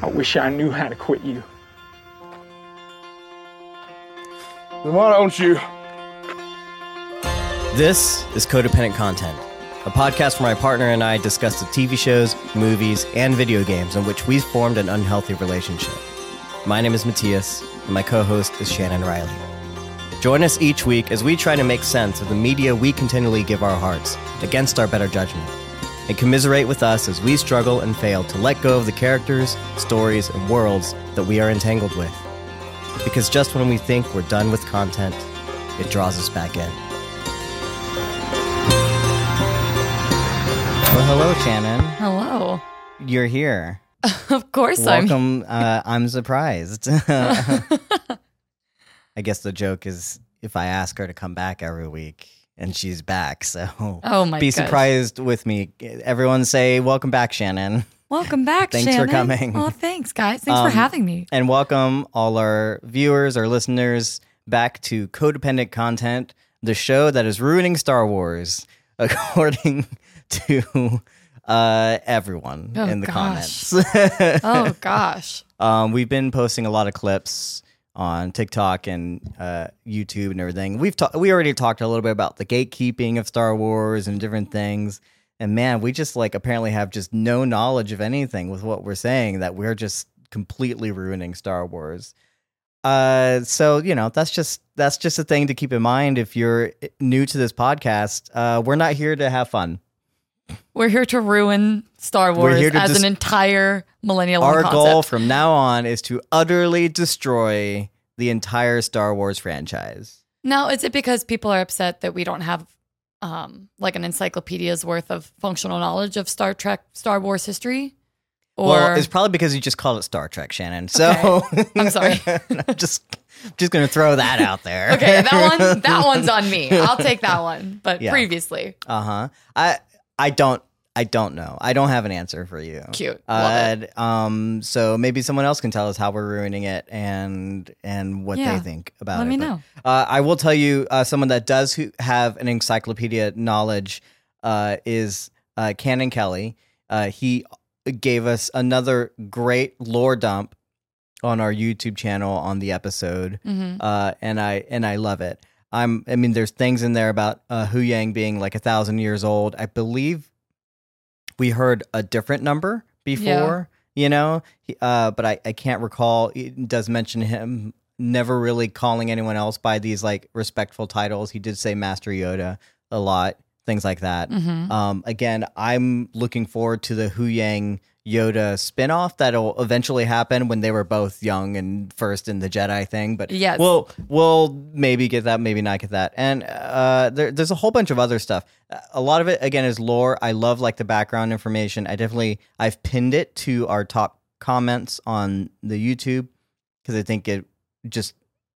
I wish I knew how to quit you. Then why don't you? This is Codependent Content, a podcast where my partner and I discuss the TV shows, movies, and video games in which we've formed an unhealthy relationship. My name is Mattias, and my co host is Shannon Riley. Join us each week as we try to make sense of the media we continually give our hearts against our better judgment, and commiserate with us as we struggle and fail to let go of the characters, stories, and worlds that we are entangled with. Because just when we think we're done with content, it draws us back in. Well, hello, Shannon. Hello. You're here. Of course I'm. Welcome. uh, I'm surprised. I guess the joke is if I ask her to come back every week and she's back. So Oh my be gosh. surprised with me. Everyone say, Welcome back, Shannon. Welcome back, Thanks for coming. Well, thanks, guys. Thanks Um, for having me. And welcome all our viewers, our listeners back to Codependent Content, the show that is ruining Star Wars, according to uh, everyone Oh, in the gosh. comments. Oh gosh. Um, we've been posting a lot of clips on TikTok and uh, YouTube and everything. We've ta- we already talked a little bit about the gatekeeping of Star Wars and different things. And man, we just like apparently have just no knowledge of anything with what we're saying that we're just completely ruining Star Wars. Uh, so you know that's just that's just a thing to keep in mind if you're new to this podcast. Uh, we're not here to have fun. We're here to ruin Star Wars as dis- an entire millennial Our concept. goal from now on is to utterly destroy the entire Star Wars franchise. now, is it because people are upset that we don't have um, like an encyclopedia's worth of functional knowledge of Star Trek, Star Wars history? Or well, it's probably because you just called it Star Trek, Shannon. So I'm sorry. I'm just just gonna throw that out there. okay, that one that one's on me. I'll take that one. But Yeah. previously, Uh huh. I I don't I don't know. I don't have an answer for you. cute. Love it. Uh, um. So maybe someone else can tell us how we're ruining it and and what Yeah. they think about Let it. Let me But, know. Uh, I will tell you, uh, someone that does who have an encyclopedia knowledge uh, is uh, Cannon Kelly. Uh, he gave us another great lore dump on our YouTube channel on the episode, hmm uh, and I and I love it. I'm. I mean, there's things in there about uh, Huyang being like a thousand years old. I believe we heard a different number before. You know, uh, but I, I can't recall. It does mention him never really calling anyone else by these like respectful titles. He did say Master Yoda a lot, things like that. hmm Um, again, I'm looking forward to the Huyang Yoda spinoff that'll eventually happen when they were both young and first in the Jedi thing. But yeah, we'll we'll maybe get that, maybe not get that. And uh, there, there's a whole bunch of other stuff. A lot of it again is lore. I love like the background information. I definitely I've pinned it to our top comments on the YouTube because I think it just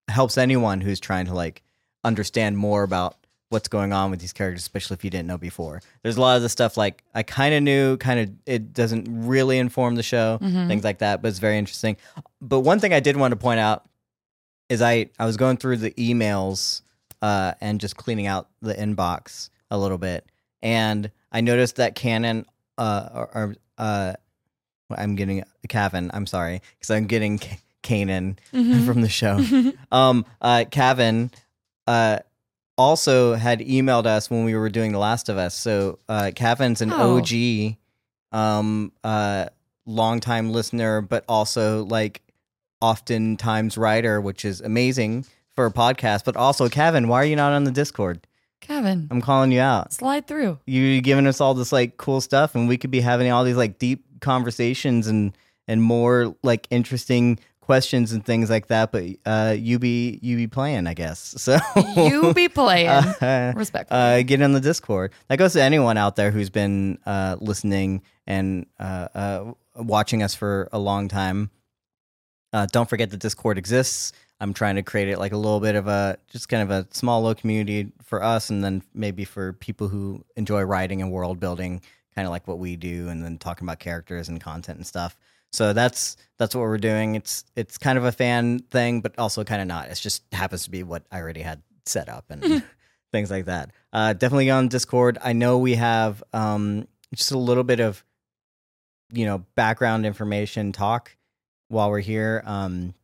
helps anyone who's trying to like understand more about what's going on with these characters, especially if you didn't know before. There's a lot of the stuff like I kind of knew, kind of it doesn't really inform the show, Mhm. things like that, but it's very interesting. But one thing I did want to point out is I I was going through the emails uh, and just cleaning out the inbox a little bit, and I noticed that Canon uh, or, or uh, I'm getting Cavan. I'm sorry because I'm getting Kanan Mhm. from the show. Um, uh, Cavan, uh, also had emailed us when we were doing The Last of Us. So, uh, Cavan's an Oh. OG, um, uh, longtime listener, but also like oftentimes writer, which is amazing for a podcast. But also, Kevin, why are you not on the Discord? Kevin, I'm calling you out. slide through. You're giving us all this like cool stuff, and we could be having all these like deep conversations and and more like interesting questions and things like that. But uh, you be you be playing, I guess. So You be playing. uh, Respectfully. uh, get on the Discord. That goes to anyone out there who's been uh, listening and uh, uh, watching us for a long time. Uh, don't forget the Discord exists. I'm trying to create it like a little bit of a just kind of a small little community for us, and then maybe for people who enjoy writing and world building, kind of like what we do, and then talking about characters and content and stuff. So that's that's what we're doing. It's it's kind of a fan thing, but also kind of not. It just happens to be what I already had set up and things like that. Uh, definitely on Discord. I know we have um, just a little bit of you know background information talk while we're here. Um,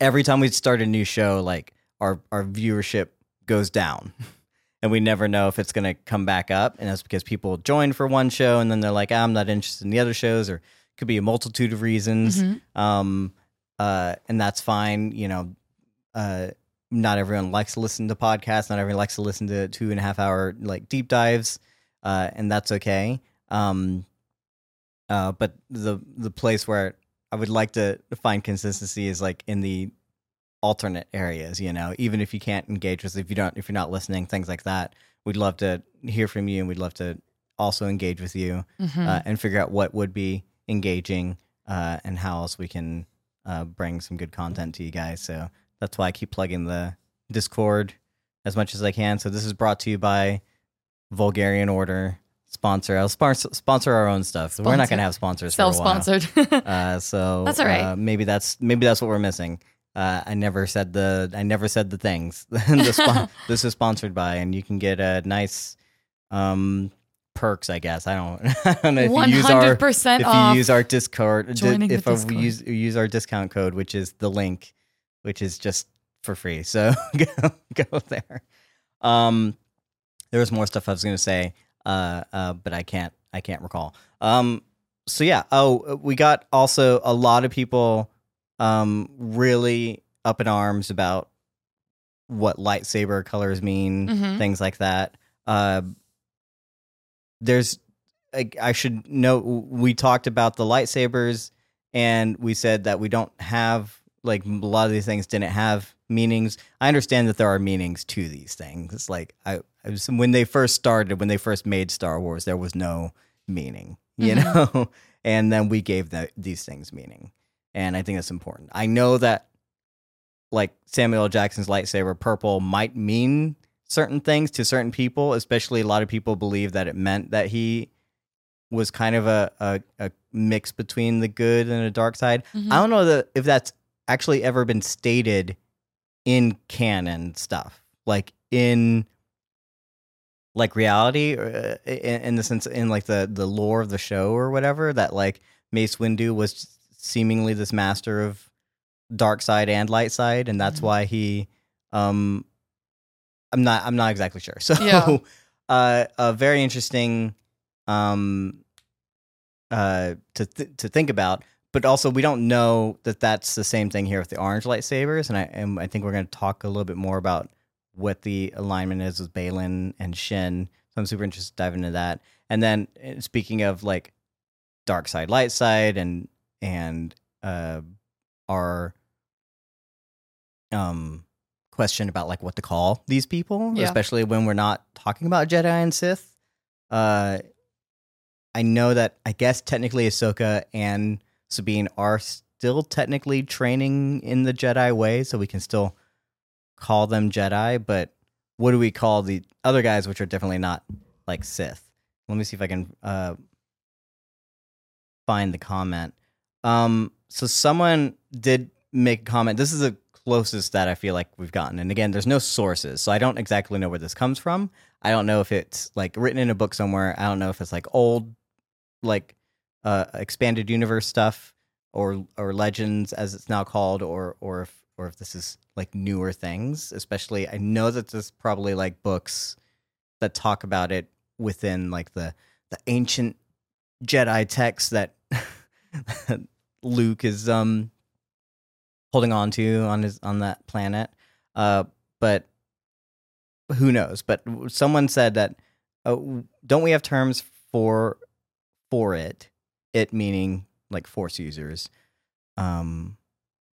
every time we start a new show, like our our viewership goes down, and we never know if it's gonna come back up. And that's because people join for one show and then they're like, "Ah, I'm not interested in the other shows, or could be a multitude of reasons. Mhm. Um, uh, and that's fine. You know, uh, not everyone likes to listen to podcasts. Not everyone likes to listen to two and a half hour like deep dives, uh, and that's okay. Um, uh, but the the place where I would like to find consistency is like in the alternate areas. You know, even if you can't engage with, if you don't, if you're not listening, things like that. We'd love to hear from you, and we'd love to also engage with you Mhm. uh, and figure out what would be engaging uh, and how else we can uh, bring some good content to you guys. So that's why I keep plugging the Discord as much as I can. So this is brought to you by Vulgarian Order sponsor. I'll sponsor sponsor our own stuff. We're not going to have sponsors while. Self-sponsored. Uh, so That's all right. Uh, maybe that's maybe that's what we're missing. Uh, I never said the I never said the things. the spon- this is sponsored by, and you can get a nice um, perks. I guess I don't. I don't know if One you use our if you use our Discord. di- if uh, we use use our discount code, which is the link, which is just for free. So go go there. Um, there was more stuff I was going to say, uh, uh, but I can't I can't recall. Um, so yeah. Oh, we got also a lot of people um really up in arms about what lightsaber colors mean, Mhm. things like that. Uh, there's I, I should note we talked about the lightsabers and we said that we don't have like a lot of these things didn't have meanings. I understand that there are meanings to these things. It's like I, I was, when they first started, when they first made Star Wars, there was no meaning, you Mhm. know, and then we gave the, these things meaning, and I think that's important. I know that like Samuel L. Jackson's lightsaber purple might mean certain things to certain people, especially a lot of people believe that it meant that he was kind of a, a, a mix between the good and the dark side. Mhm. I don't know that if that's actually ever been stated in canon stuff, like in like reality, uh, in, in the sense in like the the lore of the show or whatever. That like Mace Windu was seemingly this master of dark side and light side, and that's Mhm. why he. um I'm not. I'm not exactly sure. So, Yeah. uh, a very interesting um uh to th- to think about but also we don't know that that's the same thing here with the orange lightsabers and i and i think we're going to talk a little bit more about what the alignment is with Baylan and Shin so i'm super interested to dive into that and then uh, speaking of like dark side light side and and uh our um question about like what to call these people Yeah. especially when we're not talking about jedi and sith uh I know that I guess technically Ahsoka and Sabine are still technically training in the Jedi way, so we can still call them Jedi. But what do we call the other guys, which are definitely not like Sith? Let me see if I can uh, find the comment. Um, so someone did make a comment. This is the closest that I feel like we've gotten. And again, there's no sources, so I don't exactly know where this comes from. I don't know if it's like written in a book somewhere. I don't know if it's like old like uh expanded universe stuff or or legends as it's now called or or if or if this is like newer things especially i know that there's probably like books that talk about it within like the the ancient jedi texts that luke is um holding on to on his on that planet uh but who knows? But someone said that uh, don't we have terms for for it? It meaning like force users. Um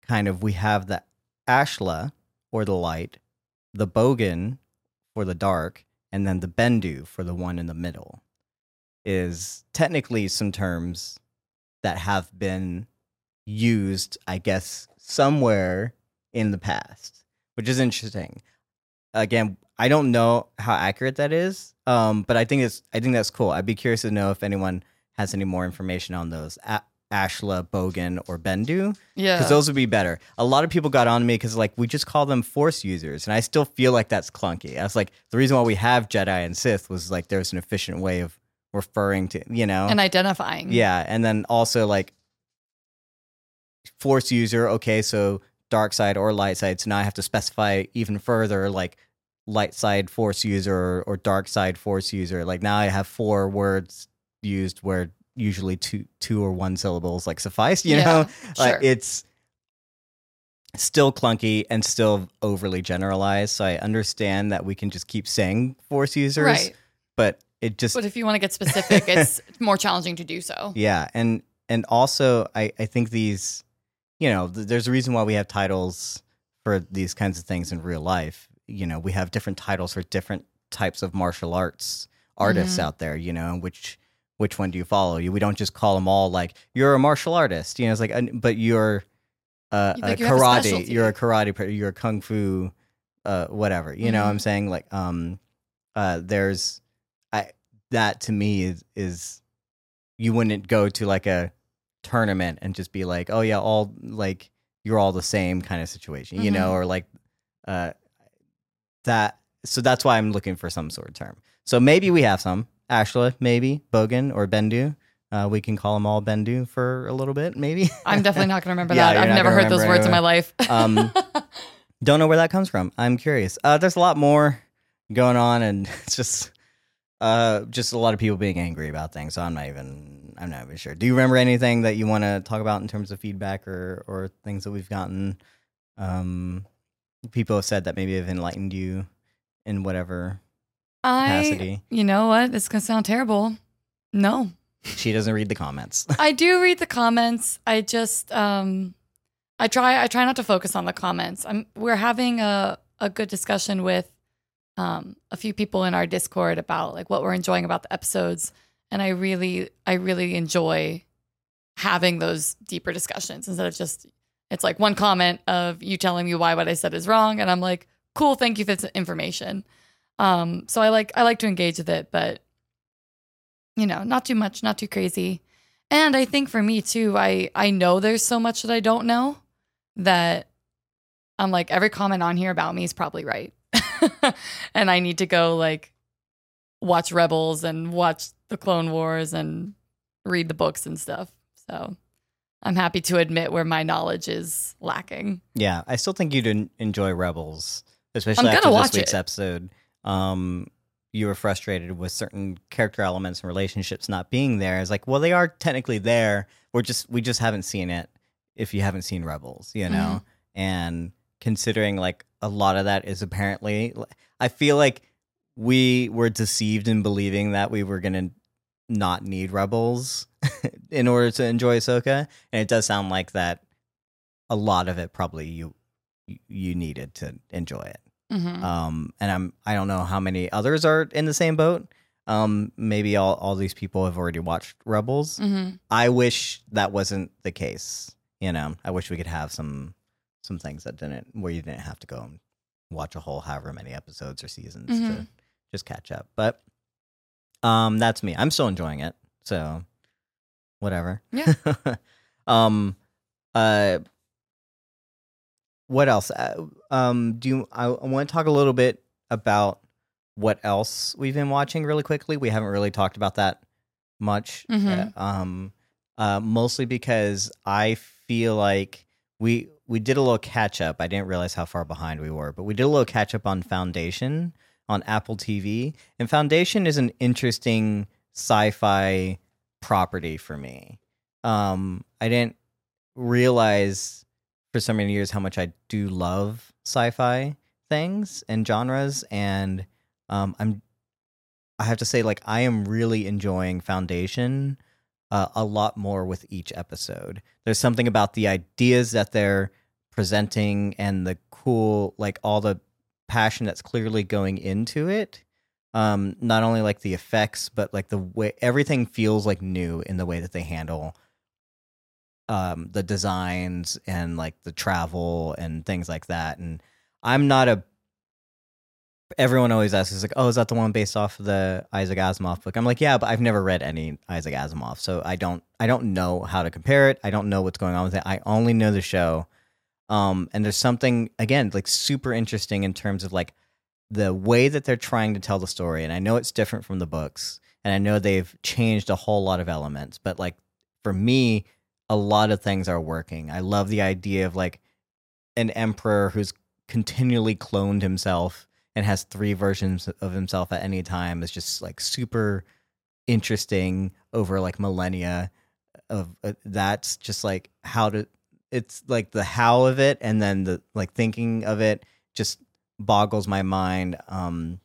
kind of we have the ashla or the light the bogan for the dark and then the bendu for the one in the middle is technically some terms that have been used i guess somewhere in the past which is interesting. Again i don't know how accurate that is um but i think it's i think that's cool. I'd be curious to know if anyone has any more information on those A- ashla bogan or bendu yeah. because those would be better. A lot of people got on me because like we just call them force users and i still feel like that's clunky. I was like the reason why we have jedi and sith was like there's an efficient way of referring to you know? And identifying. yeah, and then also like force user. Okay, so dark side or light side. So now I have to specify even further, like light side force user or, or dark side force user. Like now I have four words used where usually two two or one syllables like suffice. You Yeah, know, like sure. it's still clunky and still overly generalized. So I understand that we can just keep saying force users, Right. but it just But if you want to get specific, it's more challenging to do so. yeah, and and also I I think these, you know, th- there's a reason why we have titles for these kinds of things in real life. You know, we have different titles for different types of martial arts artists Mhm. out there. You know, which which one do you follow? You we don't just call them all like you're a martial artist. You know, it's like, but you're uh, You a you have a karate. You're a karate. You're a kung fu. Uh, whatever. You know, what I'm Mhm. saying like um, uh, there's I that to me is is you wouldn't go to like a tournament and just be like, oh yeah, all like you're all the same kind of situation, you know, Mhm. or like uh that. So that's why I'm looking for some sort of term. So maybe we have some. Ashla, maybe Bogan or Bendu. Uh, we can call them all Bendu for a little bit, maybe. I'm definitely not going to remember Yeah, that. I've never heard those words in my life. Um, Don't know where that comes from. I'm curious. Uh, there's a lot more going on, and it's just uh, just a lot of people being angry about things. So I'm not even I'm not even sure. Do you remember anything that you want to talk about in terms of feedback or or things that we've gotten? Um, people have said that maybe have enlightened you in whatever I, capacity. you know what? This is going to sound terrible. No, She doesn't read the comments. I do read the comments. I just um I try I try not to focus on the comments. I'm we're having a a good discussion with um a few people in our Discord about like what we're enjoying about the episodes and I really I really enjoy having those deeper discussions instead of just it's like one comment of you telling me why what I said is wrong and I'm like cool thank you for this information. Um so I like I like to engage with it but you know, not too much, not too crazy. And I think for me too, I I know there's so much that I don't know that I'm like every comment on here about me is probably right. and I need to go like watch Rebels and watch the Clone Wars and read the books and stuff. So I'm happy to admit where my knowledge is lacking. Yeah, I still think you'd enjoy Rebels, especially after this week's it. episode. Um, you were frustrated with certain character elements and relationships not being there. It's like, well, they are technically there. We're just we just haven't seen it. If you haven't seen Rebels, you know, Mm-hmm. and considering like a lot of that is apparently, I feel like we were deceived in believing that we were gonna not need Rebels in order to enjoy Ahsoka, and it does sound like that. A lot of it probably you you needed to enjoy it. Mhm. Um, and I'm I don't know how many others are in the same boat. Um, maybe all all these people have already watched Rebels. Mhm. I wish that wasn't the case. You know, I wish we could have some some things that didn't where you didn't have to go and watch a whole however many episodes or seasons to Mhm. just catch up. But um, that's me. I'm still enjoying it. So whatever. Yeah. um. Uh. What else? Uh, um. Do you? I, I want to talk a little bit about what else we've been watching really quickly. We haven't really talked about that much. Mhm. Uh, um. Uh. Mostly because I feel like we we did a little catch up. I didn't realize how far behind we were, but we did a little catch up on Foundation on Apple TV. And Foundation is an interesting sci-fi property for me. Um, I didn't realize for so many years how much I do love sci-fi things and genres, and um, I'm I have to say like I am really enjoying Foundation uh, a lot more with each episode. There's something about the ideas that they're presenting and the cool like all the passion that's clearly going into it um not only like the effects but like the way everything feels like new in the way that they handle um the designs and like the travel and things like that. And i'm not a everyone always asks is like oh is that the one based off of the isaac asimov book? I'm like yeah but i've never read any isaac asimov so i don't i don't know how to compare it. I don't know what's going on with it. I only know the show um and there's something again like super interesting in terms of like the way that they're trying to tell the story and i know it's different from the books and i know they've changed a whole lot of elements but like for me a lot of things are working. I love the idea of like an emperor who's continually cloned himself and has three versions of himself at any time is just like super interesting over like millennia of uh, that's just like how to it's like the how of it and then the like thinking of it just boggles my mind um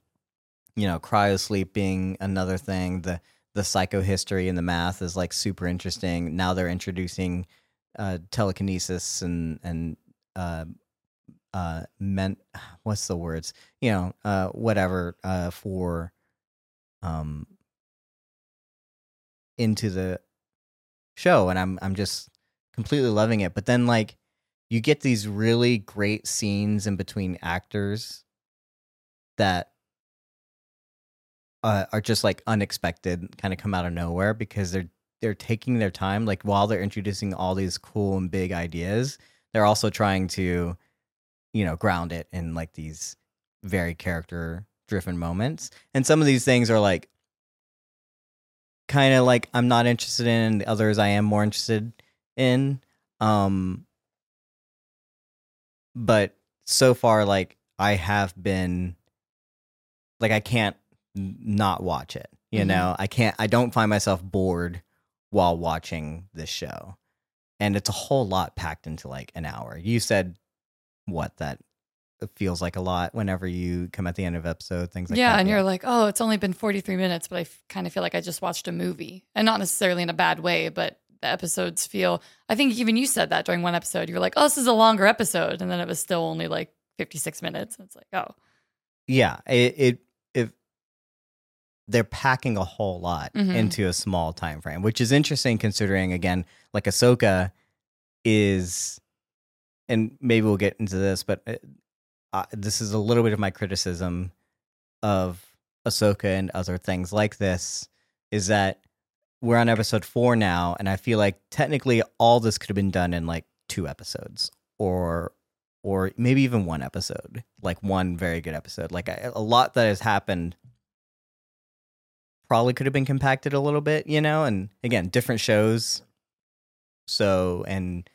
you know cryosleep being another thing the the psychohistory and the math is like super interesting. Now they're introducing uh telekinesis and and uh uh meant what's the words? You know uh whatever uh for um into the show and I'm I'm just completely loving it. But then like you get these really great scenes in between actors that uh, are just like unexpected, kind of come out of nowhere because they're they're taking their time. Like while they're introducing all these cool and big ideas, they're also trying to, you know, ground it in like these very character driven moments. And some of these things are like kind of like I'm not interested in, the others I am more interested in. Um but so far like I have been like I can't not watch it. You mm-hmm. know, I can't I don't find myself bored while watching this show. And it's a whole lot packed into like an hour. You said what that feels like a lot whenever you come at the end of episode things like yeah, that. and you're like, oh, it's only been 43 minutes, but I f- kind of feel like I just watched a movie, and not necessarily in a bad way, but the episodes feel. I think even you said that during one episode. You were like, oh, this is a longer episode, and then it was still only like 56 minutes. It's like, oh, yeah, it, it if they're packing a whole lot mm-hmm. into a small time frame, which is interesting considering again, like Ahsoka is and maybe we'll get into this, but uh, uh, this is a little bit of my criticism of Ahsoka and other things like this is that we're on episode four now, and I feel like technically all this could have been done in like two episodes or or maybe even one episode, like one very good episode. Like a, a lot that has happened probably could have been compacted a little bit, you know. And again, different shows, so and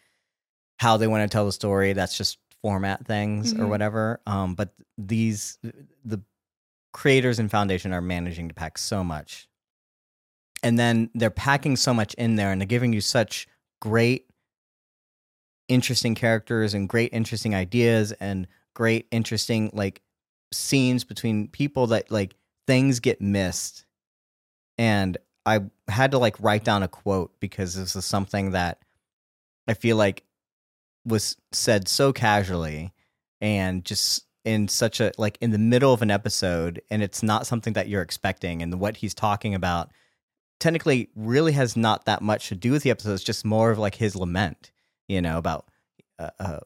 how they want to tell the story. That's just format things mm-hmm. or whatever. Um, but these the creators and foundation are managing to pack so much, and then they're packing so much in there, and they're giving you such great, interesting characters and great, interesting ideas and great, interesting like scenes between people that like things get missed, and I had to like write down a quote because this is something that I feel like was said so casually and just in such a like in the middle of an episode and it's not something that you're expecting and what he's talking about technically really has not that much to do with the episode. It's just more of like his lament you know about uh, uh,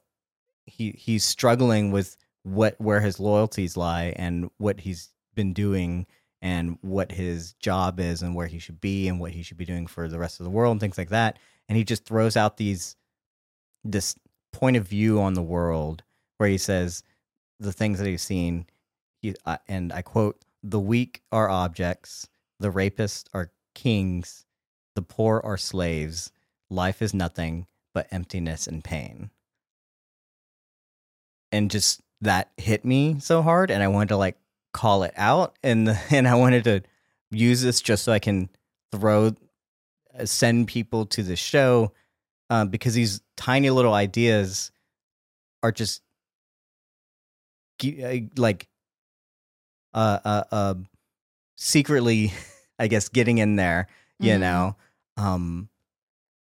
he he's struggling with what where his loyalties lie and what he's been doing and what his job is and where he should be and what he should be doing for the rest of the world and things like that. And he just throws out these this point of view on the world where he says the things that he's seen. He, uh, and i quote the weak are objects the rapists are kings the poor are slaves life is nothing but emptiness and pain. And just that hit me so hard and i wanted to like call it out and and i wanted to use this just so i can throw uh, send people to the show um, because these tiny little ideas are just uh, like uh, uh, uh, secretly, I guess, getting in there, you mm-hmm. know, um,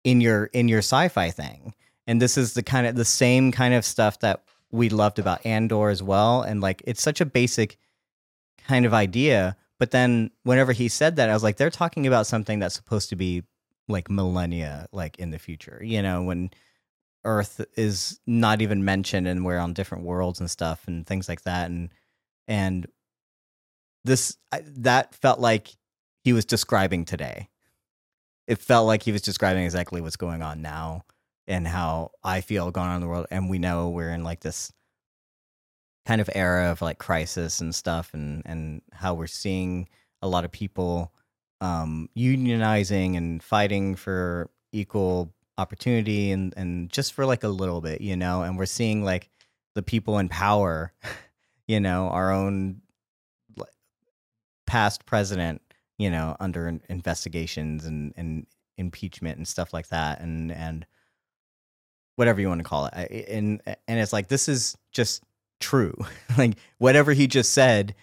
in your in your sci-fi thing. And this is the kind of the same kind of stuff that we loved about Andor as well. And like, it's such a basic kind of idea. But then whenever he said that, I was like, they're talking about something that's supposed to be like millennia like in the future you know when earth is not even mentioned and we're on different worlds and stuff and things like that and and this I, that felt like he was describing today. It felt like he was describing exactly what's going on now and how i feel going on in the world and we know we're in like this kind of era of like crisis and stuff and and how we're seeing a lot of people um, unionizing and fighting for equal opportunity and and just for like a little bit, you know, and we're seeing like the people in power, you know, our own past president, you know, under investigations and and impeachment and stuff like that and and whatever you want to call it. And and it's like this is just true. like whatever he just said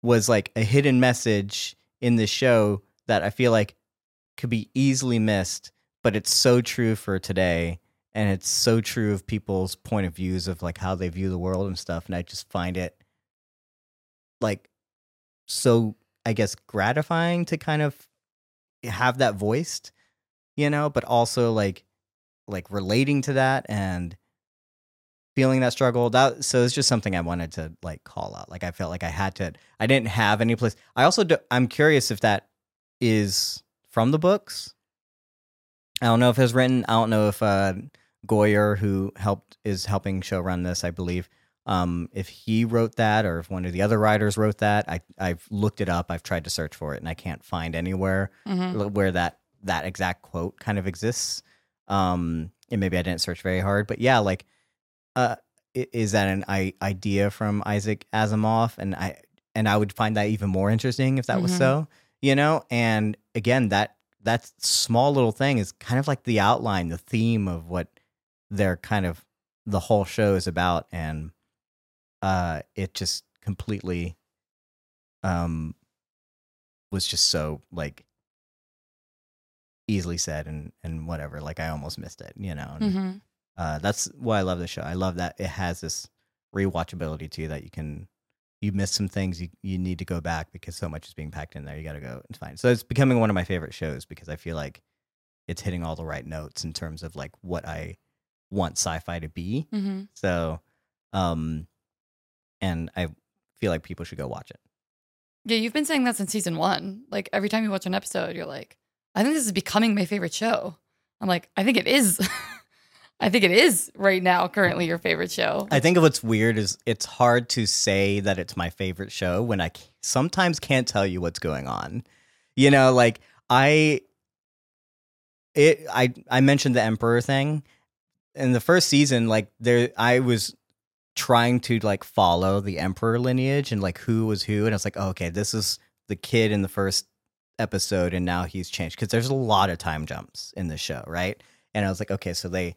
was like a hidden message in this show that I feel like could be easily missed, but it's so true for today and it's so true of people's point of views of like how they view the world and stuff and I just find it like so I guess gratifying to kind of have that voiced, you know, but also like like relating to that and feeling that struggle that so it's just something i wanted to like call out like i felt like i had to i didn't have any place i also do, i'm curious if that is from the books? I don't know if it's written i don't know if uh goyer who helped is helping show run this i believe um if he wrote that or if one of the other writers wrote that i i've looked it up i've tried to search for it and i can't find anywhere Mhm. where that that exact quote kind of exists um and maybe i didn't search very hard but yeah like uh is that an I- idea from isaac asimov and i and i would find that even more interesting if that was Mhm. so you know and again that that small little thing is kind of like the outline the theme of what their kind of the whole show is about and uh it just completely um was just so like easily said and and whatever like i almost missed it you know and, Mhm. uh that's why i love the show i love that it has this rewatchability to you that you can you miss some things you, you need to go back because so much is being packed in there you got to go and find so it's becoming one of my favorite shows because i feel like it's hitting all the right notes in terms of like what i want sci-fi to be Mhm. so um and i feel like people should go watch it Yeah, you've been saying that since season one. Like every time you watch an episode, you're like, I think this is becoming my favorite show. I'm like, I think it is. I think it is right now, currently your favorite show. I think what's weird is it's hard to say that it's my favorite show when I sometimes can't tell you what's going on. You know, like I it I I mentioned the emperor thing in the first season like there I was trying to like follow the emperor lineage and like who was who and I was like, oh, "Okay, this is the kid in the first episode and now he's changed. Because there's a lot of time jumps in the show, right?" And I was like, "Okay, so they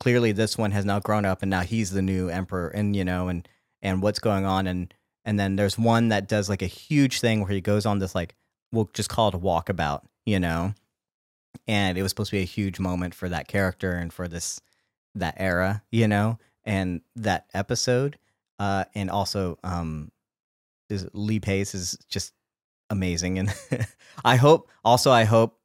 clearly this one has now grown up and now he's the new emperor and you know and and what's going on and and then there's one that does like a huge thing where he goes on this like we'll just call it a walkabout you know? And it was supposed to be a huge moment for that character and for this that era you know and that episode uh and also um is lee pace is just amazing and i hope also i hope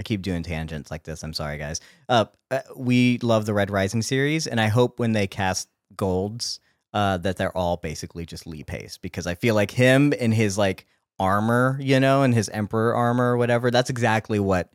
I keep doing tangents like this. I'm sorry, guys. Uh, uh, we love the Red Rising series, and I hope when they cast Golds, uh, that they're all basically just Lee Pace because I feel like him in his like armor, you know, and his Emperor armor or whatever. That's exactly what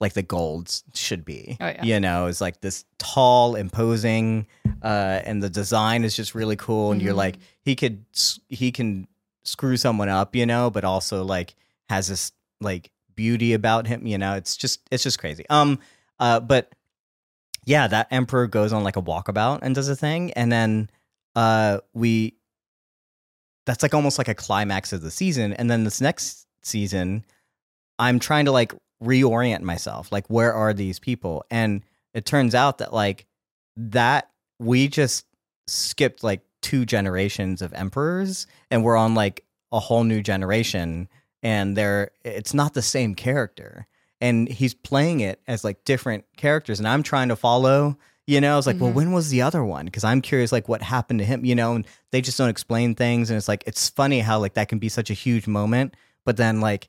like the Golds should be. Oh, yeah. You know, it's like this tall, imposing, uh, and the design is just really cool. And you're Mhm. like, he could he can screw someone up, you know, but also like has this like beauty about him you know it's just it's just crazy um uh but yeah that emperor goes on like a walkabout and does a thing and then uh we that's like almost like a climax of the season and then this next season i'm trying to like reorient myself like where are these people? And it turns out that like that we just skipped like two generations of emperors and we're on like a whole new generation and they're it's not the same character. And he's playing it as like different characters and i'm trying to follow you know? I was like well Mhm. when was the other one? Because i'm curious like what happened to him you know? And they just don't explain things and it's like it's funny how like that can be such a huge moment but then like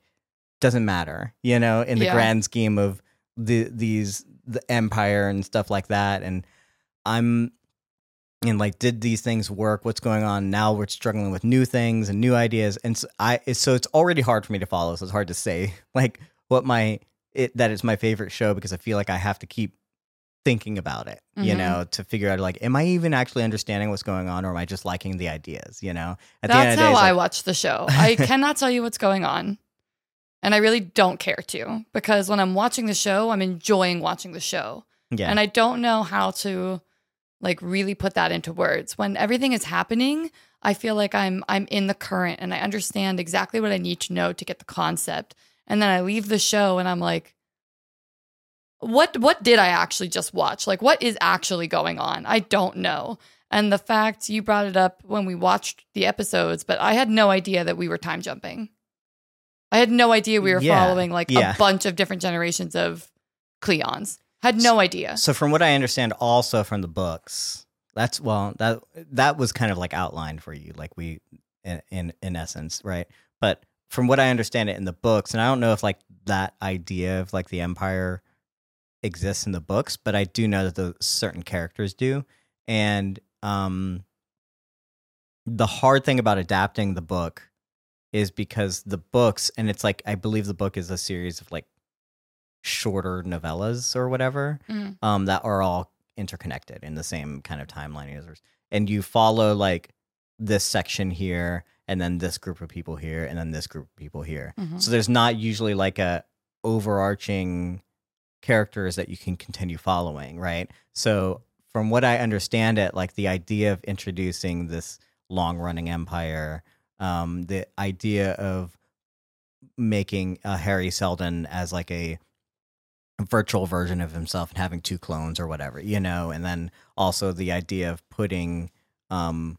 doesn't matter you know in the Yeah. grand scheme of the these the empire and stuff like that and i'm and like did these things work what's going on now we're struggling with new things and new ideas and so i it's- so it's already hard for me to follow so it's hard to say like what my it that it's my favorite show because i feel like i have to keep thinking about it you Mhm. know to figure out like am i even actually understanding what's going on or am i just liking the ideas you know at the end That's of the day how I like- watch the show. I cannot tell you what's going on. And I really don't care to because when I'm watching the show, I'm enjoying watching the show. Yeah. And I don't know how to like really put that into words. When everything is happening, I feel like I'm I'm in the current and I understand exactly what I need to know to get the concept. And then I leave the show and I'm like what what did I actually just watch? Like what is actually going on? I don't know. And the fact you brought it up when we watched the episodes, but I had no idea that we were time jumping. I had no idea we were Yeah, following like yeah. a bunch of different generations of Cleons. Had no idea. So from what I understand, also from the books, that's well that that was kind of like outlined for you, like we in in, in essence, right? But from what I understand it in the books, and I don't know if like that idea of like the empire exists in the books, but I do know that the certain characters do, and um, the hard thing about adapting the book is because the books, and it's like I believe the book is a series of like shorter novellas or whatever Mhm. um, that are all interconnected in the same kind of timeline universe. And you follow like this section here, and then this group of people here, and then this group of people here. Mhm. So there's not usually like a overarching characters that you can continue following, right? So from what I understand it, like the idea of introducing this long running empire, um, the idea of making uh, Hari Seldon as like a virtual version of himself and having two clones or whatever, you know, and then also the idea of putting um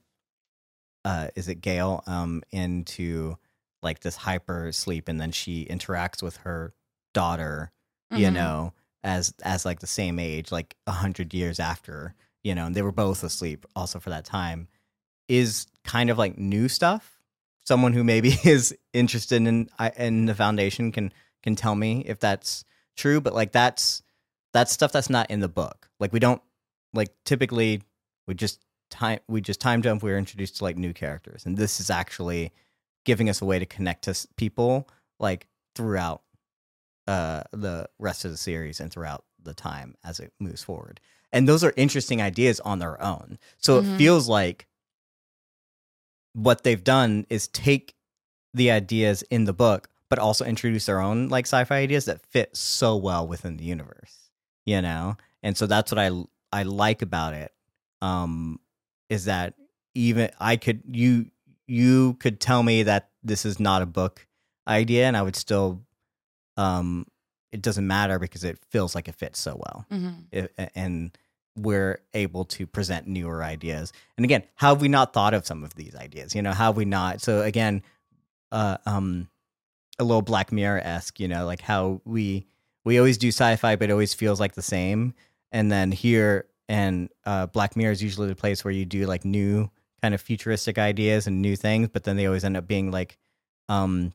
uh is it Gaal um into like this hyper sleep and then she interacts with her daughter, you Mhm. know, as as like the same age, like a hundred years after, you know, and they were both asleep also for that time, is kind of like new stuff. Someone who maybe is interested in in the foundation can can tell me if that's true, but like that's that's stuff that's not in the book. Like we don't like typically we just time we just time jump. We're introduced to like new characters, and this is actually giving us a way to connect to people like throughout uh the rest of the series and throughout the time as it moves forward. And those are interesting ideas on their own. So Mhm. it feels like what they've done is take the ideas in the book but also introduce their own like sci-fi ideas that fit so well within the universe you know and so that's what i i like about it um is that even i could you you could tell me that this is not a book idea and i would still um it doesn't matter because it feels like it fits so well Mhm. it, and we're able to present newer ideas. And again, how have we not thought of some of these ideas? You know, how have we not? So again, uh, um, a little Black Mirror esque. You know, like how we we always do sci-fi, but it always feels like the same. And then here and uh, Black Mirror is usually the place where you do like new kind of futuristic ideas and new things, but then they always end up being like um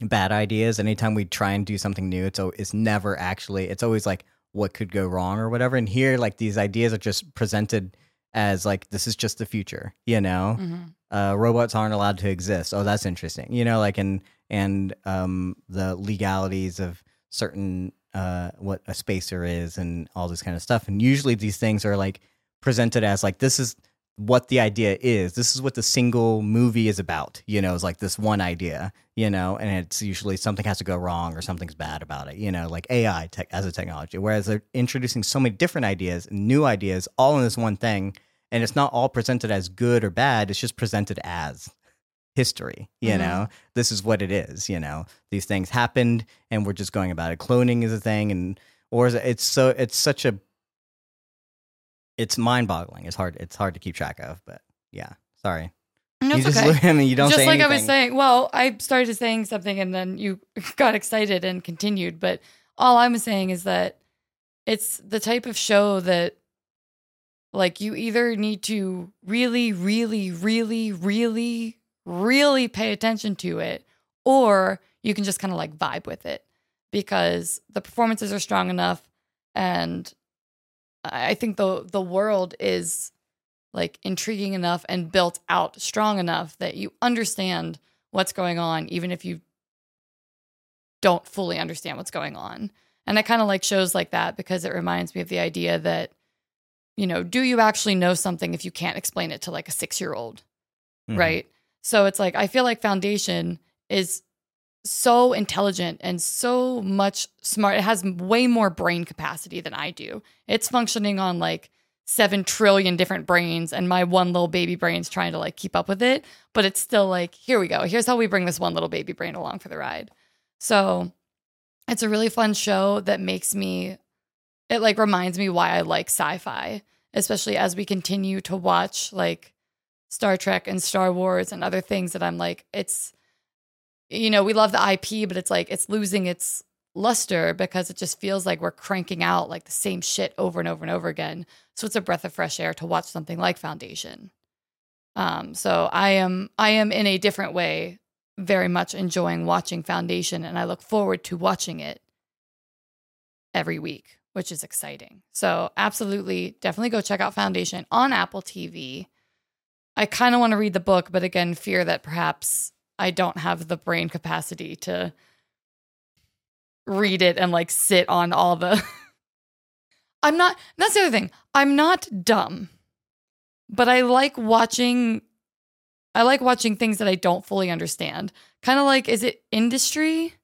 bad ideas. Anytime we try and do something new, it's it's never actually. It's always like what could go wrong or whatever. And here, like these ideas are just presented as like this is just the future. You know, Mhm. uh, robots aren't allowed to exist. Oh, that's interesting. You know, like and and um, the legalities of certain uh, what a spacer is and all this kind of stuff. And usually these things are like presented as like this is what the idea is. This is what the single movie is about. You know, it's like this one idea. You know, and it's usually something has to go wrong or something's bad about it. You know, like AI tech as a technology. Whereas they're introducing so many different ideas, new ideas, all in this one thing and it's not all presented as good or bad it's just presented as history you Mhm. know this is what it is you know these things happened and we're just going about it cloning is a thing and or is it, it's so it's such a it's mind-boggling it's hard it's hard to keep track of but yeah sorry No, you just okay. look at me you don't just like I was saying. Well, I started saying something and then you got excited and continued. But all I'm saying is that it's the type of show that, like, you either need to really, really, really, really, really pay attention to it, or you can just kind of like vibe with it because the performances are strong enough, and I I think the the world is like intriguing enough and built out strong enough that you understand what's going on, even if you don't fully understand what's going on. And I kind of like shows like that because it reminds me of the idea that, you know, do you actually know something if you can't explain it to like a six year old? Mhm. Right. So it's like, I feel like Foundation is so intelligent and so much smart. It has way more brain capacity than I do. It's functioning on like seven trillion different brains, and my one little baby brain's trying to like keep up with it. But it's still like, here we go. Here's how we bring this one little baby brain along for the ride. So it's a really fun show that makes me, it like reminds me why I like sci fi, especially as we continue to watch like Star Trek and Star Wars and other things that I'm like, it's, you know, we love the IP, but it's like it's losing its luster because it just feels like we're cranking out like the same shit over and over and over again. So it's a breath of fresh air to watch something like Foundation. Um, so I am I am in a different way very much enjoying watching Foundation and I look forward to watching it every week, which is exciting. So absolutely definitely go check out Foundation on Apple TV. I kind of want to read the book, but again, fear that perhaps I don't have the brain capacity to read it and like sit on all the. I'm not, that's the other thing. I'm not dumb, but I like watching. I like watching things that I don't fully understand. Kind of like, is it industry?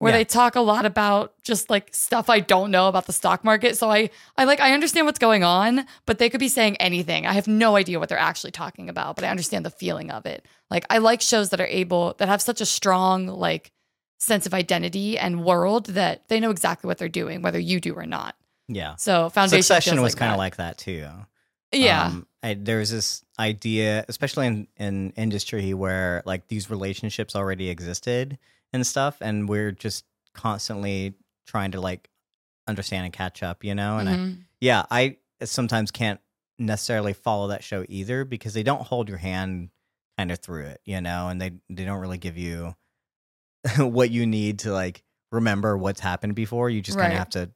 Where Yeah. they talk a lot about just like stuff I don't know about the stock market. So I I like I understand what's going on, but they could be saying anything. I have no idea what they're actually talking about, but I understand the feeling of it. Like I like shows that are able that have such a strong like sense of identity and world that they know exactly what they're doing, whether you do or not. Yeah. So Foundation Succession was like kind of like that too. yeah, Um, I, there's this idea, especially in, in industry where like these relationships already existed and stuff, and we're just constantly trying to like understand and catch up, you know? And I, Mhm. yeah, I sometimes can't necessarily follow that show either because they don't hold your hand kind of through it, you know, and they they don't really give you what you need to like remember what's happened before. You just kind of have to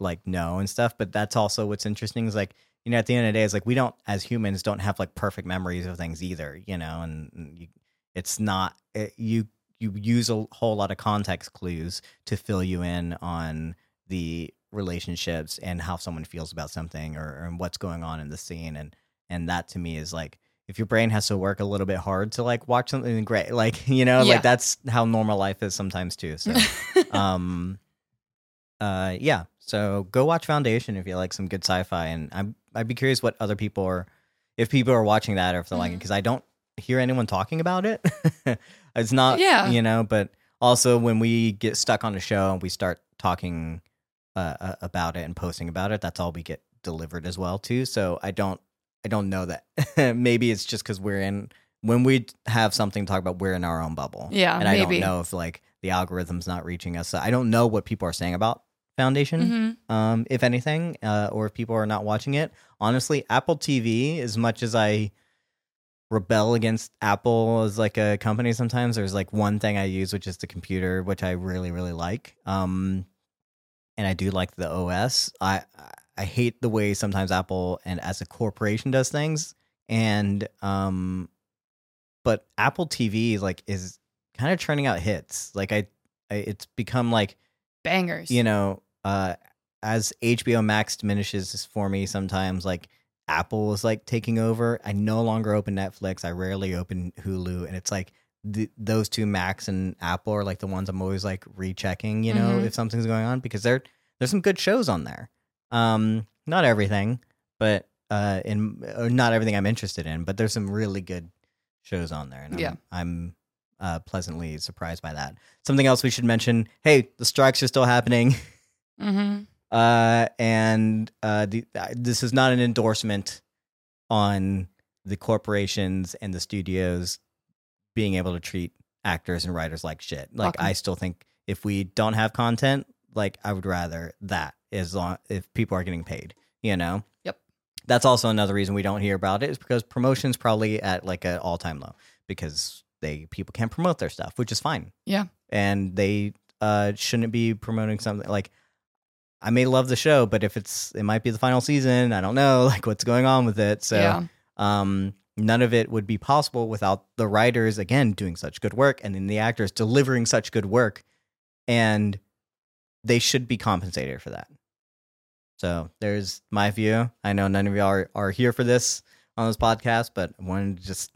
like know and stuff. But that's also what's interesting is like you know at the end of the day, it's like we don't as humans don't have like perfect memories of things either, you know, and, and you, it's not it, you you use a whole lot of context clues to fill you in on the relationships and how someone feels about something or, or what's going on in the scene and and that to me is like if your brain has to work a little bit hard to like watch something great like you know Yeah. like that's how normal life is sometimes too so um uh yeah so go watch foundation if you like some good sci-fi and i'm i'd be curious what other people are if people are watching that or if they're liking Mhm. because i don't hear anyone talking about it it's not Yeah. you know but also when we get stuck on a show and we start talking uh, uh, about it and posting about it that's all we get delivered as well too so i don't i don't know that maybe it's just because we're in when we have something to talk about we're in our own bubble Yeah, and i maybe. don't know if like the algorithm's not reaching us so i don't know what people are saying about foundation Mhm. um, if anything, uh, or if people are not watching it. Honestly, Apple TV, as much as I rebel against Apple as like a company sometimes, there's like one thing I use, which is the computer, which I really, really like. Um, and I do like the OS. I I hate the way sometimes Apple and as a corporation does things. And um, but Apple TV like is kind of churning out hits. Like I, I it's become like bangers. you know, uh, as HBO Max diminishes for me sometimes, like Apple is like taking over. I no longer open Netflix. I rarely open Hulu, and it's like th- those two, Max and Apple, are like the ones I'm always like rechecking. You know, Mhm. if something's going on because there there's some good shows on there. Um, not everything, but uh, in or not everything I'm interested in, but there's some really good shows on there, and I'm, Yeah. I'm uh, pleasantly surprised by that. Something else we should mention: Hey, the strikes are still happening. hmm uh, and uh, the, uh, this is not an endorsement on the corporations and the studios being able to treat actors and writers like shit. Like 'em. I still think if we don't have content, like I would rather that as long if people are getting paid, you know. Yep. That's also another reason we don't hear about it is because promotion's probably at like an all time low because they people can't promote their stuff, which is fine. Yeah. And they uh shouldn't be promoting something like I may love the show, but if it's it might be the final season, I don't know like what's going on with it. So yeah. um none of it would be possible without the writers again doing such good work and then the actors delivering such good work and they should be compensated for that. So there's my view. I know none of y'all are, are here for this on this podcast, but I wanted to just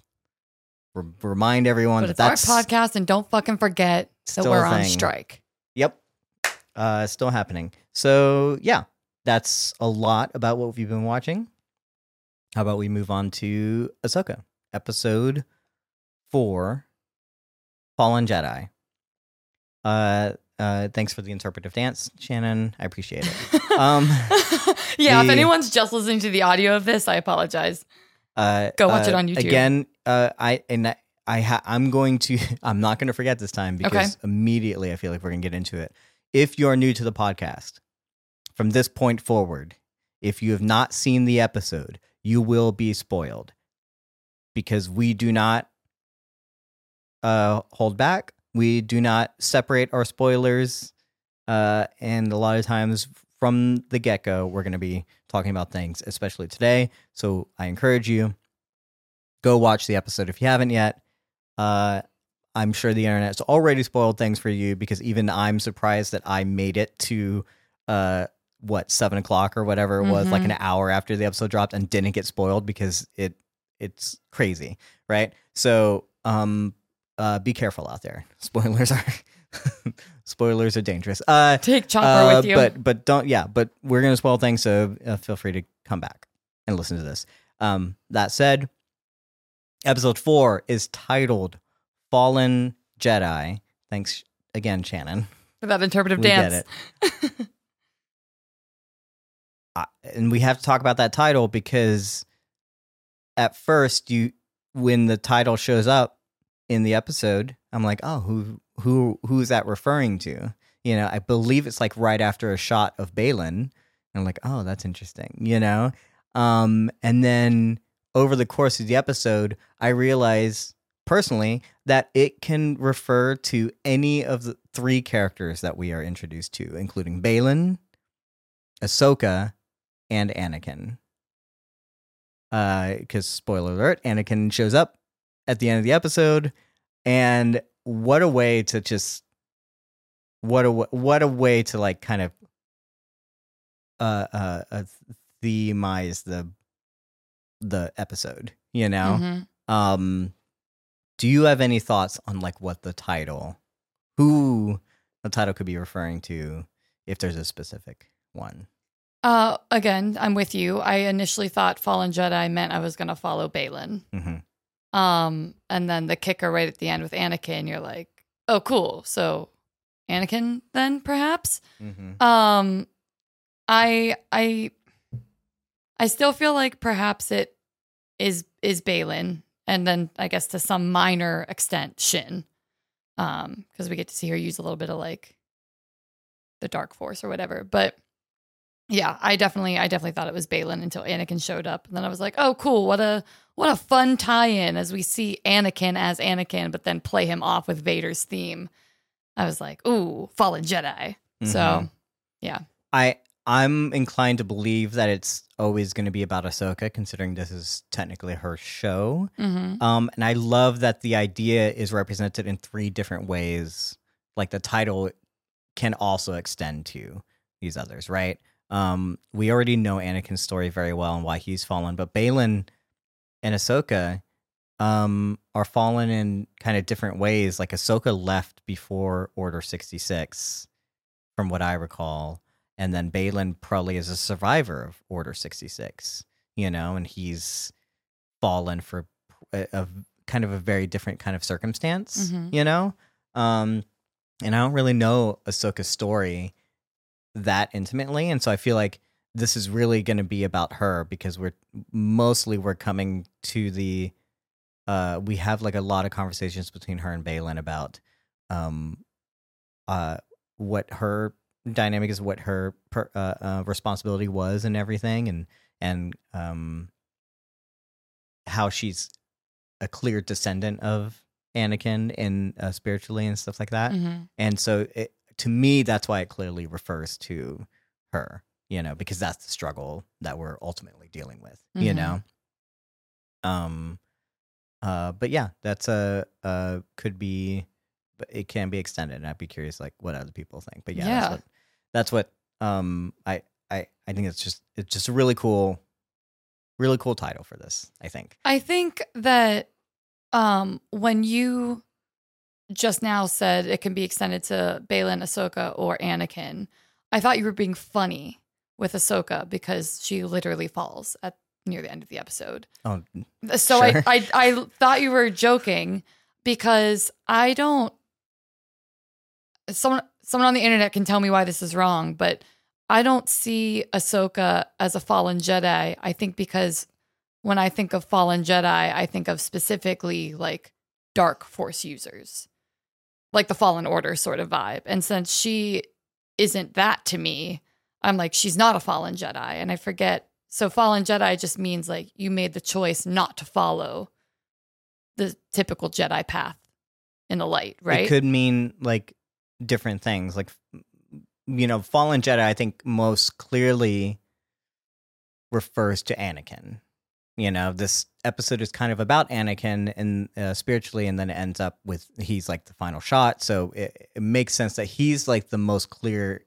re- remind everyone But that it's our podcast, and don't fucking forget that we're on strike. Yep. Uh, still happening. So yeah, that's a lot about what we've been watching. How about we move on to Ahsoka, episode four, Fallen Jedi. Uh, uh, thanks for the interpretive dance, Shannon. I appreciate it. Um, yeah, if anyone's just listening to the audio of this, I apologize. Uh, Go watch uh, it on YouTube. again. Uh, I and I, I ha- I'm going to. I'm not going to forget this time because immediately I feel like we're going to get into it. If you are new to the podcast, from this point forward, if you have not seen the episode, you will be spoiled because we do not uh, hold back. We do not separate our spoilers, uh, and a lot of times from the get go, we're going to be talking about things, especially today. So I encourage you go watch the episode if you haven't yet. Uh, I'm sure the internet's already spoiled things for you because even I'm surprised that I made it to uh what seven o'clock or whatever it was, like Mhm. an hour after the episode dropped, and didn't get spoiled because it it's crazy, right? So um uh be careful out there. Spoilers are spoilers are dangerous. Uh Take Chopper uh, with you. But but don't yeah. But we're gonna spoil things, so uh, feel free to come back and listen to this. Um, that said, episode four is titled "Fallen Jedi." Thanks again, Shannon. For that interpretive We dance. get it. I- and we have to talk about that title because at first you when the title shows up in the episode i'm like oh who who who is that referring to you know i believe it's like right after a shot of baylan and i'm like oh that's interesting you know um and then over the course of the episode i realize personally that it can refer to any of the three characters that we are introduced to including baylan ahsoka and anakin because spoiler alert anakin shows up at the end of the episode and what a way to just what a what a way to like kind of uh uh, uh themize the the episode you know Mhm. um do you have any thoughts on like what the title who the title could be referring to if there's a specific one Uh, again, I'm with you. I initially thought Fallen Jedi meant I was going to follow Baylan. mm-hmm. Um, and then the kicker right at the end with Anakin, you're like, oh, cool. So Anakin then perhaps? Mm-hmm. Um, I, I, I still feel like perhaps it is, is Baylan. And then I guess to some minor extent, Shin. Um, cause we get to see her use a little bit of like the dark force or whatever. But yeah, I definitely, I definitely thought it was Baylan until Anakin showed up, and then I was like, "Oh, cool! What a what a fun tie-in as we see Anakin as Anakin, but then play him off with Vader's theme." I was like, "Ooh, fallen Jedi!" So, Mhm. yeah, I I'm inclined to believe that it's always going to be about Ahsoka, considering this is technically her show. hmm Um, and I love that the idea is represented in three different ways. Like the title can also extend to these others, right? Um, we already know Anakin's story very well and why he's fallen, but Baylan and Ahsoka um, are fallen in kind of different ways. Like Ahsoka left before Order 66, from what I recall. And then Baylan probably is a survivor of Order 66, you know, and he's fallen for a, a kind of a very different kind of circumstance, Mhm. you know? Um, and I don't really know Ahsoka's story that intimately. And so I feel like this is really going to be about her because we're mostly we're coming to the uh we have like a lot of conversations between her and Baylan about um uh what her dynamic is what her per, uh, uh responsibility was and everything and and um how she's a clear descendant of Anakin and uh, spiritually and stuff like that hmm and so it, to me that's why it clearly refers to her you know because that's the struggle that we're ultimately dealing with you Mhm. know um uh but yeah that's a uh could be but it can be extended and i'd be curious like what other people think but yeah, Yeah. that's what that's what um i i i think it's just it's just a really cool really cool title for this i think I think that um, when you just now said it can be extended to Baylan, Ahsoka, or Anakin. I thought you were being funny with Ahsoka because she literally falls at near the end of the episode. Oh, So Sure. I, I I thought you were joking because I don't someone someone on the internet can tell me why this is wrong, but I don't see Ahsoka as a fallen Jedi. I think because when I think of fallen Jedi, I think of specifically like dark force users. Like the fallen order sort of vibe. And since she isn't that to me, I'm like she's not a fallen Jedi and I forget so fallen Jedi just means like you made the choice not to follow the typical Jedi path in the light, right? It could mean like different things. Like, you know, Fallen Jedi, I think most clearly refers to Anakin. You know, this episode is kind of about Anakin and uh, spiritually, and then it ends up with he's like the final shot. So it, it makes sense that he's like the most clear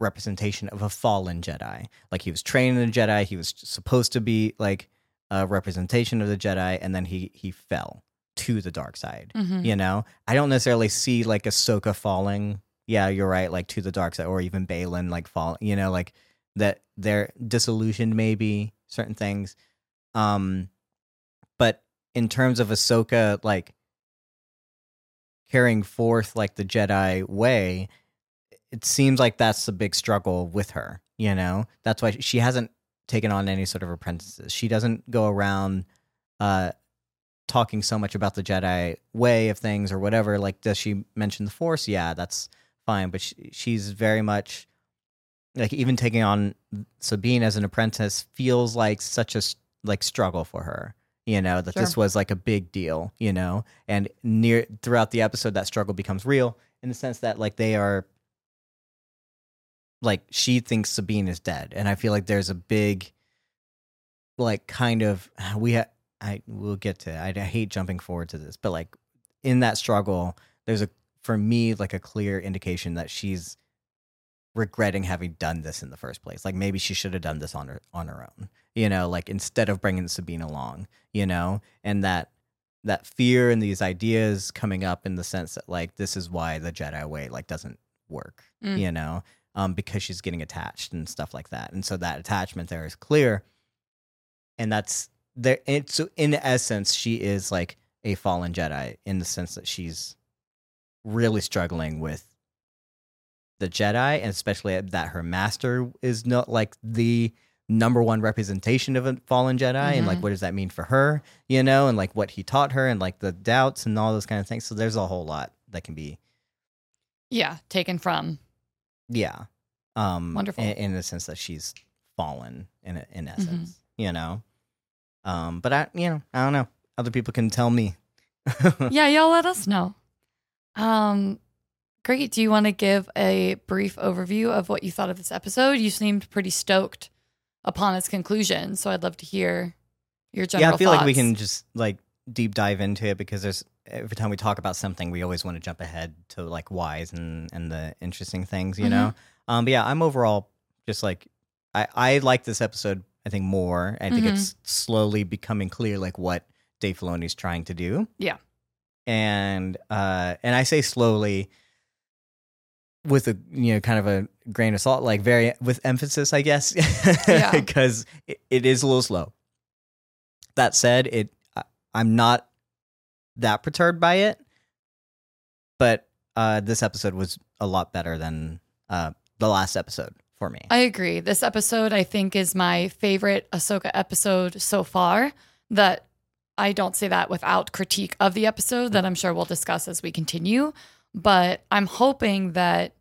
representation of a fallen Jedi. Like he was trained in a Jedi, he was supposed to be like a representation of the Jedi, and then he he fell to the dark side. Mhm. You know, I don't necessarily see like Ahsoka falling. Yeah, you're right. Like to the dark side, or even Baylan like fall. You know, like that they're disillusioned, maybe certain things. Um, but in terms of Ahsoka, like carrying forth like the Jedi way, it seems like that's the big struggle with her. You know, that's why she hasn't taken on any sort of apprentices. She doesn't go around uh talking so much about the Jedi way of things or whatever. Like, does she mention the Force? Yeah, that's fine. But she, she's very much like even taking on Sabine as an apprentice feels like such a like struggle for her. You know that this was like a big deal. You know, and near throughout the episode, that struggle becomes real in the sense that like they are like she thinks Sabine is dead, and I feel like there's a big like kind of we ha- I will get to I, I hate jumping forward to this, but like in that struggle, there's a for me like a clear indication that she's regretting having done this in the first place. Like maybe she should have done this on her on her own. You know, like instead of bringing Sabine along. You know, and that that fear and these ideas coming up in the sense that like this is why the Jedi way like doesn't work. Mm. You know, um, because she's getting attached and stuff like that, and so that attachment there is clear, and that's there. It's so in essence, she is like a fallen Jedi in the sense that she's really struggling with the Jedi, and especially that her master is not like the number one representation of a fallen Jedi, and like Mhm. what does that mean for her, you know, and like what he taught her, and like the doubts and all those kind of things. So there's a whole lot that can be, Yeah, taken from. yeah, um, Wonderful. in, in the sense that she's fallen in in Mm-hmm. essence, you know. Um, but I, you know, I don't know. Other people can tell me. yeah, y'all let us know. Um, great. Do you want to give a brief overview of what you thought of this episode? You seemed pretty stoked upon its conclusion, so I'd love to hear your general yeah, I feel like we can just like deep dive into it because there's every time we talk about something, we always want to jump ahead to like whys and and the interesting things, you Mhm. know. Um, but yeah, I'm overall just like I I like this episode. I think more. I think Mhm. it's slowly becoming clear like what Dave Filoni's trying to do. Yeah. and uh, and I say slowly with a you know kind of a grain of salt, like very with emphasis, I guess, Yeah. because it, it is a little slow. That said, it I- I'm not that perturbed by it, but uh, this episode was a lot better than uh, the last episode for me. I agree. This episode, I think, is my favorite Ahsoka episode so far. That I don't say that without critique of the episode that I'm sure we'll discuss as we continue. But I'm hoping that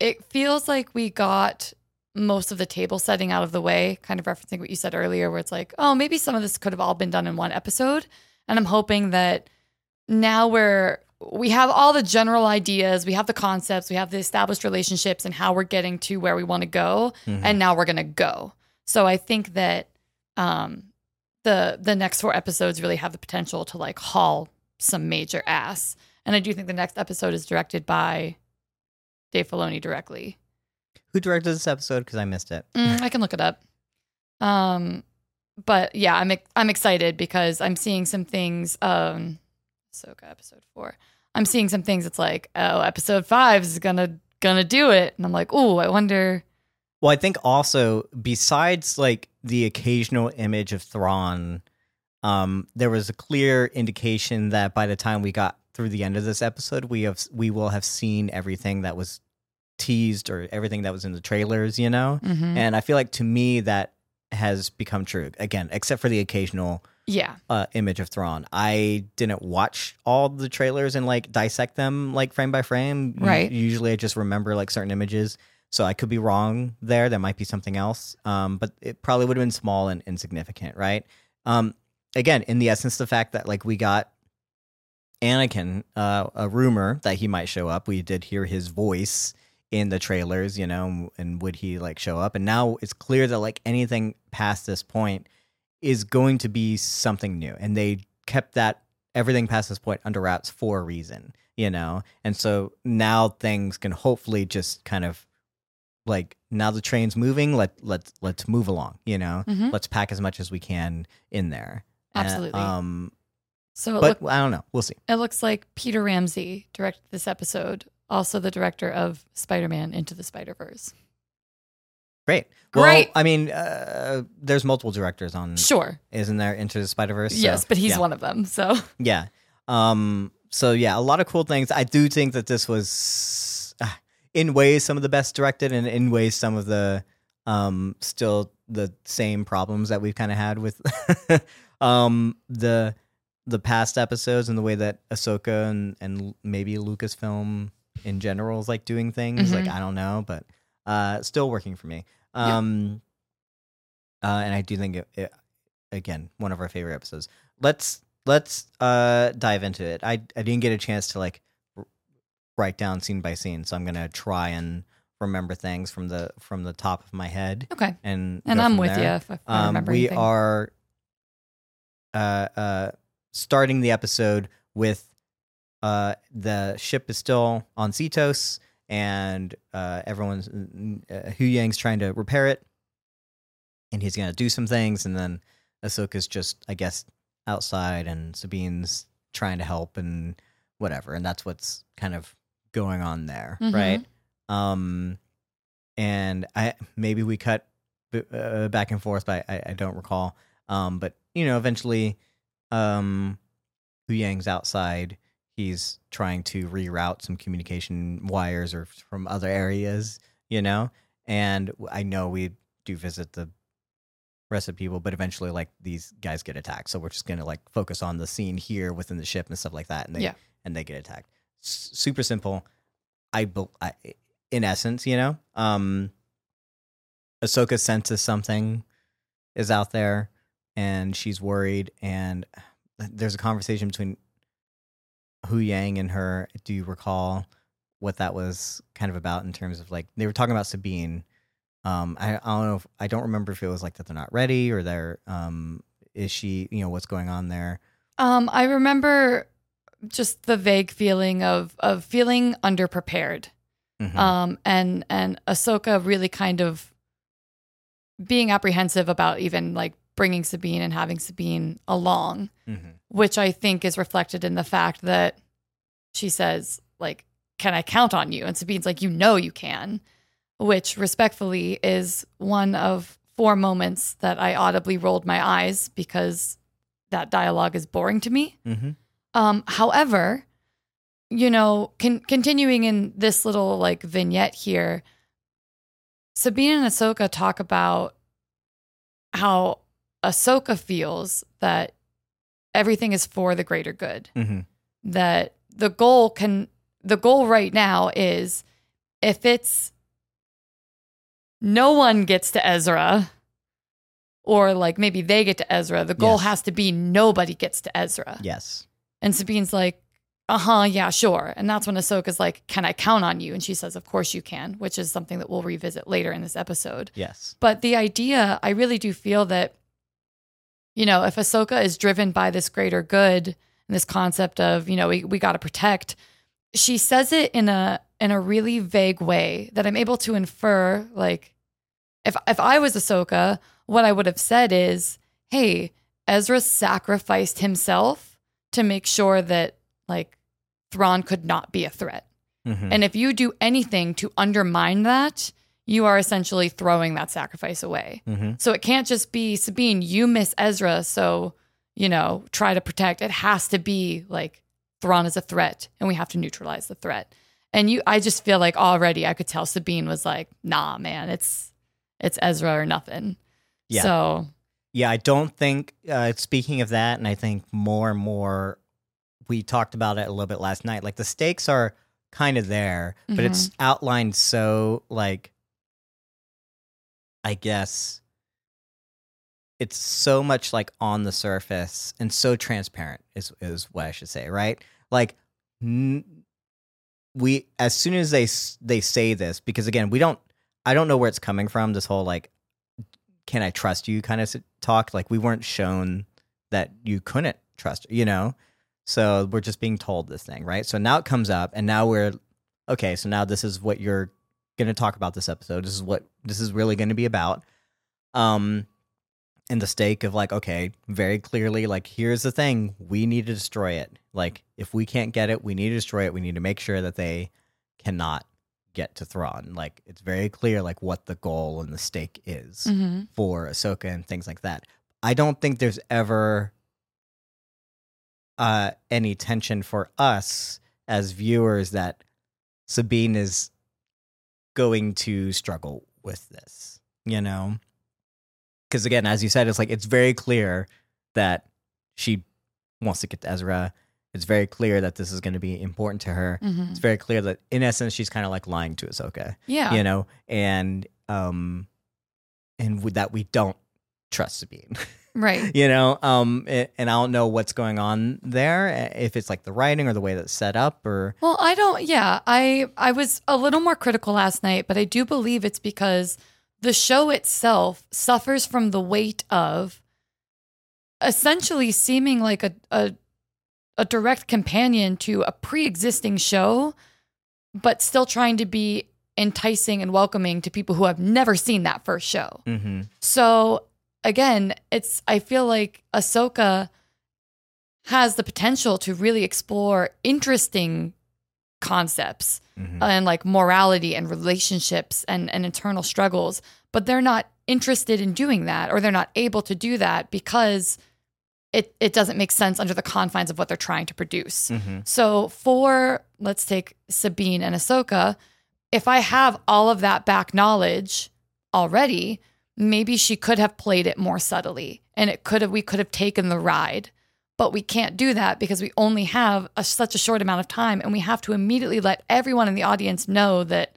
it feels like we got most of the table setting out of the way, kind of referencing what you said earlier, where it's like, oh, maybe some of this could have all been done in one episode. And I'm hoping that now we're we have all the general ideas, we have the concepts, we have the established relationships and how we're getting to where we want to go, Mhm. and now we're gonna go. So I think that um, the the next four episodes really have the potential to like haul some major ass. And I do think the next episode is directed by Dave Filoni directly. Who directed this episode? Because I missed it. Mm, I can look it up. Um, but yeah, I'm I'm excited because I'm seeing some things. Um, Ahsoka episode four. I'm seeing some things. It's like, oh, episode five is gonna gonna do it, and I'm like, oh, I wonder. Well, I think also besides like the occasional image of Thrawn, um, there was a clear indication that by the time we got through the end of this episode, we have we will have seen everything that was teased or everything that was in the trailers, you know. Mhm. And I feel like to me that has become true again, except for the occasional Yeah, uh, image of Thrawn. I didn't watch all the trailers and like dissect them like frame by frame. Right. Usually, I just remember like certain images, so I could be wrong there. There might be something else, um, but it probably would have been small and insignificant, right? Um, again, in the essence, the fact that like we got Anakin, uh, a rumor that he might show up. We did hear his voice in the trailers, you know, and would he like show up? And now it's clear that like anything past this point is going to be something new. And they kept that everything past this point under wraps for a reason, you know? And so now things can hopefully just kind of like now the train's moving, let let's let's move along, you know? Mhm. Let's pack as much as we can in there. And, Absolutely. um so but look, I don't know. We'll see. it looks like Peter Ramsey directed this episode, also the director of Spider-Man Into the Spider-Verse. Great. Great. I mean, uh, there's multiple directors on, Sure, isn't there, Into the Spider Verse? yes, but he's yeah. one of them. So Yeah. Um. So yeah, a lot of cool things. I do think that this was, uh, in ways, some of the best directed, and in ways, some of the, um, still the same problems that we've kind of had with, um, the, the past episodes and the way that Ahsoka and and maybe Lucasfilm in general is like doing things. Mhm. Like I don't know, but uh, still working for me. Um, uh, and I do think it, it, again one of our favorite episodes. Let's let's uh dive into it. I I didn't get a chance to like r- write down scene by scene, so I'm gonna try and remember things from the from the top of my head okay, and and I'm with there. you if, if I Um, remember we anything. are uh, uh, starting the episode with uh, the ship is still on Seatos, and uh, everyone's uh, Huyang's trying to repair it, and he's gonna do some things, and then Ahsoka's just, I guess, outside, and Sabine's trying to help and whatever, and that's what's kind of going on there, Mhm. right? Um, and I maybe we cut b- uh, back and forth, but I, I don't recall. Um, but you know, eventually, um, Huyang's outside. He's trying to reroute some communication wires or from other areas, you know. And I know we do visit the rest of the people, but eventually, like these guys get attacked. So we're just gonna like focus on the scene here within the ship and stuff like that, and they Yeah. and they get attacked. S- super simple. I, bel- I, in essence, you know, um, Ahsoka senses something is out there, and she's worried. And there's a conversation between Huyang and her. Do you recall what that was kind of about in terms of like they were talking about Sabine? Um, I, I don't know. If, I don't remember if it was like that they're not ready or they're um, is she? You know, what's going on there? Um, I remember just the vague feeling of of feeling underprepared. Mhm. Um, and and Ahsoka really kind of being apprehensive about even like bringing Sabine and having Sabine along, Mhm. which I think is reflected in the fact that she says like, "Can I count on you?" And Sabine's like, "You know you can," which respectfully is one of four moments that I audibly rolled my eyes because that dialogue is boring to me. Mhm. Um, however, you know, con- continuing in this little like vignette here, Sabine and Ahsoka talk about how Ahsoka feels that everything is for the greater good. Mhm. That the goal can the goal right now is if it's no one gets to Ezra or like maybe they get to Ezra, the goal Yes. has to be nobody gets to Ezra. Yes. And Sabine's like, uh huh, yeah, sure. And that's when Ahsoka's like, can I count on you? And she says, of course you can, which is something that we'll revisit later in this episode. Yes. But the idea, I really do feel that, you know, if Ahsoka is driven by this greater good and this concept of, you know, we, we got to protect, she says it in a in a really vague way that I'm able to infer. Like, if if I was Ahsoka, what I would have said is, "Hey, Ezra sacrificed himself to make sure that like Thrawn could not be a threat. Mhm. And if you do anything to undermine that, you are essentially throwing that sacrifice away. Mhm. So it can't just be Sabine, you miss Ezra, so you know, try to protect. It has to be like Thrawn is a threat and we have to neutralize the threat. And you I just feel like already I could tell Sabine was like, nah, man, it's it's Ezra or nothing. Yeah. So Yeah, I don't think. Uh, speaking of that, and I think more and more, we talked about it a little bit last night. Like the stakes are kind of there, but it's outlined so like, I guess, it's so much like on the surface and so transparent is is what I should say, right? Like, n- we as soon as they they say this, because again, we don't. I don't know where it's coming from. This whole like can I trust you kind of talk. Like we weren't shown that you couldn't trust, you know? So we're just being told this thing, right? So now it comes up and now we're okay, so now this is what you're going to talk about this episode. This is what this is really going to be about. Um and the stake of like okay, very clearly like here's the thing, we need to destroy it. Like if we can't get it, we need to destroy it. We need to make sure that they cannot get to Thrawn. Like it's very clear like what the goal and the stake is mhm. for Ahsoka and things like that. I don't think there's ever uh, any tension for us as viewers that Sabine is going to struggle with this, you know? Because again, as you said, it's like it's very clear that she wants to get to Ezra. It's very clear that this is going to be important to her. Mhm. It's very clear that, in essence, she's kind of like lying to Ahsoka yeah. you know, and um, and that we don't trust Sabine, Right. you know, um, a- and I don't know what's going on there, if it's like the writing or the way that's set up, or Well, I don't. Yeah, I I was a little more critical last night, but I do believe it's because the show itself suffers from the weight of essentially seeming like a a, a direct companion to a pre-existing show, but still trying to be enticing and welcoming to people who have never seen that first show. mm-hmm. So again, it's I feel like Ahsoka has the potential to really explore interesting concepts Mm-hmm. and like morality and relationships and, and internal struggles, but they're not interested in doing that or they're not able to do that because it, it doesn't make sense under the confines of what they're trying to produce. Mm-hmm. So for let's take Sabine and Ahsoka, if I have all of that back knowledge already, maybe she could have played it more subtly and it could have we could have taken the ride. But we can't do that because we only have a, such a short amount of time and we have to immediately let everyone in the audience know that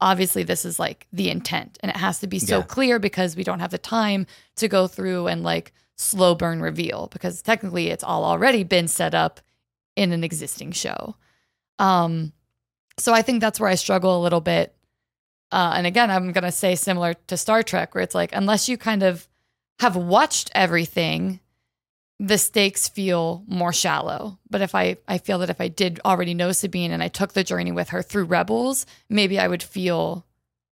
obviously this is like the intent and it has to be so Yeah. clear because we don't have the time to go through and like slow burn reveal because technically it's all already been set up in an existing show. Um, so I think that's where I struggle a little bit. Uh, and again, I'm going to say similar to Star Trek, where it's like, unless you kind of have watched everything, the stakes feel more shallow. But if I, I feel that if I did already know Sabine and I took the journey with her through Rebels, maybe I would feel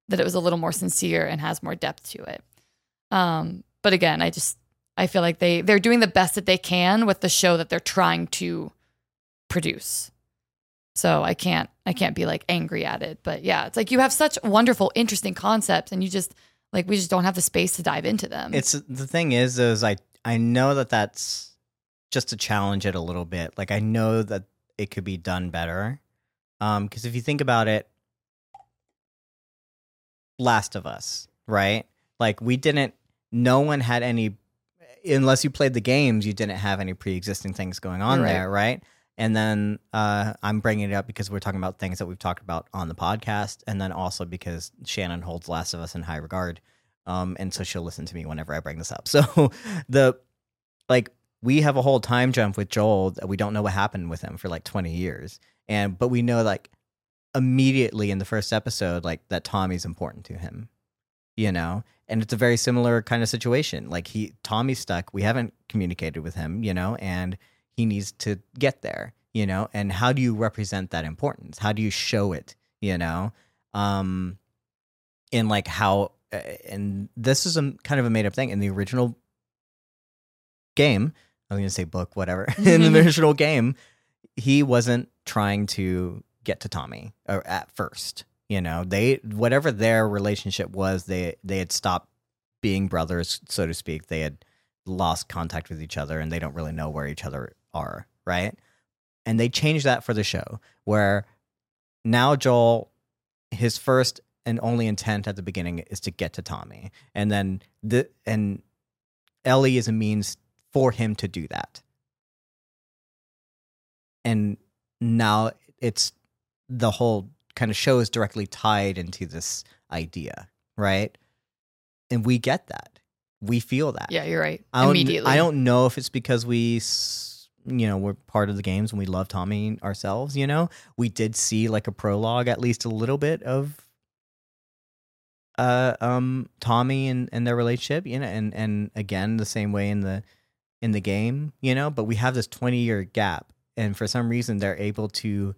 that it was a little more sincere and has more depth to it. Um, but again, I just I feel like they they're doing the best that they can with the show that they're trying to produce. So I can't I can't be like angry at it, but yeah, it's like you have such wonderful, interesting concepts, and you just like we just don't have the space to dive into them. It's the thing is, is I I know that that's just to challenge it a little bit. Like I know that it could be done better. Um, because if you think about it, Last of Us, right? Like we didn't. No one had any, unless you played the games, you didn't have any pre-existing things going on Right. there, right? And then uh, I'm bringing it up because we're talking about things that we've talked about on the podcast, and then also because Shannon holds Last of Us in high regard um, and so she'll listen to me whenever I bring this up. So the like we have a whole time jump with Joel that we don't know what happened with him for like 20 years, and but we know like immediately in the first episode like that Tommy's important to him, you know, and it's a very similar kind of situation. Like he Tommy's stuck. We haven't communicated with him, you know, and he needs to get there, you know. And how do you represent that importance? How do you show it, you know? Um, in like how uh, and this is a kind of a made up thing in the original game i was going to say book whatever in the original game he wasn't trying to get to Tommy or at first. You know, they whatever their relationship was, they they had stopped being brothers, so to speak. They had lost contact with each other and they don't really know where each other are, right? And they changed that for the show where now Joel his first and only intent at the beginning is to get to Tommy. And then the and Ellie is a means for him to do that. And now it's the whole kind of show is directly tied into this idea, right? And we get that. We feel that. Yeah, you're right. I don't, Immediately. I don't know if it's because we, s- you know, we're part of the games and we love Tommy ourselves. You know, we did see like a prologue, at least a little bit of, uh, um, Tommy and, and their relationship. You know, and and again the same way in the in the game. You know, but we have this twenty year gap, and for some reason they're able to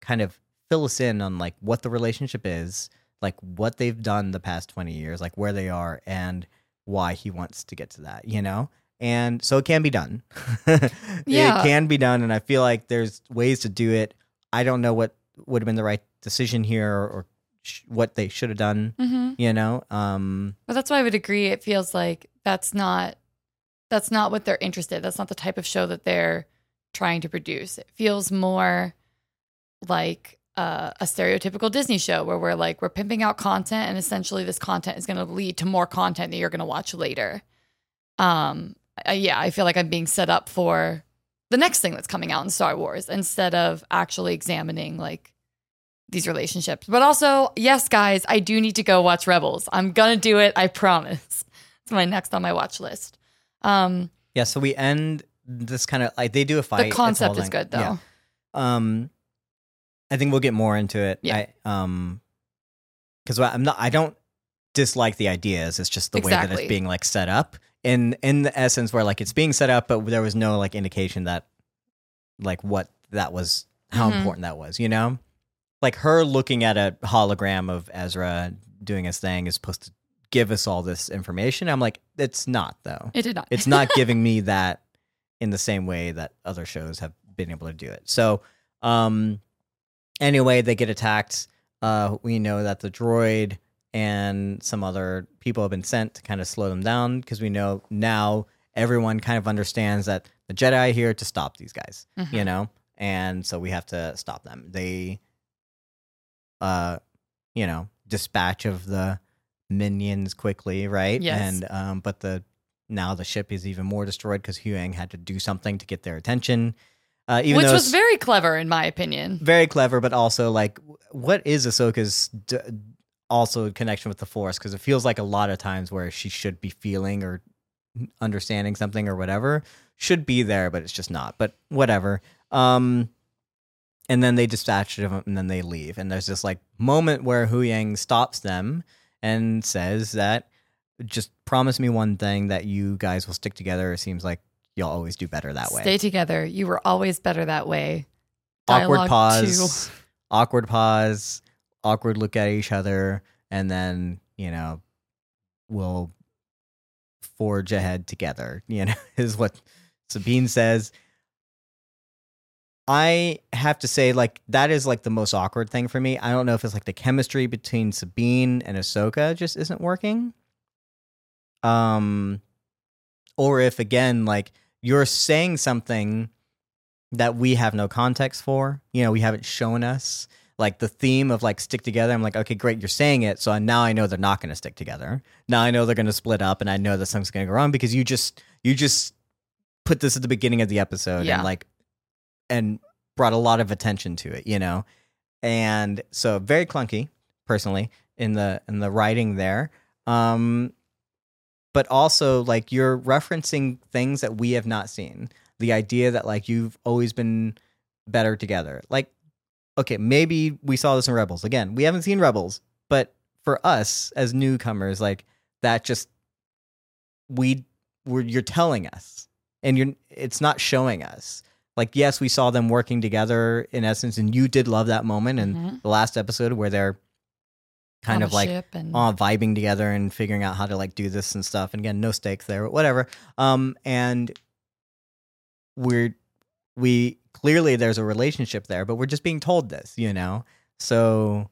kind of fill us in on like what the relationship is, like what they've done the past 20 years, like where they are and why he wants to get to that, you know? And so it can be done. Yeah. It can be done and I feel like there's ways to do it. I don't know what would have been the right decision here or, or sh- what they should have done, hmm you know? Um But that's why I would agree. It feels like that's not that's not what they're interested. That's not the type of show that they're trying to produce. It feels more like uh, a stereotypical Disney show where we're like we're pimping out content, and essentially this content is going to lead to more content that you're going to watch later. Um, I, yeah, I feel like I'm being set up for the next thing that's coming out in Star Wars instead of actually examining like these relationships. But also, yes, guys, I do need to go watch Rebels. I'm gonna do it. I promise. It's my next on my watch list. Um, yeah, so we end this kind of like they do a fight. the concept is good though. yeah. um i think we'll get more into it Yeah. i um because i'm not i don't dislike the ideas it's just the way that it's being like set up in in the essence where like it's being set up but there was no like indication that like what that was how Mhm. important that was you know like her looking at a hologram of ezra doing his thing is supposed to give us all this information i'm like it's not though It did not. it's not giving me that in the same way that other shows have been able to do it. So, um, anyway, they get attacked. Uh, we know that the droid and some other people have been sent to kind of slow them down because we know now everyone kind of understands that the Jedi are here to stop these guys, you Mhm. know, and so we have to stop them. They, uh, you know, dispatch of the minions quickly, right? Yes. And um, but the now the ship is even more destroyed because Huyang had to do something to get their attention. Uh, even Which was very clever in my opinion. very clever, but also like, what is Ahsoka's d- also in connection with the Force? Because it feels like a lot of times where she should be feeling or understanding something or whatever should be there, but it's just not. But whatever. Um, and then they dispatch them, and then they leave. And there's this like moment where Huyang stops them and says that just promise me one thing that you guys will stick together. It seems like you'll always do better that way. Stay together. You were always better that way. awkward Dialogue pause, awkward pause, awkward look at each other, and then you know we'll forge ahead together. You know, is what Sabine says. I have to say, like that is like the most awkward thing for me. I don't know if it's like the chemistry between Sabine and Ahsoka just isn't working. Um, or if again, like you're saying something that we have no context for. You know, we haven't shown us like the theme of like stick together. I'm like, okay, great, you're saying it, so now I know they're not going to stick together. Now I know they're going to split up, and I know that something's going to go wrong because you just you just put this at the beginning of the episode Yeah. and like and brought a lot of attention to it, you know, and so very clunky personally in the in the writing there. Um, but also like you're referencing things that we have not seen the idea that like you've always been better together. Like, okay, maybe we saw this in Rebels. Again, we haven't seen Rebels, but for us as newcomers, like that just we were you're telling us, and you're it's not showing us. Like, yes, we saw them working together in essence, and you did love that moment in Mhm. the last episode where they're kind On of like and all vibing together and figuring out how to like do this and stuff. And again, no stakes there, but whatever. Um, and we're we clearly there's a relationship there, but we're just being told this, you know? So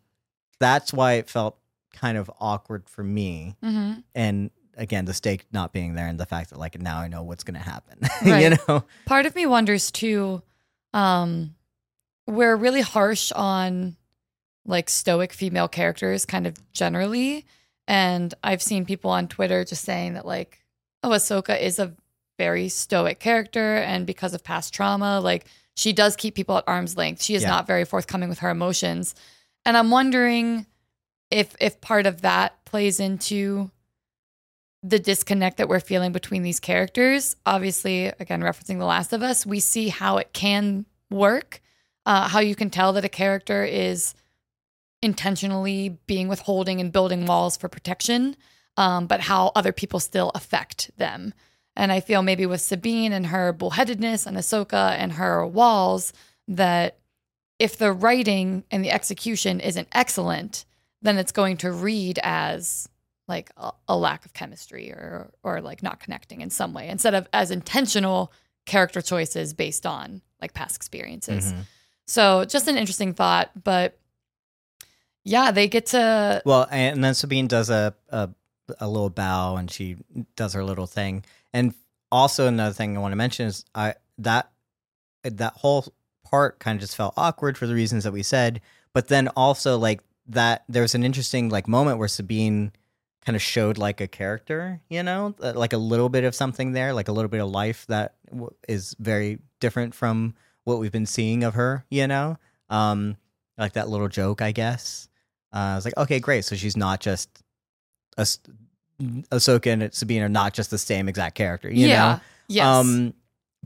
that's why it felt kind of awkward for me. Mm-hmm. And again, the stake not being there and the fact that like now I know what's going to happen, you know? Part of me wonders too. Um, we're really harsh on like stoic female characters, kind of generally, and I've seen people on Twitter just saying that like, oh, Ahsoka is a very stoic character, and because of past trauma, like she does keep people at arm's length. She is Yeah. not very forthcoming with her emotions, and I'm wondering if if part of that plays into the disconnect that we're feeling between these characters. Obviously, again, referencing The Last of Us, we see how it can work, uh, how you can tell that a character is intentionally being withholding and building walls for protection, um, but how other people still affect them. And I feel maybe with Sabine and her bullheadedness and Ahsoka and her walls, that if the writing and the execution isn't excellent, then it's going to read as like a, a lack of chemistry or or like not connecting in some way instead of as intentional character choices based on like past experiences. Mhm. So just an interesting thought, but yeah, they get to Well, and then Sabine does a, a a little bow and she does her little thing. And also another thing I want to mention is I that that whole part kind of just felt awkward for the reasons that we said. But then also like that there was an interesting like moment where Sabine kind of showed like a character, you know, uh, like a little bit of something there, like a little bit of life that is very different from what we've been seeing of her, you know, um, like that little joke, I guess. Uh, I was like, okay, great. So she's not just Ahs- Ahsoka and Sabine are not just the same exact character, you yeah, know. yes, Um,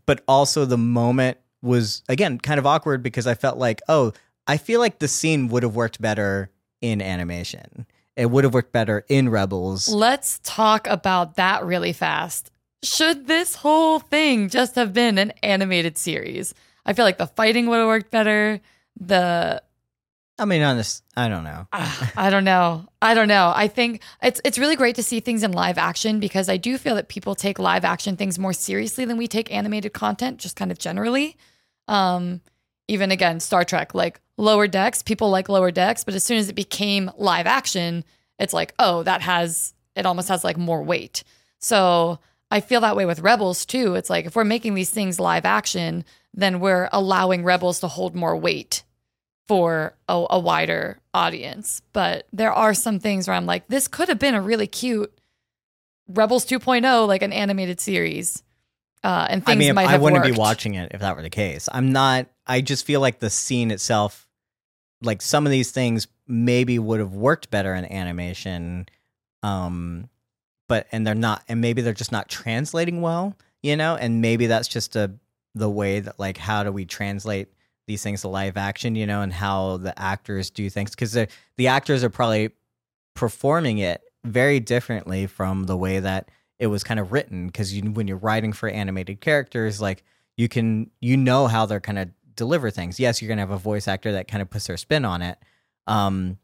but also the moment was again kind of awkward because I felt like, oh, I feel like the scene would have worked better in animation. It would have worked better in Rebels. Let's talk about that really fast. Should this whole thing just have been an animated series? I feel like the fighting would have worked better. The I mean, honest, I don't know. I don't know. I don't know. I think it's it's really great to see things in live action because I do feel that people take live action things more seriously than we take animated content, just kind of generally. Um, even again, Star Trek, like lower decks, people like lower decks, but as soon as it became live action, it's like, oh, that has it almost has like more weight. So I feel that way with Rebels too. It's like if we're making these things live action, then we're allowing Rebels to hold more weight for a, a wider audience. But there are some things where I'm like, this could have been a really cute Rebels 2.0, like an animated series. Uh, and things I mean, might I have wouldn't be watching it if that were the case. I'm not. I just feel like the scene itself, like some of these things, maybe would have worked better in animation. Um, but and they're not, and maybe they're just not translating well, you know. And maybe that's just a the way that like how do we translate these things to live action, you know, and how the actors do things because the the actors are probably performing it very differently from the way that it was kind of written because you when you're writing for animated characters like you can you know how they're kind of deliver things yes you're gonna have a voice actor that kind of puts their spin on it um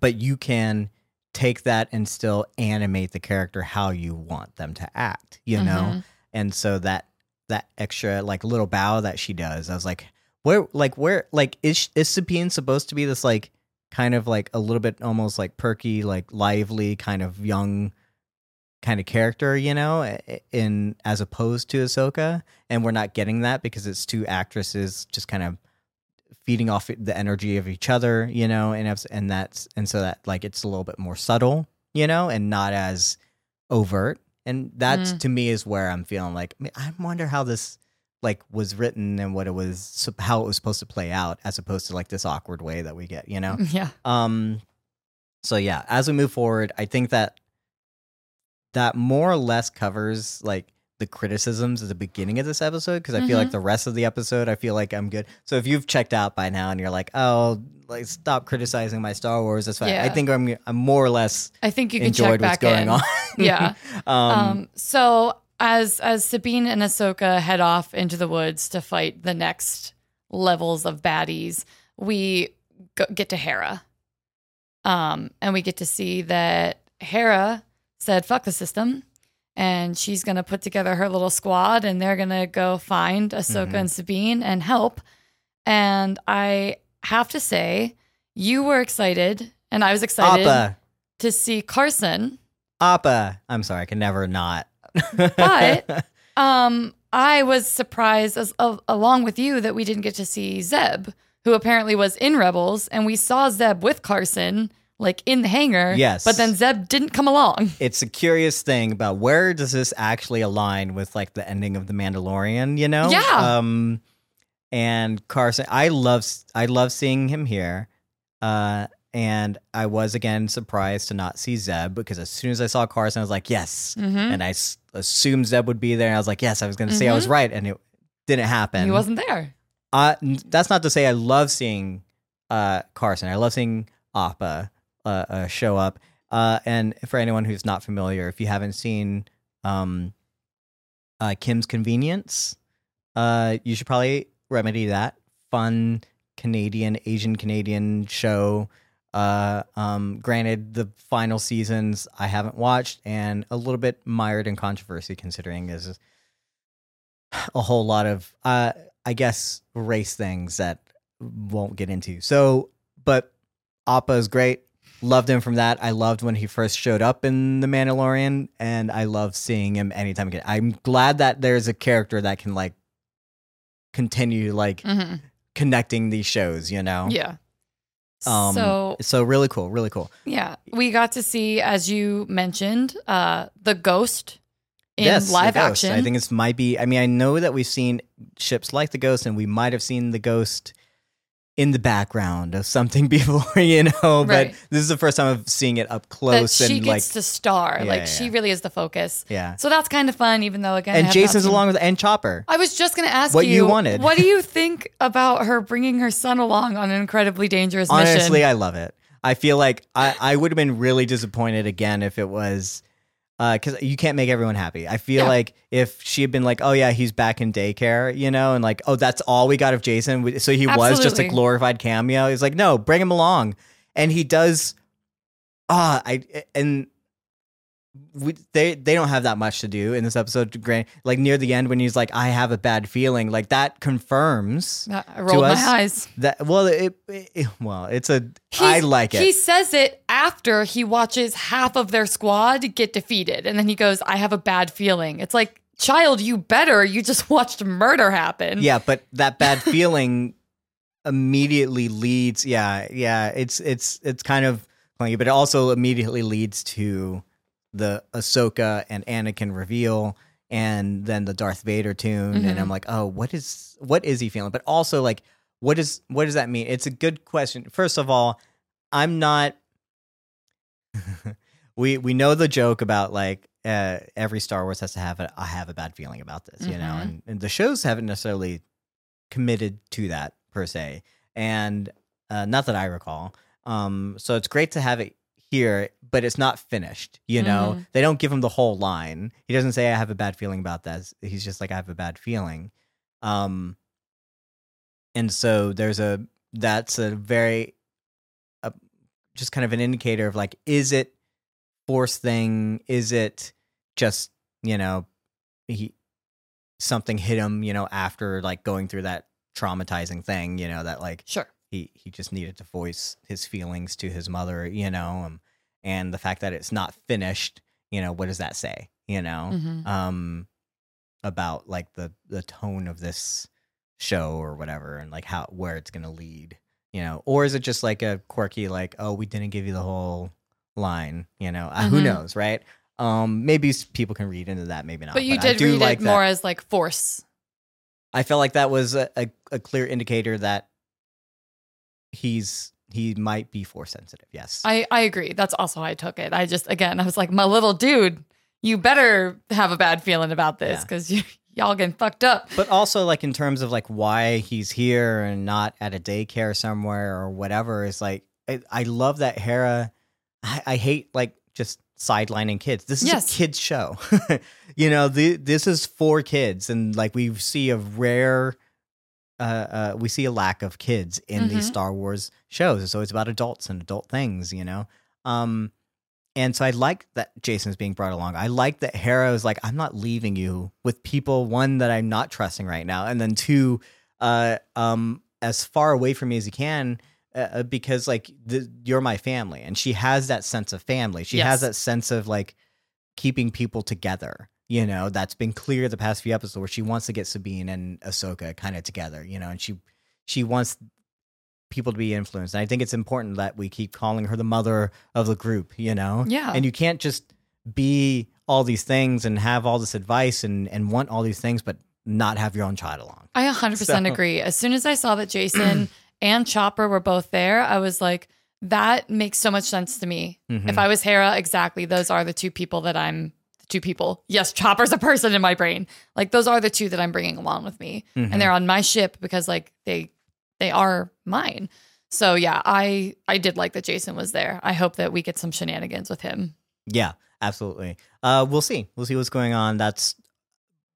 but you can take that and still animate the character how you want them to act you know Mhm. and so that that extra like little bow that she does i was like where like where like is is sabine supposed to be this like kind of like a little bit almost like perky like lively kind of young kind of character you know in as opposed to ahsoka and we're not getting that because it's two actresses just kind of feeding off the energy of each other you know and and that's and so that like it's a little bit more subtle you know and not as overt and that Mm. to me is where i'm feeling like i wonder how this like was written and what it was how it was supposed to play out as opposed to like this awkward way that we get you know Yeah. um so yeah as we move forward i think that that more or less covers like the criticisms at the beginning of this episode because i feel like Mhm. the rest of the episode i feel like i'm good so if you've checked out by now and you're like oh like stop criticizing my star wars that's fine i think i'm i'm more or less I think you can enjoyed check what's back going in. on Yeah. um, Um, so as as Sabine and Ahsoka head off into the woods to fight the next levels of baddies, we go, get to Hera, um, and we get to see that Hera said "fuck the system," and she's gonna put together her little squad, and they're gonna go find Ahsoka Mhm. and Sabine and help. And I have to say, you were excited, and I was excited Appa, to see Carson. Appa. I'm sorry, I can never not. But- Um, I was surprised, as a along with you, that we didn't get to see Zeb, who apparently was in Rebels, and we saw Zeb with Carson, like in the hangar. Yes. but then Zeb didn't come along. it's a curious thing about where does this actually align with like the ending of the Mandalorian, you know? Yeah. Um and Carson I love I love seeing him here. Uh and I was again surprised to not see Zeb because as soon as I saw Carson I was like, "Yes." Mm-hmm. And I s- assumed Zeb would be there and I was like, "Yes, I was going to say I was right." And it didn't happen. He wasn't there. Uh, that's not to say I love seeing uh, Carson. I love seeing Appa uh, uh, show up. Uh, and for anyone who's not familiar, if you haven't seen um, uh, Kim's Convenience, uh, you should probably remedy that. Fun Canadian, Asian Canadian show. Uh, um, granted, the final seasons I haven't watched, and a little bit mired in controversy considering is a whole lot of, uh, I guess, race things that won't get into. So, but Appa is great. Loved him from that. I loved when he first showed up in The Mandalorian, and I love seeing him anytime again. I'm glad that there's a character that can like continue like Mm-hmm. connecting these shows. You know, Yeah. Um, so so really cool, really cool. yeah, we got to see, as you mentioned, uh, the ghost in yes, live action. I think this might be. I mean, I know that we've seen ships like the Ghost, and we might have seen the Ghost in the background of something before, you know. Right. But this is the first time of seeing it up close. that she and gets like, to star. Yeah, like yeah, she really is the focus. yeah. So that's kind of fun, even though again, And Jacen's seen- along with and Chopper. I was just going to ask What you, you wanted. What do you think about her bringing her son along on an incredibly dangerous Honestly, mission? I love it. I feel like I, I would have been really disappointed again if it was because you can't make everyone happy. I feel Yeah. like if she had been like, "Oh yeah, he's back in daycare," you know, and like, "Oh, that's all we got of Jacen," so he was just a glorified cameo. He's like, "No, bring him along," and he does. Ah, I and we, they they don't have that much to do in this episode. Grant, like near the end when he's like, "I have a bad feeling," like that confirms uh, I rolled my us, eyes. that. Well, it, it well, it's a. I He's- like it. He says it after he watches half of their squad get defeated. And then he goes, I have a bad feeling. It's like, child, you better. You just watched murder happen. Yeah, but that bad feeling immediately leads. Yeah, yeah. It's it's it's kind of clunky, but it also immediately leads to the Ahsoka and Anakin reveal, and then the Darth Vader tune. And Mhm. I'm like, oh, what is what is he feeling? But also like, what is what does that mean? It's a good question. First of all, I'm not. we we know the joke about like uh, every Star Wars has to have a I have a bad feeling about this, you know, Mhm. and, and the shows haven't necessarily committed to that per se, and uh, not that I recall. Um, so it's great to have it here, but it's not finished. You know, Mhm. they don't give him the whole line. He doesn't say I have a bad feeling about that. He's just like I have a bad feeling. Um, and so there's a that's a very uh, just kind of an indicator of like is it force thing is it just you know he something hit him you know after like going through that traumatizing thing you know that like Sure. he he just needed to voice his feelings to his mother you know um, and the fact that it's not finished you know what does that say you know Mhm. um about like the the tone of this show or whatever and like how where it's gonna lead you know or is it just like a quirky like oh we didn't give you the whole line you know uh, who Mhm. knows right um maybe people can read into that maybe not But you I did do read like it that. more as like force. i felt like that was a, a, a clear indicator that he's he might be force sensitive yes I, I agree. That's also how I took it. I just, again, I was like, my little dude, you better have a bad feeling about this Yeah. because you, y'all getting fucked up. but also like in terms of like why he's here and not at a daycare somewhere or whatever is like I, I love that Hera. I, I hate like just sidelining kids. This is Yes. a kids show. you know, the, this is for kids, and like we see a rare. Uh, uh, we see a lack of kids in these Mhm. Star Wars shows. So it's about adults and adult things, you know. Um, and so I like that Jacen's being brought along. I like that Hera is like, I'm not leaving you with people, one, that I'm not trusting right now, and then two, uh, um, as far away from me as you can, uh, because like the, you're my family. And she has that sense of family. She Yes. has that sense of like keeping people together. You know, that's been clear the past few episodes where she wants to get Sabine and Ahsoka kind of together, you know, and she she wants people to be influenced. And I think it's important that we keep calling her the mother of the group, you know? Yeah. And you can't just be all these things and have all this advice and, and want all these things, but not have your own child along. I 100% So- agree. As soon as I saw that Jacen and Chopper were both there, I was like, that makes so much sense to me. Mhm. If I was Hera, exactly, those are the two people that I'm, two people. Yes, Chopper's a person in my brain. Like, those are the two that I'm bringing along with me. Mhm. And they're on my ship because, like, they, they are mine. So yeah, I I did like that Jacen was there. I hope that we get some shenanigans with him. Yeah, absolutely. Uh, we'll see. We'll see what's going on. That's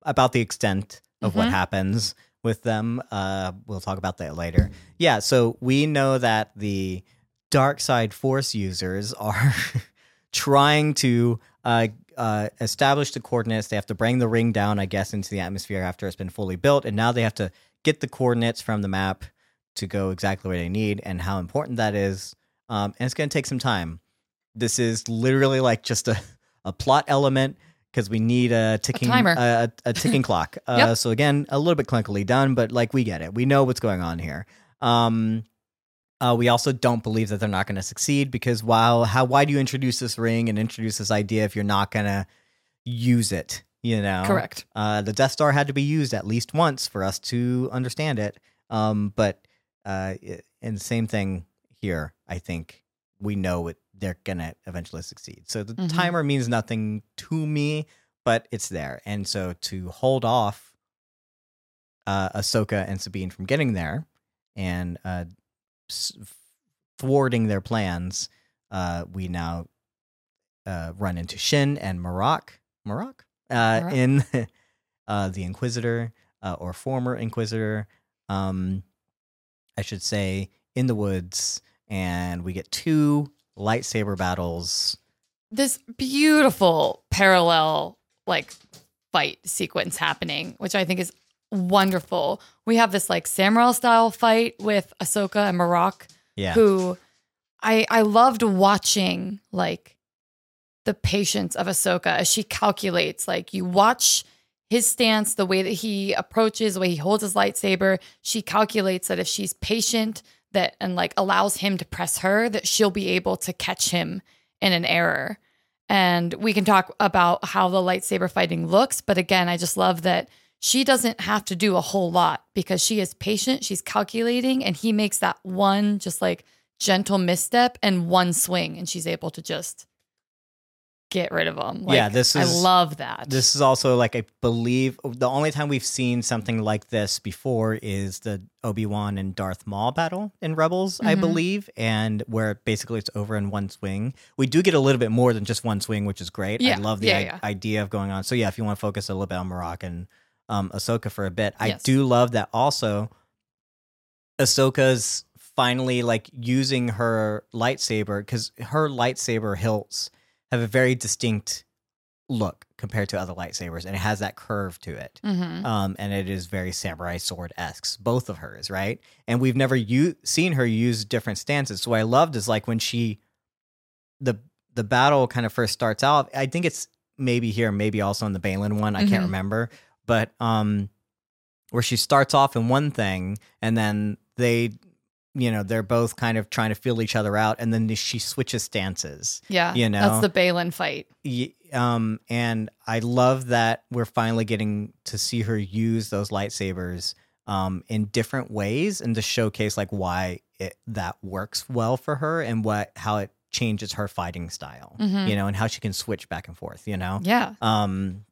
about the extent of what Mhm. happens with them. Uh, we'll talk about that later. Yeah, so we know that the dark side force users are trying to uh, uh, establish the coordinates. They have to bring the ring down, I guess, into the atmosphere after it's been fully built, and now they have to get the coordinates from the map to go exactly where they need, and how important that is. Um, and it's going to take some time. This is literally like just a, a plot element because we need a ticking timer. a, a ticking clock. Uh, Yep. So again, a little bit clunkily done, but like we get it. We know what's going on here. Um, uh, we also don't believe that they're not going to succeed because while how why do you introduce this ring and introduce this idea if you're not going to use it? You know, Correct. Uh, the Death Star had to be used at least once for us to understand it. Um, but uh, and same thing here. I think we know it, they're gonna eventually succeed. So the Mhm. timer means nothing to me, but it's there. And so to hold off uh, Ahsoka and Sabine from getting there and uh, thwarting their plans, uh, we now uh, run into Shin and Marrok. Marrok? Uh, Marrok. in uh, the Inquisitor uh, or former Inquisitor, um, I should say, in the woods, and we get two lightsaber battles. this beautiful parallel like fight sequence happening, which I think is wonderful. We have this like samurai style fight with Ahsoka and Marrok, Yeah, who I I loved watching like the patience of Ahsoka as she calculates. Like you watch his stance, the way that he approaches, the way he holds his lightsaber. She calculates that if she's patient, that and like allows him to press her, that she'll be able to catch him in an error. And we can talk about how the lightsaber fighting looks, but again, I just love that she doesn't have to do a whole lot because she is patient, she's calculating, and he makes that one just like gentle misstep and one swing, and she's able to just get rid of him. Like, Yeah, this is- I love that. This is also like I believe the only time we've seen something like this before is the Obi Wan and Darth Maul battle in Rebels, I Mhm. believe, and where basically it's over in one swing. We do get a little bit more than just one swing, which is great. Yeah, I love the yeah, i- yeah. idea of going on. So yeah, if you want to focus a little bit on and um, Ahsoka for a bit, I Yes. do love that also. Ahsoka's finally like using her lightsaber because her lightsaber hilts have a very distinct look compared to other lightsabers, and it has that curve to it. Mhm. Um, and it is very samurai sword esque, both of hers, right? And we've never u- seen her use different stances. So what I loved is like when she, the the battle kind of first starts out. I think it's maybe here, maybe also in the Baylan one. I can't Mhm. remember, but um, where she starts off in one thing, and then they, you know, they're both kind of trying to feel each other out, and then she switches stances. yeah, you know. that's the Baylan fight. Um and i love that we're finally getting to see her use those lightsabers um in different ways and to showcase like why it that works well for her and what how it changes her fighting style Mhm. you know and how she can switch back and forth you know Yeah, um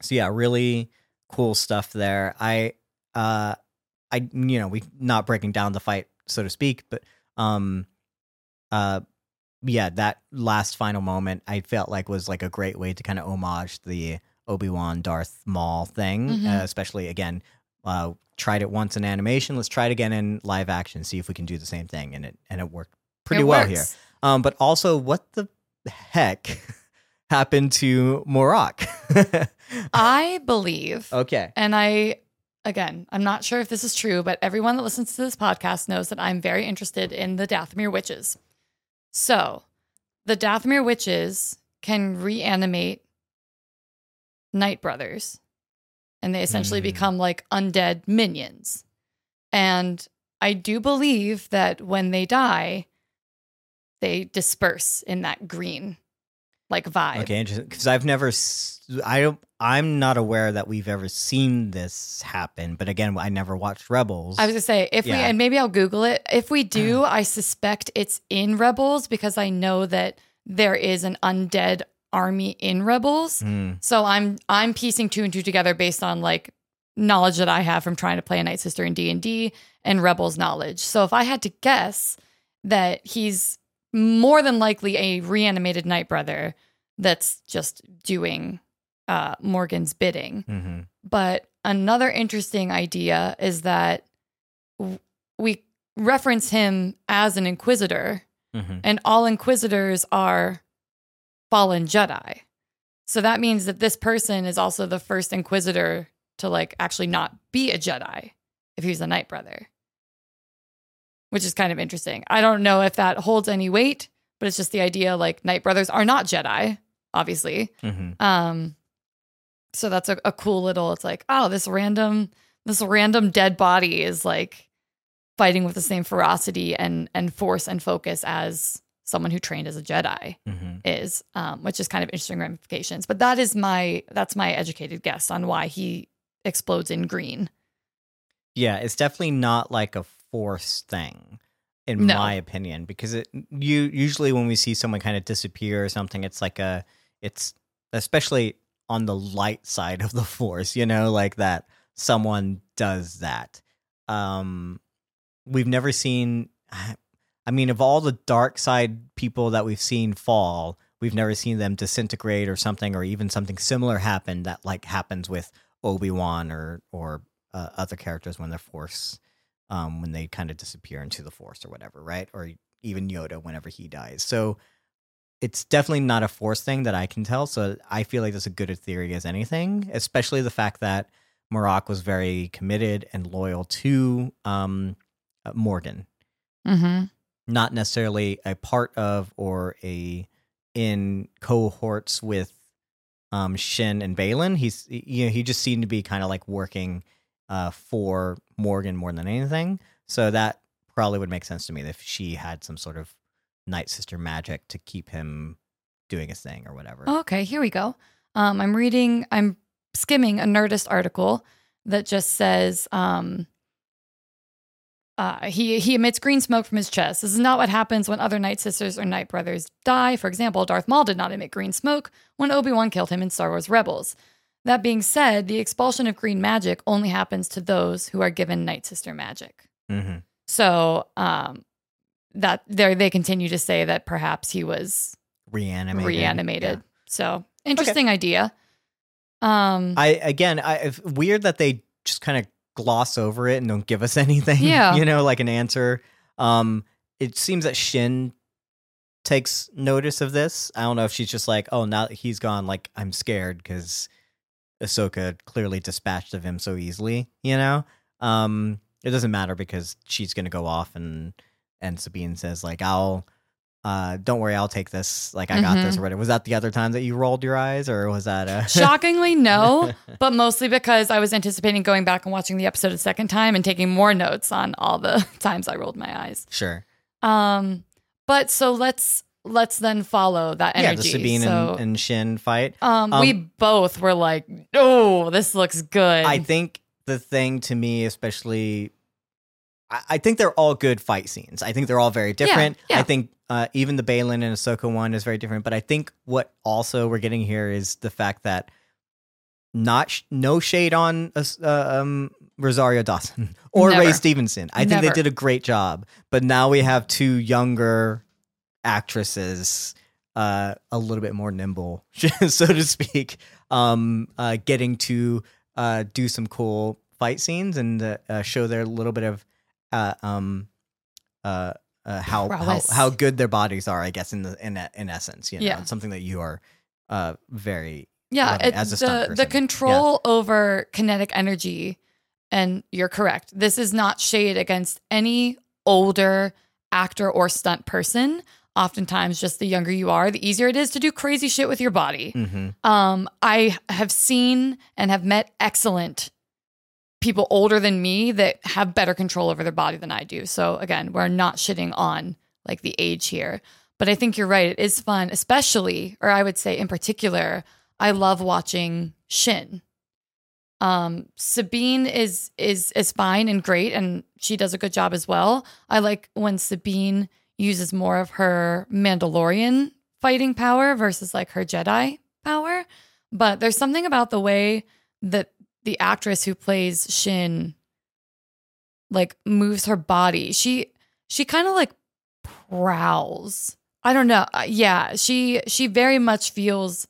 so yeah really cool stuff there i uh i you know we not breaking down the fight so to speak but um uh yeah that last final moment i felt like was like a great way to kind of homage the obi-wan darth maul thing Mhm. uh, especially again uh tried it once in animation let's try it again in live action see if we can do the same thing and it and it worked pretty It well works. here um, but also what the heck happened to Marrok? I believe, okay. and I, again, I'm not sure if this is true, but everyone that listens to this podcast knows that I'm very interested in the Dathomir witches. So, the Dathomir witches can reanimate Night Brothers, and they essentially Hmm. become like undead minions. And I do believe that when they die, they disperse in that green like vibe. Okay, interesting. Because I've never, I don't, I'm not aware that we've ever seen this happen. But again, I never watched Rebels. I was gonna say if we and maybe I'll Google it. If we do, I suspect it's in Rebels because I know that there is an undead army in Rebels. Hmm. So I'm I'm piecing two and two together based on like knowledge that I have from trying to play a Night Sister in D and D and Rebels knowledge. So if I had to guess that he's more than likely a reanimated Night Brother that's just doing uh, Morgan's bidding. Mhm. But another interesting idea is that w- we reference him as an inquisitor, Mhm. and all inquisitors are fallen Jedi. So that means that this person is also the first inquisitor to like actually not be a Jedi if he's a Night Brother. Which is kind of interesting. I don't know if that holds any weight, but it's just the idea like Night Brothers are not Jedi, obviously. Mhm. Um, so that's a, a cool little. It's like, oh, this random, this random dead body is like fighting with the same ferocity and and force and focus as someone who trained as a Jedi Mhm. is, um, which is kind of interesting ramifications. But that is my that's my educated guess on why he explodes in green. Yeah, it's definitely not like a force thing, in No. my opinion, because it you usually when we see someone kind of disappear or something, it's like a it's especially on the light side of the force, you know, like that someone does that. Um, we've never seen. I mean, of all the dark side people that we've seen fall, we've never seen them disintegrate or something, or even something similar happen that like happens with Obi Wan or or uh, other characters when they're force, um, when they kind of disappear into the force or whatever, right? Or even Yoda whenever he dies. So it's definitely not a force thing that I can tell. So I feel like that's a good a theory as anything, especially the fact that Marrok was very committed and loyal to um, uh, Morgan Mm-hmm. not necessarily a part of or a in cohorts with um Shin and Baylan. He's you know he just seemed to be kind of like working uh for Morgan more than anything. So that probably would make sense to me if she had some sort of night sister magic to keep him doing his thing or whatever. Okay, here we go. Um, I'm reading, I'm skimming a Nerdist article that just says um, uh, he he emits green smoke from his chest. This is not what happens when other Night Sisters or Night Brothers die. For example, Darth Maul did not emit green smoke when Obi Wan killed him in Star Wars Rebels. That being said, the expulsion of green magic only happens to those who are given Night Sister magic. hmm So um, that there they continue to say that perhaps he was Reanimated. reanimated. Yeah. So interesting idea. Um, I again, I it's weird that they just kind of gloss over it and don't give us anything. Yeah. you know, like an answer. Um, it seems that Shin takes notice of this. I don't know if she's just like, oh, now he's gone, like I'm scared because Ahsoka clearly dispatched of him so easily. You know, um, it doesn't matter because she's gonna go off and and Sabine says like, I'll. Uh, don't worry, I'll take this. Like I got this Mhm. or. Was that the other time that you rolled your eyes, or was that uh shockingly, no, but mostly because I was anticipating going back and watching the episode a second time and taking more notes on all the times I rolled my eyes. Sure. Um, but so let's let's then follow that energy. Yeah, the Sabine so, and, and Shin fight. um, um, we both were like, "Oh, this looks good." I think the thing to me, especially, I, I think they're all good fight scenes. I think they're all very different. yeah. I think uh, even the Baylan and Ahsoka one is very different. But I think what also we're getting here is the fact that not sh- no shade on uh, um, Rosario Dawson or Ray Stevenson. I think they did a great job. But now we have two younger actresses, uh, a little bit more nimble, so to speak, um, uh, getting to uh, do some cool fight scenes and uh, uh, show their little bit of uh, um, uh, uh, how, how how good their bodies are. I guess in the in in essence, you know, Yeah. it's something that you are uh very Yeah, it, as a the the control over kinetic energy, and you're correct. This is not shade against any older actor or stunt person. Oftentimes, just the younger you are, the easier it is to do crazy shit with your body. hmm Um, I have seen and have met excellent people older than me that have better control over their body than I do. So again, we're not shitting on like the age here. But I think you're right. It is fun, especially, or I would say in particular, I love watching Shin. Um, Sabine is is is fine and great, and she does a good job as well. I like when Sabine uses more of her Mandalorian fighting power versus like her Jedi power. But there's something about the way that the actress who plays Shin like moves her body. She she kind of like prowls. I don't know. Uh, Yeah, she she very much feels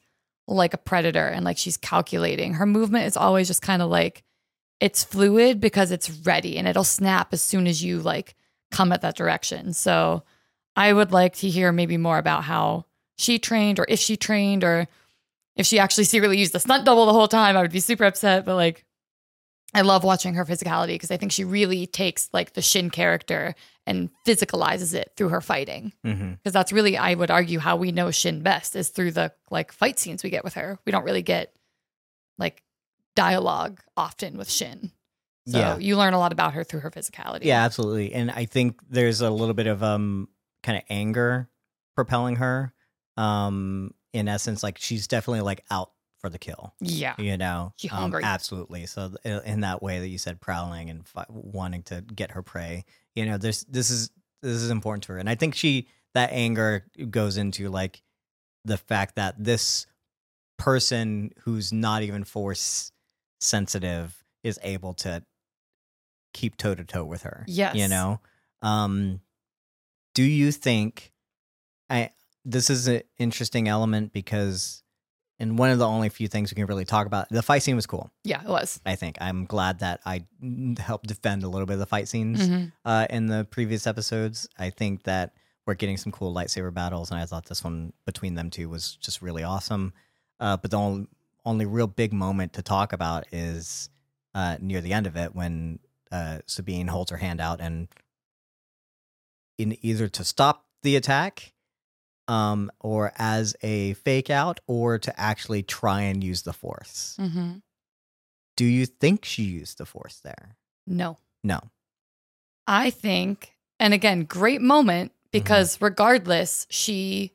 like a predator and like she's calculating. Her movement is always just kind of like it's fluid because it's ready and it'll snap as soon as you like come at that direction. So I would like to hear maybe more about how she trained or if she trained or if she actually secretly used the stunt double the whole time. I would be super upset, but like I love watching her physicality because I think she really takes like the Shin character and physicalizes it through her fighting. Because that's really, I would argue, how we know Shin best is through the like fight scenes we get with her. We don't really get like dialogue often with Shin. So Yeah. you learn a lot about her through her physicality. Yeah, absolutely. And I think there's a little bit of um kind of anger propelling her. Um in essence like she's definitely like out for the kill, Yeah. you know. She Um, hungry. absolutely. So th- in that way that you said prowling and fi- wanting to get her prey, you know, this this is this is important to her. And I think she that anger goes into like the fact that this person who's not even force sensitive is able to keep toe to toe with her. Yes. You know? Um do you think I this is an interesting element because and one of the only few things we can really talk about the fight scene was cool. Yeah, it was. I think I'm glad that I helped defend a little bit of the fight scenes Mhm. uh, in the previous episodes. I think that we're getting some cool lightsaber battles, and I thought this one between them two was just really awesome. Uh, but the only, only real big moment to talk about is uh, near the end of it when uh, Sabine holds her hand out and in either to stop the attack um, or as a fake out or to actually try and use the force. Mhm. Do you think she used the force there? No. No. I think, and again, great moment Mm-hmm. because regardless, she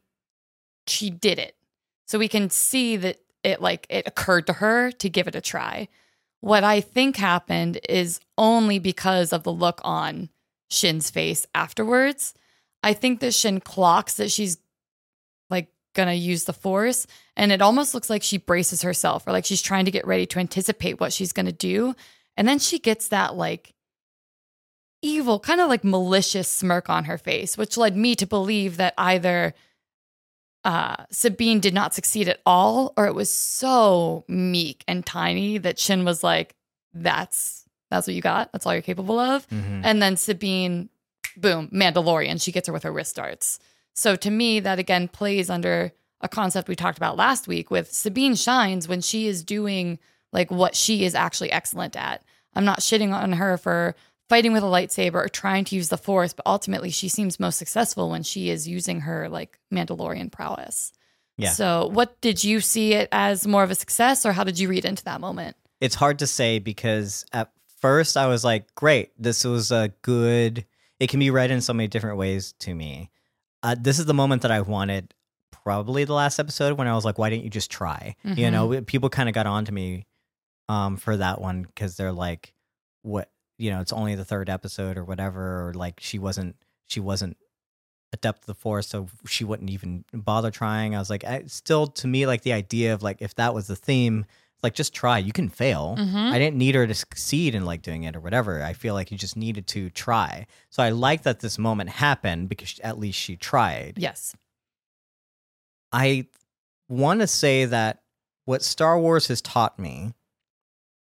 she did it. So we can see that it like it occurred to her to give it a try. What I think happened is only because of the look on Shin's face afterwards. I think that Shin clocks that she's like gonna use the force, and it almost looks like she braces herself or like she's trying to get ready to anticipate what she's gonna do. And then she gets that like evil, kind of like malicious smirk on her face, which led me to believe that either uh, Sabine did not succeed at all, or it was so meek and tiny that Shin was like, "That's that's what you got. That's all you're capable of." Mhm. And then Sabine, boom, Mandalorian. She gets her with her wrist darts. So to me, that again plays under a concept we talked about last week with Sabine shines when she is doing like what she is actually excellent at. I'm not shitting on her for fighting with a lightsaber or trying to use the force, but ultimately she seems most successful when she is using her like Mandalorian prowess. Yeah. So what did you see it as more of a success or how did you read into that moment? it's hard to say because at first I was like, great, this was a good, it can be read in so many different ways to me. Uh, this is the moment that I wanted probably the last episode when I was like, why didn't you just try? You know, people kind of got on to me um, for that one because they're like, what, you know, it's only the third episode or whatever, or like she wasn't, she wasn't adept to the force, so she wouldn't even bother trying. I was like, I, still to me, like the idea of like, if that was the theme, like just try, you can fail. Mhm. I didn't need her to succeed in like doing it or whatever. I feel like you just needed to try. So I like that this moment happened because at least she tried. Yes. I want to say that what Star Wars has taught me,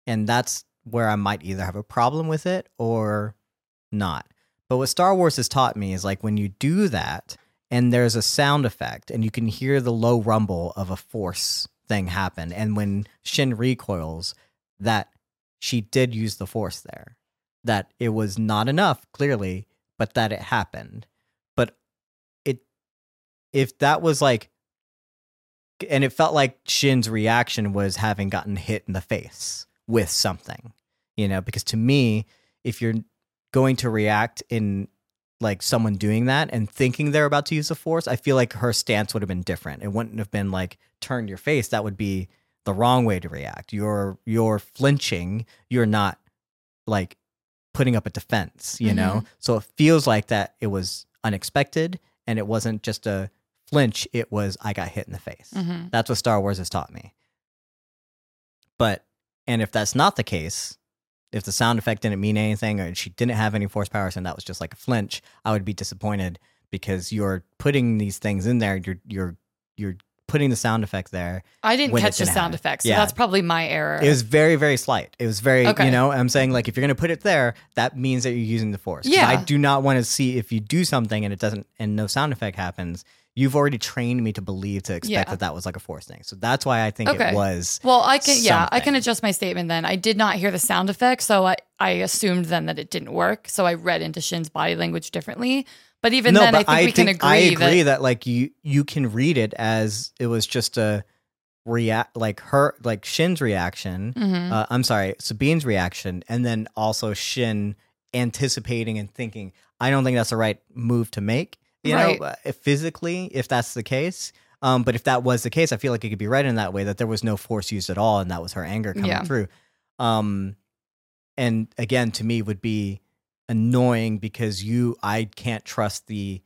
and that's where I might either have a problem with it or not. But what Star Wars has taught me is like when you do that and there's a sound effect and you can hear the low rumble of a force thing happen. And when Shin recoils, that she did use the force there. That it was not enough, clearly, but that it happened. But it if that was like and it felt like Shin's reaction was having gotten hit in the face with something, you know, because to me, if you're going to react in like someone doing that and thinking they're about to use the force, I feel like her stance would have been different. It wouldn't have been like turn your face. That would be the wrong way to react. You're you're flinching. You're not like putting up a defense, you know? So it feels like that it was unexpected and it wasn't just a flinch, it was I got hit in the face. hmm That's what Star Wars has taught me. But and if that's not the case, if the sound effect didn't mean anything or she didn't have any force powers and that was just like a flinch, I would be disappointed because you're putting these things in there. You're you're you're putting the sound effect there. I didn't catch the didn't sound happen. effects, so Yeah. that's probably my error. It was very very slight. It was very Okay. you know. I'm saying like if you're gonna put it there, that means that you're using the force. Yeah. I do not want to see if you do something and it doesn't and no sound effect happens. You've already trained me to believe to expect Yeah. that that was like a force thing. So that's why I think Okay. it was. well, I can yeah, I can adjust my statement then. I did not hear the sound effect, so I I assumed then that it didn't work. So I read into Shin's body language differently. But even then, I think we can agree I agree that that, like you you can read it as it was just a react like her like Shin's reaction. Mhm. Uh, I'm sorry, Sabine's reaction, and then also Shin anticipating and thinking. I don't think that's the right move to make. You Right. know, uh, physically, if that's the case. Um, but if that was the case, I feel like it could be read in that way that there was no force used at all, and that was her anger coming Yeah. through. Um, and again, to me, would be annoying because you, I can't trust the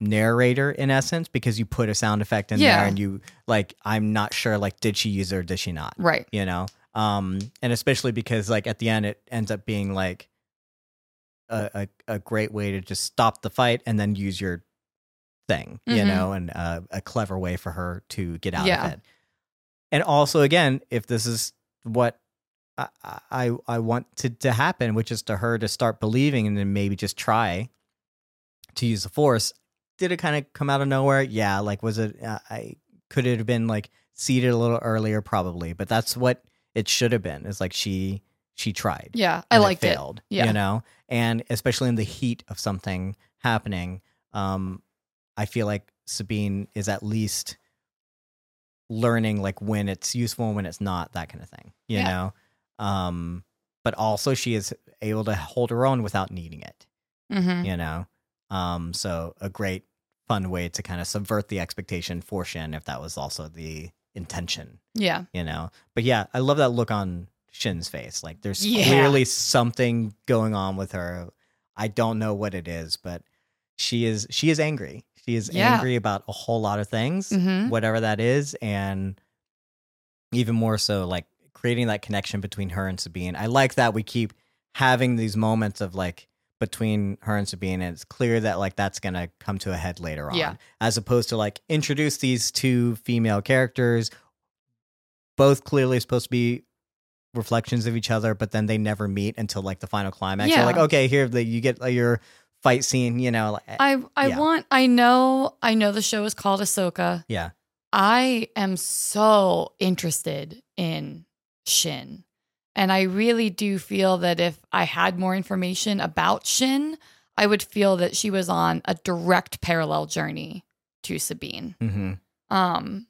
narrator in essence because you put a sound effect in Yeah. there and you like, I'm not sure, like, did she use it or did she not? right. You know, um, and especially because like at the end, it ends up being like a a, a great way to just stop the fight and then use your thing, you Mhm. know, and uh, a clever way for her to get out Yeah. of it. And also, again, if this is what I I, I want to, to happen, which is to her to start believing and then maybe just try to use the force. Did it kind of come out of nowhere? Yeah. Like, was it? Uh, I could it have been like seeded a little earlier, probably, but that's what it should have been. It's like she she tried Yeah, I liked it. failed, Yeah. You know, and especially in the heat of something happening, um, I feel like Sabine is at least learning like when it's useful and when it's not, that kind of thing. You Yeah. know, um, but also she is able to hold her own without needing it. hmm You know, um, so a great fun way to kind of subvert the expectation for Shin if that was also the intention Yeah. you know. But yeah, I love that look on Shin's face. Like there's Yeah. clearly something going on with her. I don't know what it is, but she is she is angry. She is Yeah. angry about a whole lot of things, hmm whatever that is, and even more so like creating that connection between her and Sabine. I like that we keep having these moments of like between her and Sabine, and it's clear that like that's gonna come to a head later on. Yeah. As opposed to like introduce these two female characters, both clearly supposed to be reflections of each other, but then they never meet until like the final climax. You're Yeah. like, okay, here the, you get like, your fight scene, you know. I I Yeah. want. I know. I know the show is called Ahsoka. yeah, I am so interested in Shin. And I really do feel that if I had more information about Shin, I would feel that she was on a direct parallel journey to Sabine. hmm Um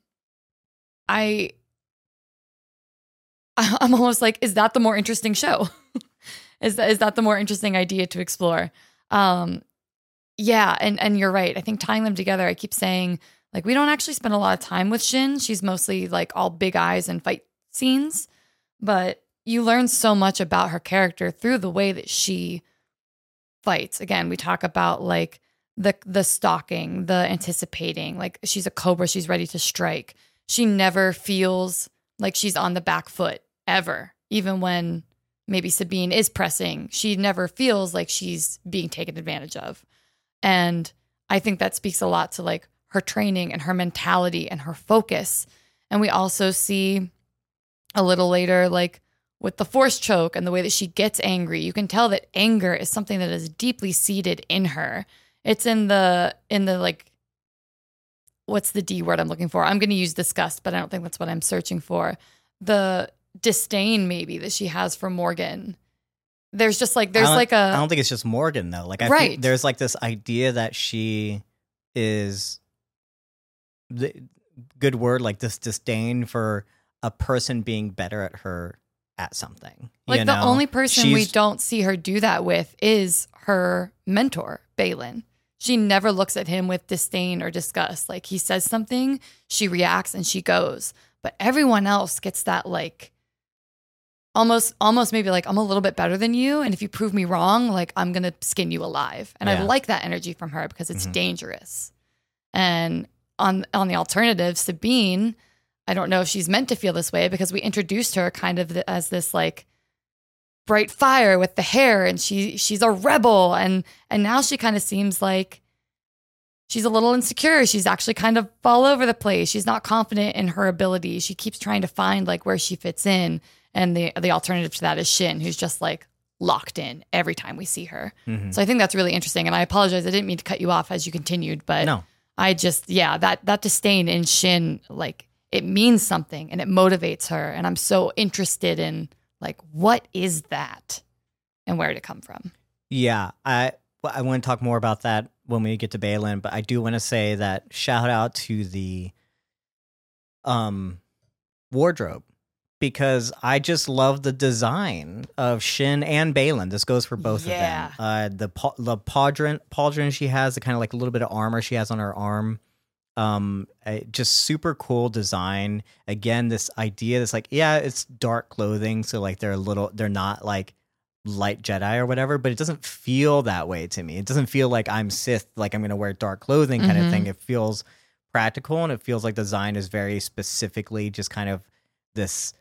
I I'm almost like is that the more interesting show? is that is that the more interesting idea to explore? Um yeah, and and you're right. I think tying them together, I keep saying like we don't actually spend a lot of time with Shin. She's mostly like all big eyes and fight scenes, but you learn so much about her character through the way that she fights. Again, we talk about like the the stalking, the anticipating, like she's a cobra, she's ready to strike. She never feels like she's on the back foot ever, even when maybe Sabine is pressing. She never feels like she's being taken advantage of. And I think that speaks a lot to like her training and her mentality and her focus. And we also see a little later like with the force choke and the way that she gets angry, you can tell that anger is something that is deeply seated in her. It's in the in the like what's the D word I'm looking for? I'm going to use disgust, but I don't think that's what I'm searching for. The disdain maybe that she has for Morgan. There's just like there's like a I don't think it's just Morgan though. Like I Right. think there's like this idea that she is the good word like this disdain for a person being better at her at something. Like the know? only person we don't see her do that with is her mentor, Baylan. She never looks at him with disdain or disgust. Like he says something, she reacts and she goes. But everyone else gets that like almost almost maybe like I'm a little bit better than you and if you prove me wrong, like I'm going to skin you alive. And I like that energy from her because it's Mhm. dangerous. And on on the alternative, Sabine, I don't know if she's meant to feel this way because we introduced her kind of as this like bright fire with the hair and she she's a rebel and and now she kind of seems like she's a little insecure she's actually kind of all over the place she's not confident in her ability she keeps trying to find like where she fits in and the the alternative to that is Shin who's just like locked in every time we see her Mhm. so I think that's really interesting and I apologize I didn't mean to cut you off as you continued but no. I just yeah, that that disdain in Shin like it means something and it motivates her and I'm so interested in like what is that and where did it come from? Yeah, I I want to talk more about that when we get to Baylan, but I do want to say that shout out to the um wardrobe because I just love the design of Shin and Baylan. This goes for both Yeah. of them. Uh, the pa- the pauldron pauldron she has, the kind of like a little bit of armor she has on her arm. Um, just super cool design. Again, this idea that's like, yeah, it's dark clothing, so like they're a little, they're not like light Jedi or whatever, but it doesn't feel that way to me. It doesn't feel like I'm Sith, like I'm gonna wear dark clothing kind Mhm. of thing. It feels practical and it feels like the design is very specifically just kind of this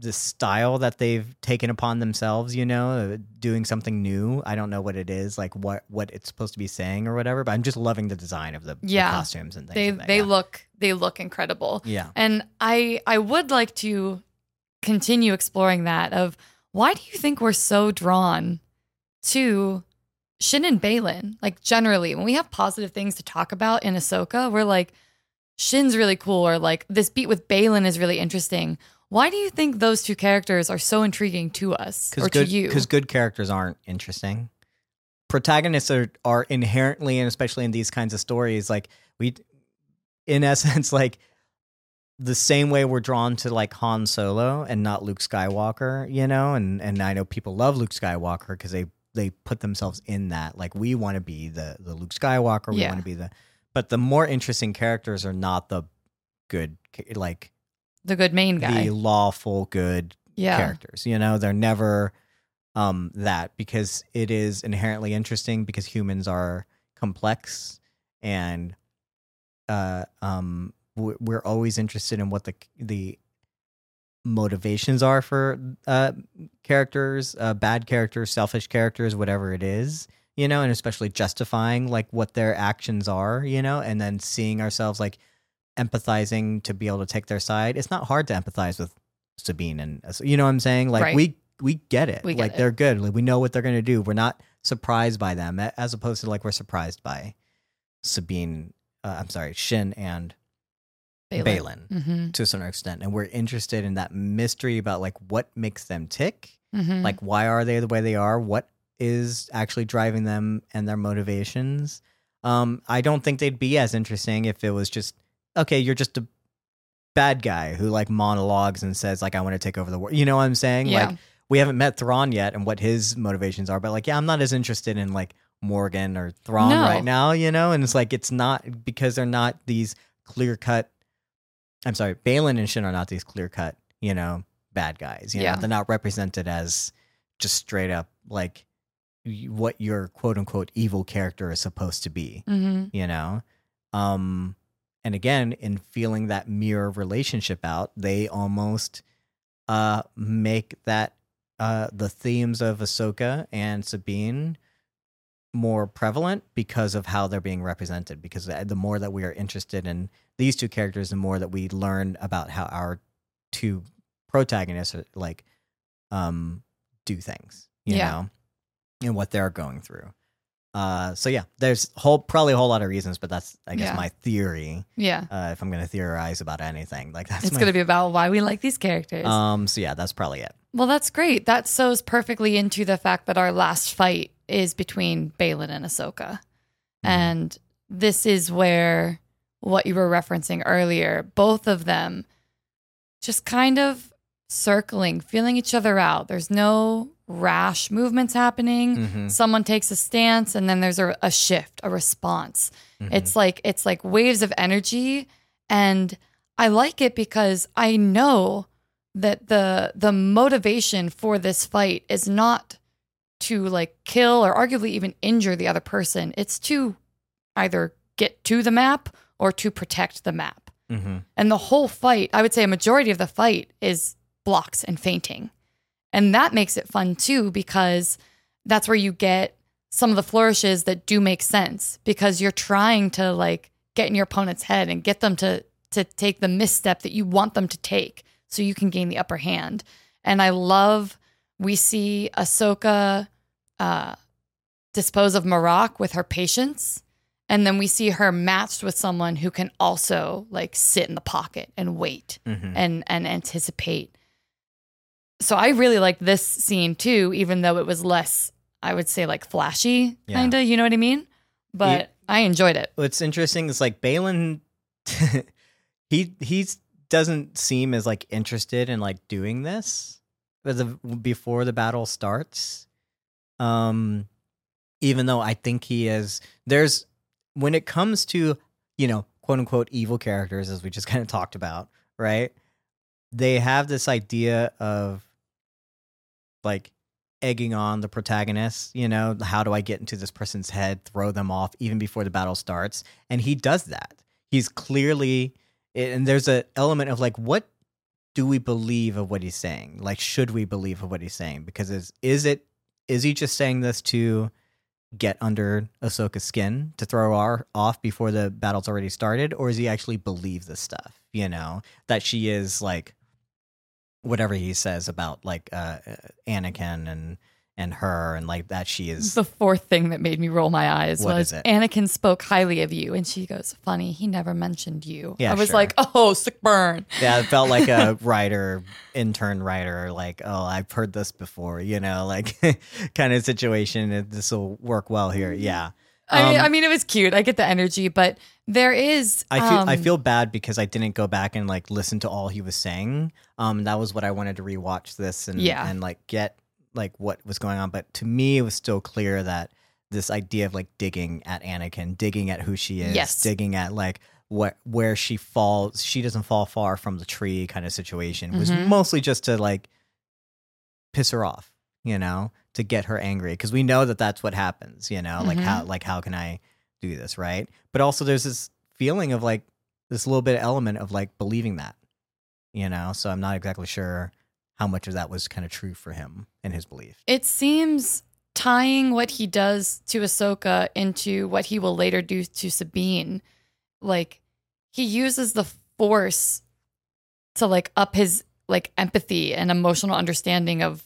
this style that they've taken upon themselves, you know, uh, doing something new. I don't know what it is, like what what it's supposed to be saying or whatever, but I'm just loving the design of the, the costumes and things. They like they yeah. look they look incredible. yeah. And I I would like to continue exploring that of why do you think we're so drawn to Shin and Baylan? Like generally, when we have positive things to talk about in Ahsoka, we're like, Shin's really cool, or like this beat with Baylan is really interesting. Why do you think those two characters are so intriguing to us or good, to you? Because good characters aren't interesting. Protagonists are are inherently, and especially in these kinds of stories, like we, in essence, like the same way we're drawn to like Han Solo and not Luke Skywalker, you know. And and I know people love Luke Skywalker because they they put themselves in that. Like we want to be the the Luke Skywalker. We Yeah. want to be the. But the more interesting characters are not the good, like the good main guy. the lawful good yeah. characters. You know, they're never um that because it is inherently interesting because humans are complex and uh um we're always interested in what the the motivations are for uh characters, uh bad characters, selfish characters, whatever it is. You know, and especially justifying like what their actions are, you know, and then seeing ourselves like empathizing to be able to take their side. It's not hard to empathize with Sabine and you know what I'm saying? Like Right. we we get it. We get like it. they're good. Like we know what they're going to do. We're not surprised by them as opposed to like we're surprised by Sabine uh, I'm sorry, Shin and Baylan, Mm-hmm. to a certain extent and we're interested in that mystery about like what makes them tick. Mm-hmm. Like why are they the way they are? What is actually driving them and their motivations? Um I don't think they'd be as interesting if it was just okay, you're just a bad guy who like monologues and says like I want to take over the world. You know what I'm saying? Yeah. Like we haven't met Thrawn yet and what his motivations are, but like yeah, I'm not as interested in like Morgan or Thrawn No. right now, you know? And it's like it's not because they're not these clear-cut I'm sorry, Baylan and Shin are not these clear-cut, you know, bad guys. You Yeah. know, they're not represented as just straight up like what your quote unquote evil character is supposed to be mm-hmm. you know um and again in feeling that mirror relationship out they almost uh make that uh the themes of Ahsoka and Sabine more prevalent because of how they're being represented because the the more that we are interested in these two characters the more that we learn about how our two protagonists are like um do things, you Yeah. know, and what they're going through. Uh, so yeah, there's whole probably a whole lot of reasons, but that's I guess Yeah. my theory. Yeah. Uh, if I'm gonna theorize about anything, like that's It's my, going to be about why we like these characters. Um, so yeah, that's probably it. well, that's great. That sews perfectly into the fact that our last fight is between Baylan and Ahsoka. Mm-hmm. And this is where what you were referencing earlier, both of them just kind of circling, feeling each other out. There's no rash movements happening. Mhm. Someone takes a stance and then there's a, a shift, a response. Mhm. It's like it's like waves of energy and I like it because I know that the the motivation for this fight is not to like kill or arguably even injure the other person. It's to either get to the map or to protect the map. Mhm. And the whole fight, I would say a majority of the fight is blocks and feinting. And that makes it fun too, because that's where you get some of the flourishes that do make sense because you're trying to like get in your opponent's head and get them to to take the misstep that you want them to take so you can gain the upper hand. And I love we see Ahsoka uh, dispose of Marrok with her patience. And then we see her matched with someone who can also like sit in the pocket and wait Mhm. and and anticipate. So I really liked this scene too, even though it was less, I would say, like flashy, Yeah. kind of. You know what I mean? But I enjoyed it. What's interesting is like Baylan, he he doesn't seem as like interested in like doing this, the, before the battle starts. Um, even though I think he is, there's when it comes to you know quote unquote evil characters, as we just kind of talked about, right? They have this idea of like egging on the protagonist, you know, how do I get into this person's head, throw them off even before the battle starts? And he does that. He's clearly and there's an element of like what do we believe of what he's saying? Like should we believe of what he's saying? Because is is it is he just saying this to get under Ahsoka's skin to throw her off before the battle's already started or is he actually believe this stuff, you know, that she is like whatever he says about like uh Anakin and and her and like that she is The fourth thing that made me roll my eyes What was is it? Anakin spoke highly of you. And she goes, Funny, he never mentioned you. Yeah, I was sure. like, Oh, sick burn. yeah it felt like a writer intern writer like oh i've heard this before you know like kind of situation this will work well here yeah I mean, Um, I mean, it was cute. I get the energy, but there is. I feel I um, feel bad because I didn't go back and like listen to all he was saying. Um, that was what I wanted to rewatch this and Yeah. and like get like what was going on. But to me, it was still clear that this idea of like digging at Anakin, digging at who she is, Yes. digging at like what where she falls, she doesn't fall far from the tree kind of situation was Mhm. mostly just to like piss her off, you know, to get her angry because we know that that's what happens, you know, like Mhm. how like how can I do this, right? But also there's this feeling of like this little bit of element of like believing that, you know. So I'm not exactly sure how much of that was kind of true for him and his belief. It seems tying what he does to Ahsoka into what he will later do to Sabine. Like he uses the force to like up his like empathy and emotional understanding of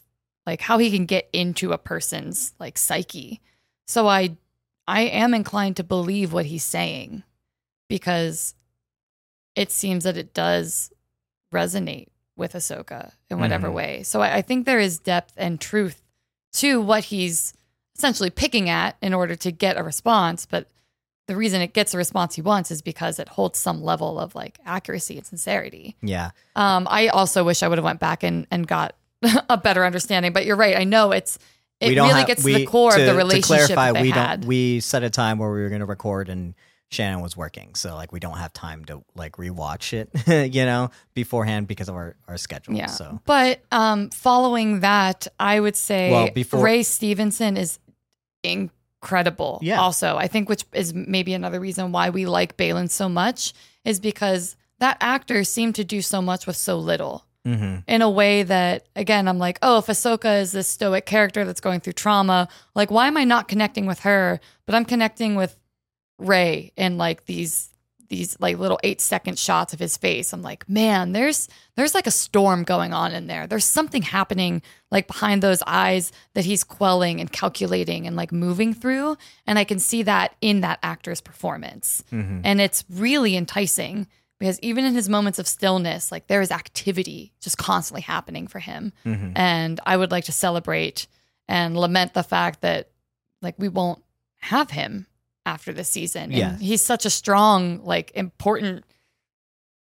like how he can get into a person's like psyche. So I I am inclined to believe what he's saying because it seems that it does resonate with Ahsoka in whatever Mhm. way. So I, I think there is depth and truth to what he's essentially picking at in order to get a response. But the reason it gets the response he wants is because it holds some level of like accuracy and sincerity. Yeah. Um, I also wish I would have went back and, and got a better understanding. But you're right. I know it's it really have- gets we- to the core to- of the relationship To clarify, we had. don't. We set a time where we were going to record, and Shannon was working, so like we don't have time to like rewatch it, you know, beforehand because of our our schedule. Yeah. So But um, following that, I would say Well, before- Ray Stevenson is incredible. Yeah. Also, I think which is maybe another reason why we like Baylan so much is because that actor seemed to do so much with so little. Hmm In a way that, again, I'm like, oh, if Ahsoka is this stoic character that's going through trauma, like, why am I not connecting with her? But I'm connecting with Ray in like these these like little eight second shots of his face. I'm like, man, there's there's like a storm going on in there. There's something happening like behind those eyes that he's quelling and calculating and like moving through. And I can see that in that actor's performance. And it's really enticing because even in his moments of stillness, like there is activity just constantly happening for him. And I would like to celebrate and lament the fact that like we won't have him after this season. And Yeah. he's such a strong, like important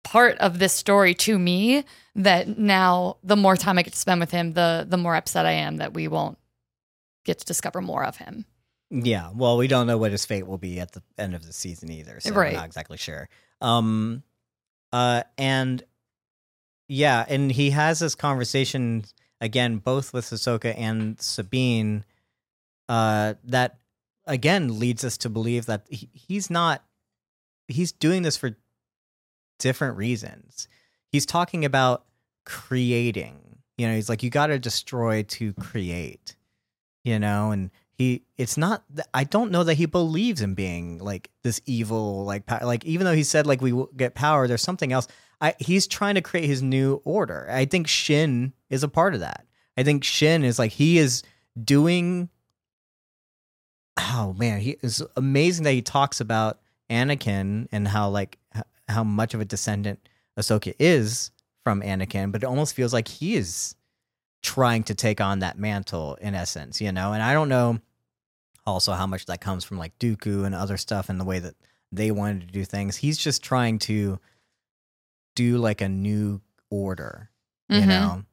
part of this story to me that now the more time I get to spend with him, the the more upset I am that we won't get to discover more of him. Yeah, well, we don't know what his fate will be at the end of the season either, so Right. we're not exactly sure. Um, uh, and yeah, and he has this conversation again, both with Ahsoka and Sabine, uh, that again leads us to believe that he, he's not. He's doing this for different reasons. He's talking about creating. You know, he's like, you got to destroy to create. You know, and he it's not i don't know that he believes in being like this evil like like even though he said like we will get power there's something else. I he's trying to create his new order. I think shin is a part of that. I think shin is like he is doing oh man he is amazing that he talks about anakin and how like how much of a descendant ahsoka is from anakin but it almost feels like he is trying to take on that mantle in essence, you know? And I don't know also how much that comes from like Dooku and other stuff and the way that they wanted to do things. He's just trying to do like a new order, you Mhm. know?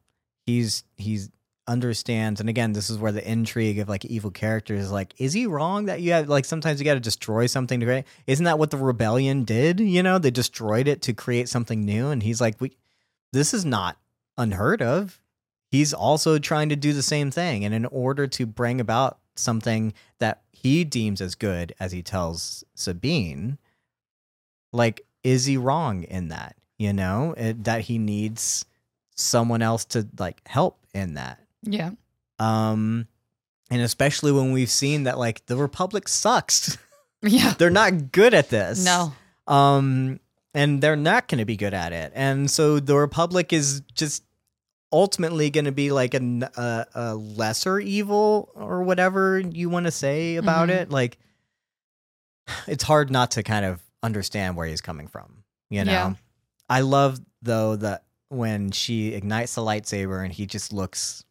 He's he's understands and again this is where the intrigue of like evil characters is like is he wrong that you have like sometimes you got to destroy something to create isn't that what the rebellion did you know they destroyed it to create something new and he's like we this is not unheard of he's also trying to do the same thing. And in order to bring about something that he deems as good, as he tells Sabine, like, is he wrong in that? You know, It- that he needs someone else to like help in that. Yeah. Um, and especially when we've seen that like the Republic sucks. Yeah. They're not good at this. No. Um, and they're not going to be good at it. And so the Republic is just ultimately going to be like a a lesser evil or whatever you want to say about Mhm. it. Like, it's hard not to kind of understand where he's coming from. You know, Yeah. I love though that when she ignites the lightsaber and he just looks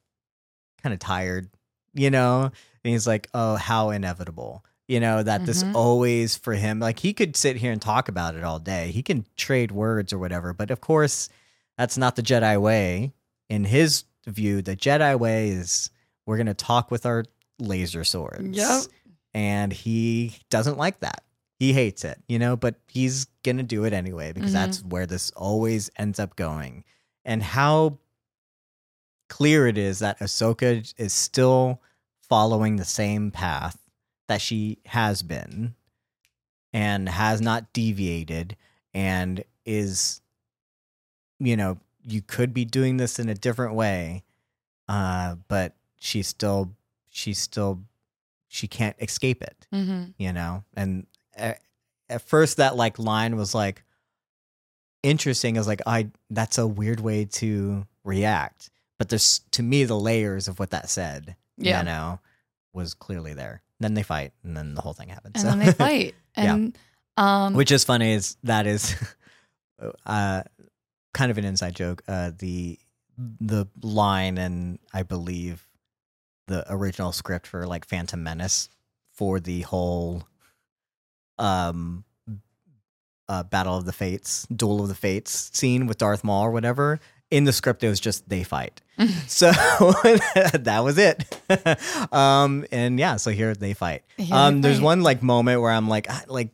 kind of tired, you know, and he's like, "Oh, how inevitable." You know, that this Mhm. always for him, like he could sit here and talk about it all day. He can trade words or whatever, but of course, that's not the Jedi way. In his view, the Jedi way is we're going to talk with our laser swords. Yep. And he doesn't like that. He hates it, you know, but he's going to do it anyway because Mhm. that's where this always ends up going. And how clear it is that Ahsoka is still following the same path that she has been and has not deviated and is you know you could be doing this in a different way uh but she's still she's still she can't escape it Mm-hmm. you know and at, at first that like line was like interesting as like i that's a weird way to react but there's to me the layers of what that said Yeah. you know was clearly there then they fight and then the whole thing happens And So- then they fight. Yeah. And um which is funny is that is uh kind of an inside joke uh the the line and i believe the original script for like phantom menace for the whole um uh battle of the fates duel of the fates scene with darth maul or whatever in the script it was just they fight. So that was it. Um and yeah so here they fight. Here they um, there's fight. one like moment where I'm like, ah, like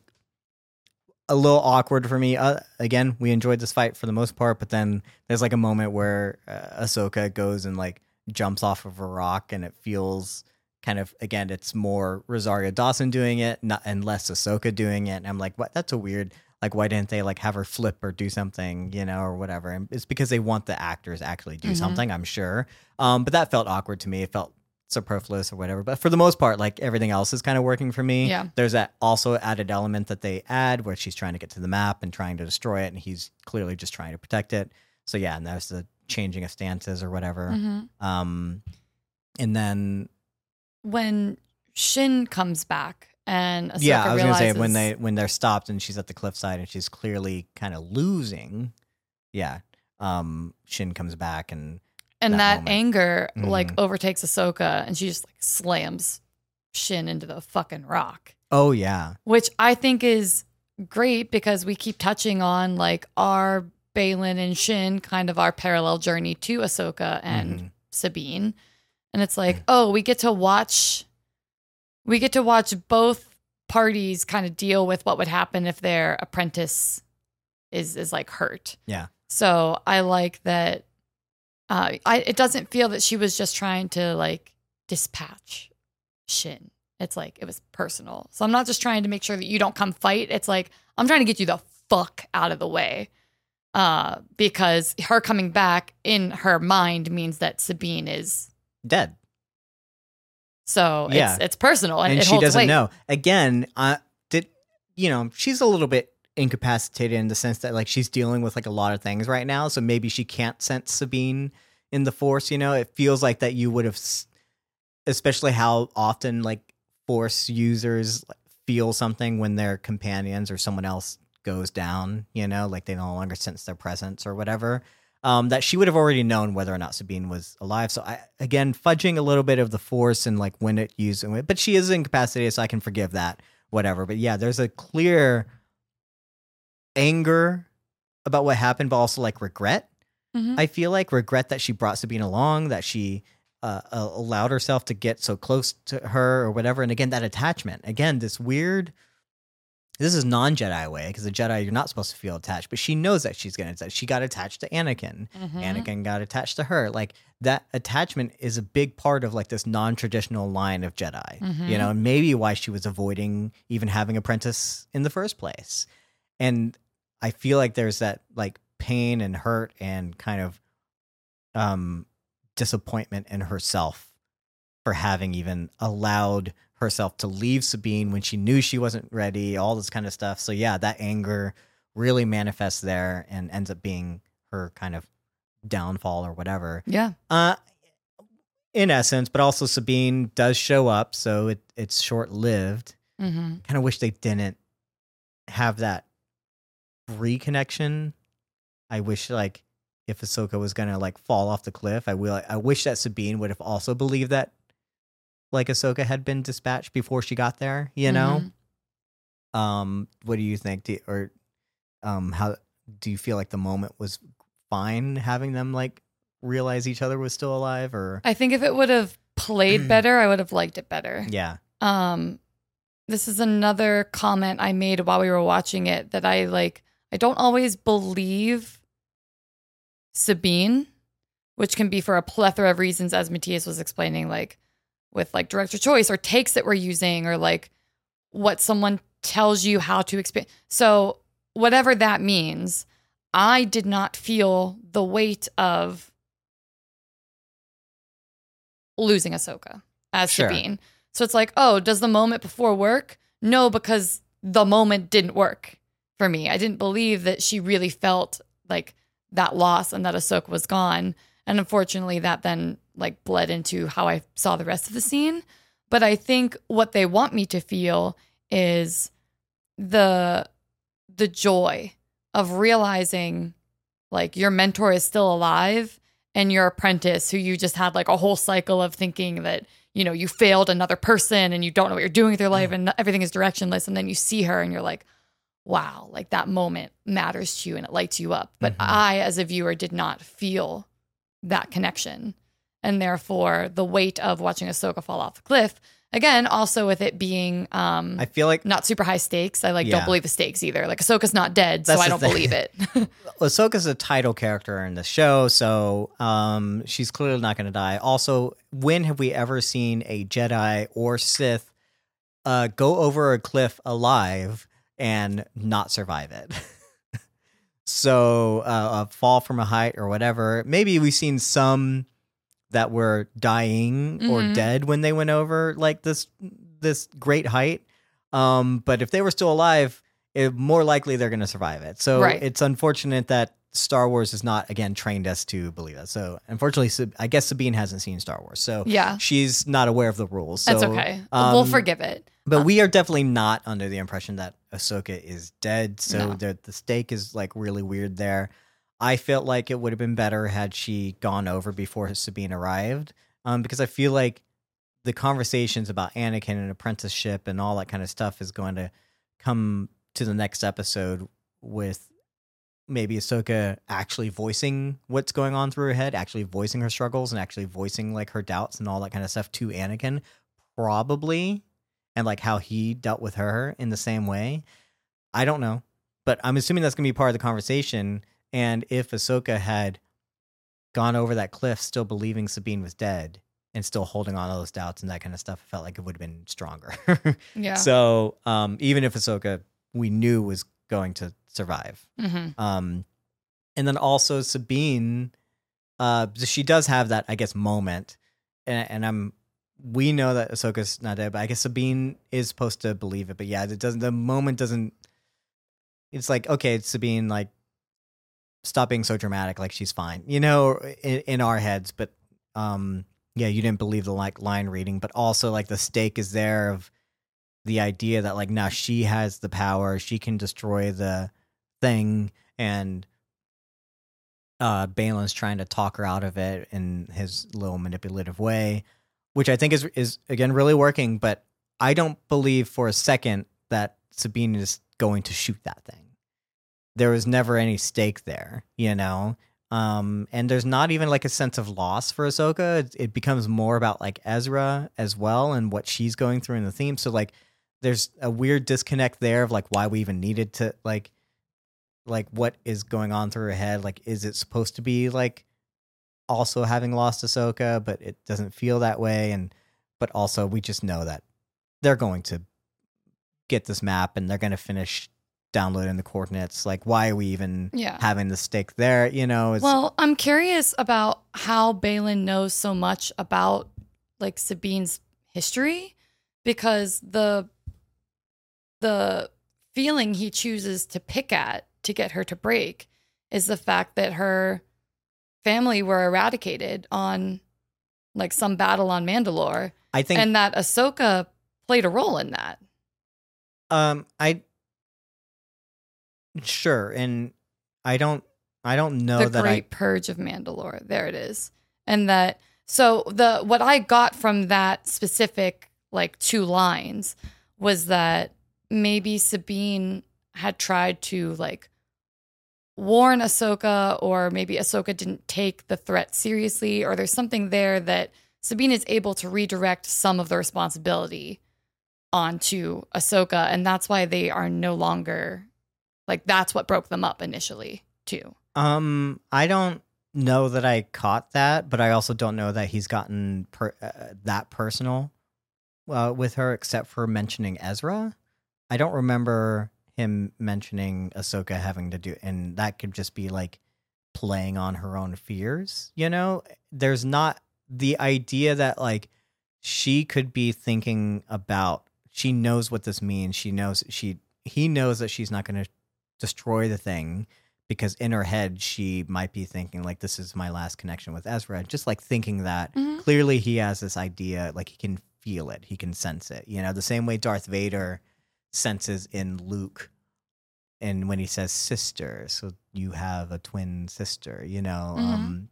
a little awkward for me. Uh, again, we enjoyed this fight for the most part, but then there's like a moment where uh, Ahsoka goes and like jumps off of a rock, and it feels kind of again, it's more Rosario Dawson doing it, not and less Ahsoka doing it. And I'm like, what? That's a weird. Like, why didn't they like have her flip or do something, you know, or whatever? And it's because they want the actors actually do Mhm. something, I'm sure. Um, but that felt awkward to me. It felt superfluous or whatever. But for the most part, like everything else is kind of working for me. Yeah. There's that also added element that they add where she's trying to get to the map and trying to destroy it, and he's clearly just trying to protect it. So yeah, and there's the changing of stances or whatever. Mhm. Um, and then When Shin comes back and Ahsoka yeah, I was gonna say when they when they're stopped and she's at the cliffside and she's clearly kind of losing. Yeah. Um, Shin comes back and and that that, anger like Mhm. overtakes Ahsoka and she just like slams Shin into the fucking rock. oh yeah, which I think is great because we keep touching on like our Baylan and Shin kind of our parallel journey to Ahsoka and Mhm. Sabine. And it's like, oh, we get to watch we get to watch both parties kind of deal with what would happen if their apprentice is is like hurt. Yeah. So I like that uh I it doesn't feel that she was just trying to like dispatch Shin. It's like it was personal. So I'm not just trying to make sure that you don't come fight. It's like I'm trying to get you the fuck out of the way. Uh, because her coming back in her mind means that Sabine is dead. so Yeah. it's it's personal and, and she doesn't weight. know. Again, uh, did you know she's a little bit incapacitated in the sense that like she's dealing with like a lot of things right now, so maybe she can't sense Sabine in the Force. You know, it feels like that you would have, especially how often like Force users feel something when their companions or someone else goes down. You know, like they no longer sense their presence or whatever. Um, that she would have already known whether or not Sabine was alive. So I again fudging a little bit of the force and like when it used but she is incapacitated, so I can forgive that. Whatever. But yeah, there's a clear anger about what happened, but also like regret. Mhm. I feel like regret that she brought Sabine along, that she uh, allowed herself to get so close to her or whatever. And again, that attachment. Again, this weird. This is non Jedi way because the Jedi you're not supposed to feel attached, but she knows that she's gonna. She got attached to Anakin. Mhm. Anakin got attached to her. Like that attachment is a big part of like this non-traditional line of Jedi. Mhm. You know, and maybe why she was avoiding even having apprentice in the first place. And I feel like there's that like pain and hurt and kind of um disappointment in herself for having even allowed herself to leave Sabine when she knew she wasn't ready, all this kind of stuff. So yeah, that anger really manifests there and ends up being her kind of downfall or whatever. Yeah. Uh in essence, but also Sabine does show up, so it it's short lived. hmm Kind of wish they didn't have that reconnection. I wish like if Ahsoka was gonna like fall off the cliff, I will. I wish that Sabine would have also believed that like Ahsoka had been dispatched before she got there. You know. Um, what do you think? Do, or um, how do you feel like the moment was fine having them like realize each other was still alive? Or I think if it would have played better, I would have liked it better. yeah, Um, this is another comment I made while we were watching it that I like. I don't always believe Sabine, which can be for a plethora of reasons, as Mattias was explaining, like with like director choice or takes that we're using, or like what someone tells you how to experience. So whatever that means, I did not feel the weight of losing Ahsoka as Sure. Sabine. So it's like, oh, does the moment before work? No, because the moment didn't work for me. I didn't believe that she really felt like that loss and that Ahsoka was gone. And unfortunately, that then like bled into how I saw the rest of the scene. But I think what they want me to feel is the the joy of realizing like your mentor is still alive and your apprentice who you just had like a whole cycle of thinking that you know you failed another person and you don't know what you're doing with your life and everything is directionless and then you see her and you're like wow like that moment matters to you and it lights you up but Mhm. i as a viewer did not feel that connection and therefore the weight of watching Ahsoka fall off the cliff again also with it being um I feel like not super high stakes i like Yeah. don't believe the stakes either like Ahsoka's not dead That's so i don't thing. believe it Ahsoka's a title character in the show, so um, she's clearly not going to die. Also, when have we ever seen a Jedi or Sith uh, go over a cliff alive and not survive it? so, uh, a fall from a height or whatever. Maybe we've seen some that were dying or Mhm. dead when they went over like this this great height. Um, but if they were still alive, it, more likely they're going to survive it. So Right. it's unfortunate that Star Wars has not again trained us to believe that. So unfortunately, I guess Sabine hasn't seen Star Wars, so Yeah. she's not aware of the rules. So, That's okay. we'll um, forgive it. But we are definitely not under the impression that Ahsoka is dead. So No. the the stake is like really weird there. I felt like it would have been better had she gone over before Sabine arrived, um, because I feel like the conversations about Anakin and apprenticeship and all that kind of stuff is going to come to the next episode with maybe Ahsoka actually voicing what's going on through her head, actually voicing her struggles and actually voicing like her doubts and all that kind of stuff to Anakin, probably, and like how he dealt with her in the same way. I don't know, but I'm assuming that's gonna be part of the conversation. And if Ahsoka had gone over that cliff, still believing Sabine was dead and still holding on to those doubts and that kind of stuff, I felt like it would have been stronger. Yeah. So um, even if Ahsoka we knew was going to survive, hmm um, and then also Sabine, uh, she does have that I guess moment, and, and I'm we know that Ahsoka's not dead, but I guess Sabine is supposed to believe it. But yeah, it doesn't. The moment doesn't. It's like okay, it's Sabine, like stop being so dramatic. Like she's fine, you know, in, in our heads. But um, yeah, you didn't believe the like line reading, but also like the stake is there of the idea that like now she has the power, she can destroy the thing, and uh Baylan's trying to talk her out of it in his little manipulative way, which I think is is again really working, but I don't believe for a second that Sabine is going to shoot that thing. There was never any stake there, you know. Um, and there's not even like a sense of loss for Ahsoka. It, it becomes more about like Ezra as well and what she's going through in the theme. So like, there's a weird disconnect there of like why we even needed to like, like what is going on through her head. Like, is it supposed to be like also having lost Ahsoka, but it doesn't feel that way. And but also we just know that they're going to get this map and they're going to finish downloading the coordinates. Like, why are we even Yeah. having the stake there? You know, it's, Well, I'm curious about how Baylan knows so much about like Sabine's history because the the feeling he chooses to pick at to get her to break is the fact that her family were eradicated on like some battle on Mandalore I think and that Ahsoka played a role in that. Um, I sure, and I don't, I don't know the that Great Purge of Mandalore. There it is. And that so the what I got from that specific like two lines was that maybe Sabine had tried to like warn Ahsoka, or maybe Ahsoka didn't take the threat seriously, or there's something there that Sabine is able to redirect some of the responsibility onto Ahsoka, and that's why they are no longer like that's what broke them up initially too. Um, I don't know that I caught that, but I also don't know that he's gotten per, uh, that personal uh, with her, except for mentioning Ezra. I don't remember him mentioning Ahsoka having to do, and that could just be like playing on her own fears. You know, there's not the idea that like she could be thinking about. She knows what this means. She knows she. He knows that she's not going to destroy the thing because in her head she might be thinking like this is my last connection with Ezra. Just like thinking that Mhm. clearly he has this idea like he can feel it he can sense it you know the same way darth vader senses in luke and when he says sister so you have a twin sister you know Mhm. um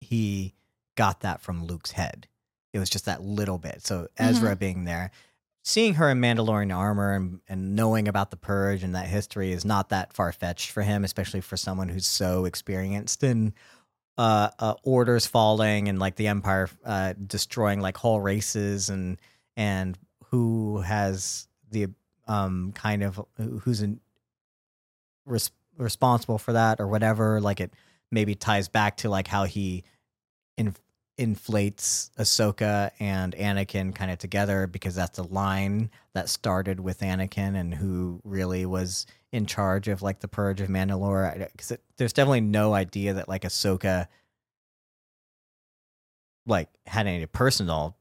he got that from luke's head. It was just that little bit. So ezra being there seeing her in mandalorian armor and, and knowing about the purge and that history is not that far-fetched for him especially for someone who's so experienced in uh, uh, orders falling and like the empire uh, destroying like whole races and and who has the um kind of who's in, res- responsible for that or whatever like it maybe ties back to like how he in, inflates Ahsoka and Anakin kind of together because that's the line that started with Anakin and who really was in charge of like the purge of Mandalore. Because there's definitely no idea that like Ahsoka like had any personal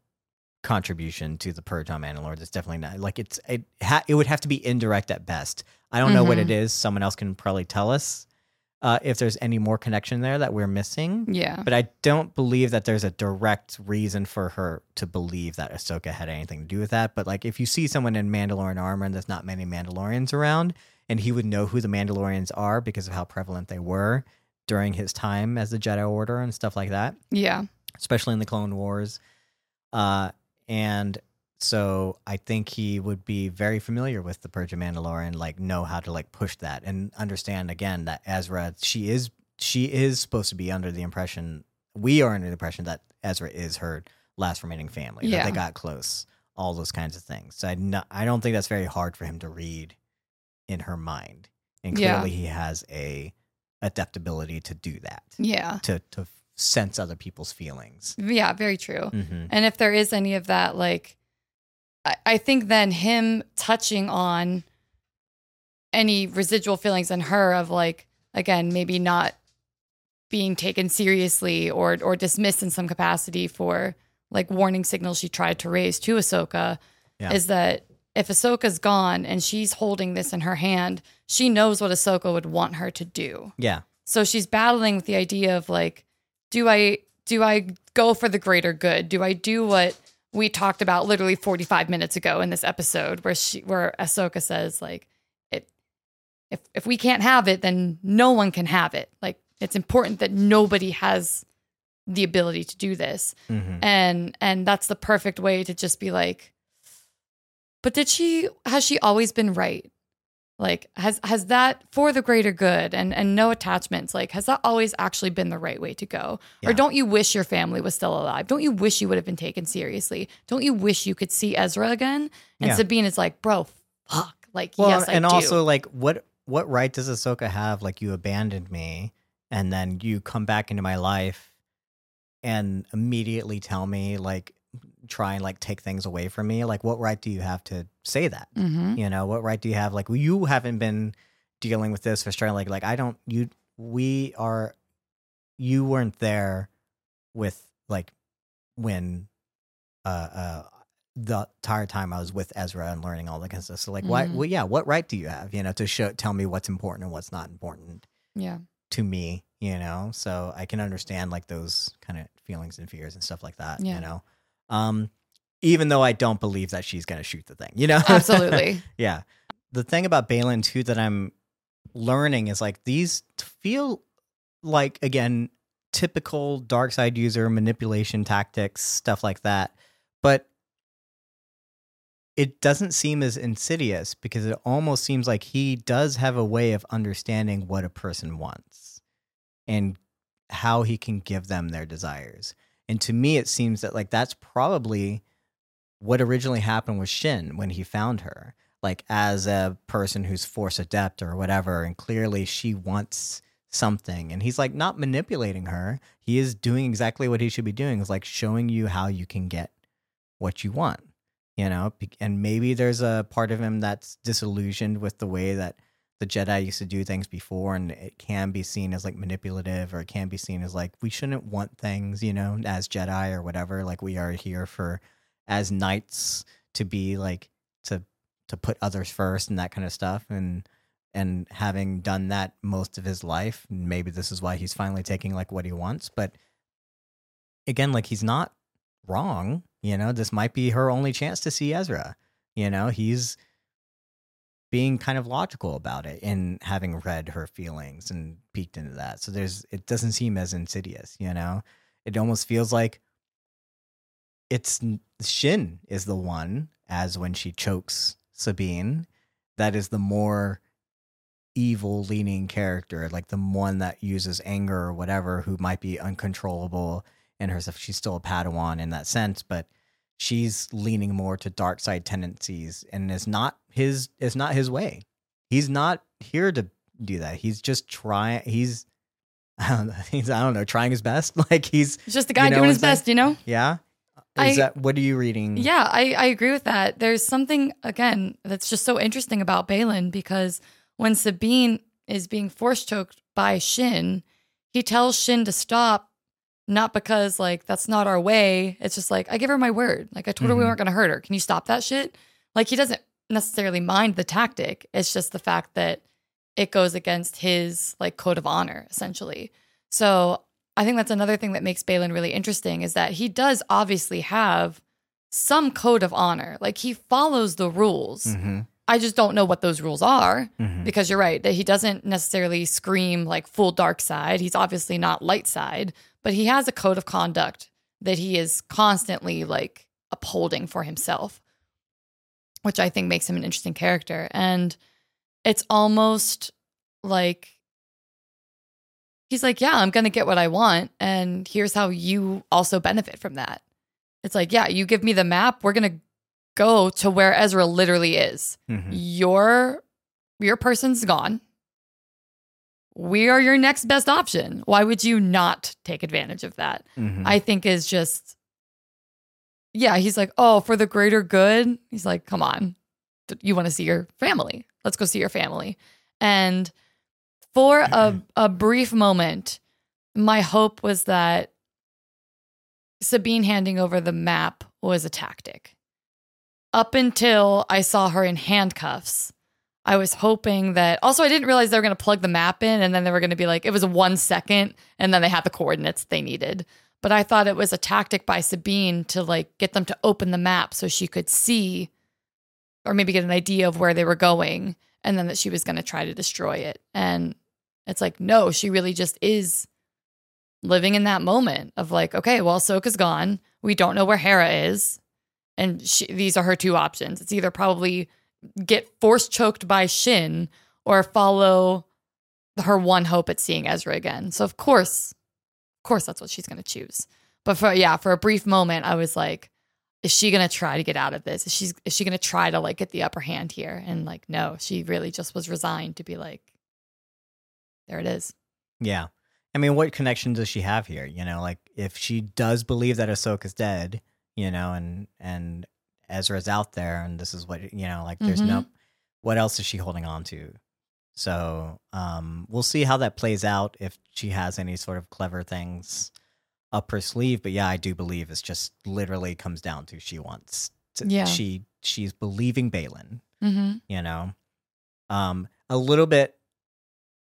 contribution to the purge on Mandalore. It's definitely not like it's it ha- it would have to be indirect at best. I don't know what it is. Someone else can probably tell us uh, if there's any more connection there that we're missing. Yeah. But I don't believe that there's a direct reason for her to believe that Ahsoka had anything to do with that. But like, if you see someone in Mandalorian armor and there's not many Mandalorians around, and he would know who the Mandalorians are because of how prevalent they were during his time as the Jedi Order and stuff like that, Yeah. especially in the Clone Wars. Uh, and so I think he would be very familiar with the Purge of Mandalore and like know how to like push that and understand again that Ezra she is she is supposed to be under the impression we are under the impression that Ezra is her last remaining family that Yeah. they got close all those kinds of things so I no, I don't think that's very hard for him to read in her mind and Yeah. clearly he has a adaptability to do that Yeah. to to sense other people's feelings Yeah. Very true. mm-hmm. And if there is any of that, like, I, I think then him touching on any residual feelings in her of like, again, maybe not being taken seriously or or dismissed in some capacity for like warning signals she tried to raise to Ahsoka Yeah. is that if Ahsoka's gone and she's holding this in her hand, she knows what Ahsoka would want her to do. yeah So she's battling with the idea of like, do I do I go for the greater good? Do I do what we talked about literally 45 minutes ago in this episode where she where Ahsoka says like it if if we can't have it, then no one can have it. Like it's important that nobody has the ability to do this. mm-hmm. And and that's the perfect way to just be like but did she has she always been right? Like has has that for the greater good and and no attachments like has that always actually been the right way to go? Yeah. Or don't you wish your family was still alive? Don't you wish you would have been taken seriously? Don't you wish you could see Ezra again? And Yeah. Sabine is like, "Bro, fuck." Like, Well, yes, I and do. also like what what right does Ahsoka have? Like you abandoned me, and then you come back into my life, and immediately tell me like try and like take things away from me. Like what right do you have to say that? Mhm. You know what right do you have? Like you haven't been dealing with this for straight. Like like I don't you we are you weren't there with like when uh uh the entire time I was with Ezra and learning all that kind of stuff. So like, why? Mhm. Well, yeah, what right do you have? You know, to show tell me what's important and what's not important Yeah. to me. You know, so I can understand like those kind of feelings and fears and stuff like that. Yeah. You know, um, even though I don't believe that she's gonna shoot the thing. You know, Absolutely. yeah. The thing about Baylan too that I'm learning is like these feel like again typical dark side user manipulation tactics, stuff like that. But it doesn't seem as insidious because it almost seems like he does have a way of understanding what a person wants and how he can give them their desires. And to me it seems that like that's probably what originally happened with Shin when he found her, like as a person who's force adept or whatever, and clearly she wants something, and he's like not manipulating her. He is doing exactly what he should be doing, is like showing you how you can get what you want, you know. And maybe there's a part of him that's disillusioned with the way that the Jedi used to do things before, and it can be seen as like manipulative, or it can be seen as like we shouldn't want things, you know, as Jedi or whatever. Like we are here for as knights to be like to to put others first and that kind of stuff and and having done that most of his life maybe this is why he's finally taking like what he wants but again like he's not wrong you know this might be her only chance to see Ezra you know he's being kind of logical about it and having read her feelings and peeked into that so there's it doesn't seem as insidious you know it almost feels like it's Shin is the one, as when she chokes Sabine, that is the more evil leaning character, like the one that uses anger or whatever, who might be uncontrollable in herself. She's still a Padawan in that sense, but she's leaning more to dark side tendencies and is not his it's not his way. He's not here to do that. He's just trying he's I don't know, he's I don't know, trying his best. Like he's It's just the guy You know doing his best, you know? yeah. I- that what are you reading? Yeah, I, I agree with that. There's something again that's just so interesting about Baylan because when Sabine is being force choked by Shin, he tells Shin to stop not because like that's not our way. It's just like I give her my word. Like I told her we Mhm. weren't going to hurt her. Can you stop that shit? Like he doesn't necessarily mind the tactic. It's just the fact that it goes against his like code of honor essentially. So I think that's another thing that makes Baylan really interesting is that he does obviously have some code of honor. Like he follows the rules. Mm-hmm. I just don't know what those rules are Mm-hmm. because you're right that he doesn't necessarily scream like full dark side. He's obviously not light side, but he has a code of conduct that he is constantly like upholding for himself, which I think makes him an interesting character. And it's almost like he's like, Yeah, I'm going to get what I want. And here's how you also benefit from that. It's like, Yeah, you give me the map. We're going to go to where Ezra literally is Mm-hmm. your your person's gone. We are your next best option. Why would you not take advantage of that? Mm-hmm. I think is just yeah, he's like, "Oh, for the greater good." He's like, "Come on. You want to see your family. Let's go see your family." And for a a brief moment, my hope was that Sabine handing over the map was a tactic. Up until I saw her in handcuffs, I was hoping that. Also, I didn't realize they were going to plug the map in and then they were going to be like, it was one second and then they had the coordinates they needed. But I thought it was a tactic by Sabine to like get them to open the map so she could see or maybe get an idea of where they were going and then that she was going to try to destroy it. And it's like, no, she really just is living in that moment of like, okay, well, Ahsoka's gone. We don't know where Hera is. And she, these are her two options. It's either probably get force choked by Shin or follow her one hope at seeing Ezra again. So of course, course that's what she's going to choose. But for yeah, for a brief moment I was like is she going to try to get out of this? Is she is she going to try to like get the upper hand here? And like no, she really just was resigned to be like there it is. Yeah. I mean, what connection does she have here? You know, like if she does believe that Ahsoka's dead, you know, and and Ezra's out there, and this is what you know, like there's no, mm-hmm. what else is she holding on to? So, um, we'll see how that plays out if she has any sort of clever things up her sleeve. But yeah, I do believe it's just literally comes down to she wants, to, Yeah. she she's believing Baylan Mm-hmm. you know um a little bit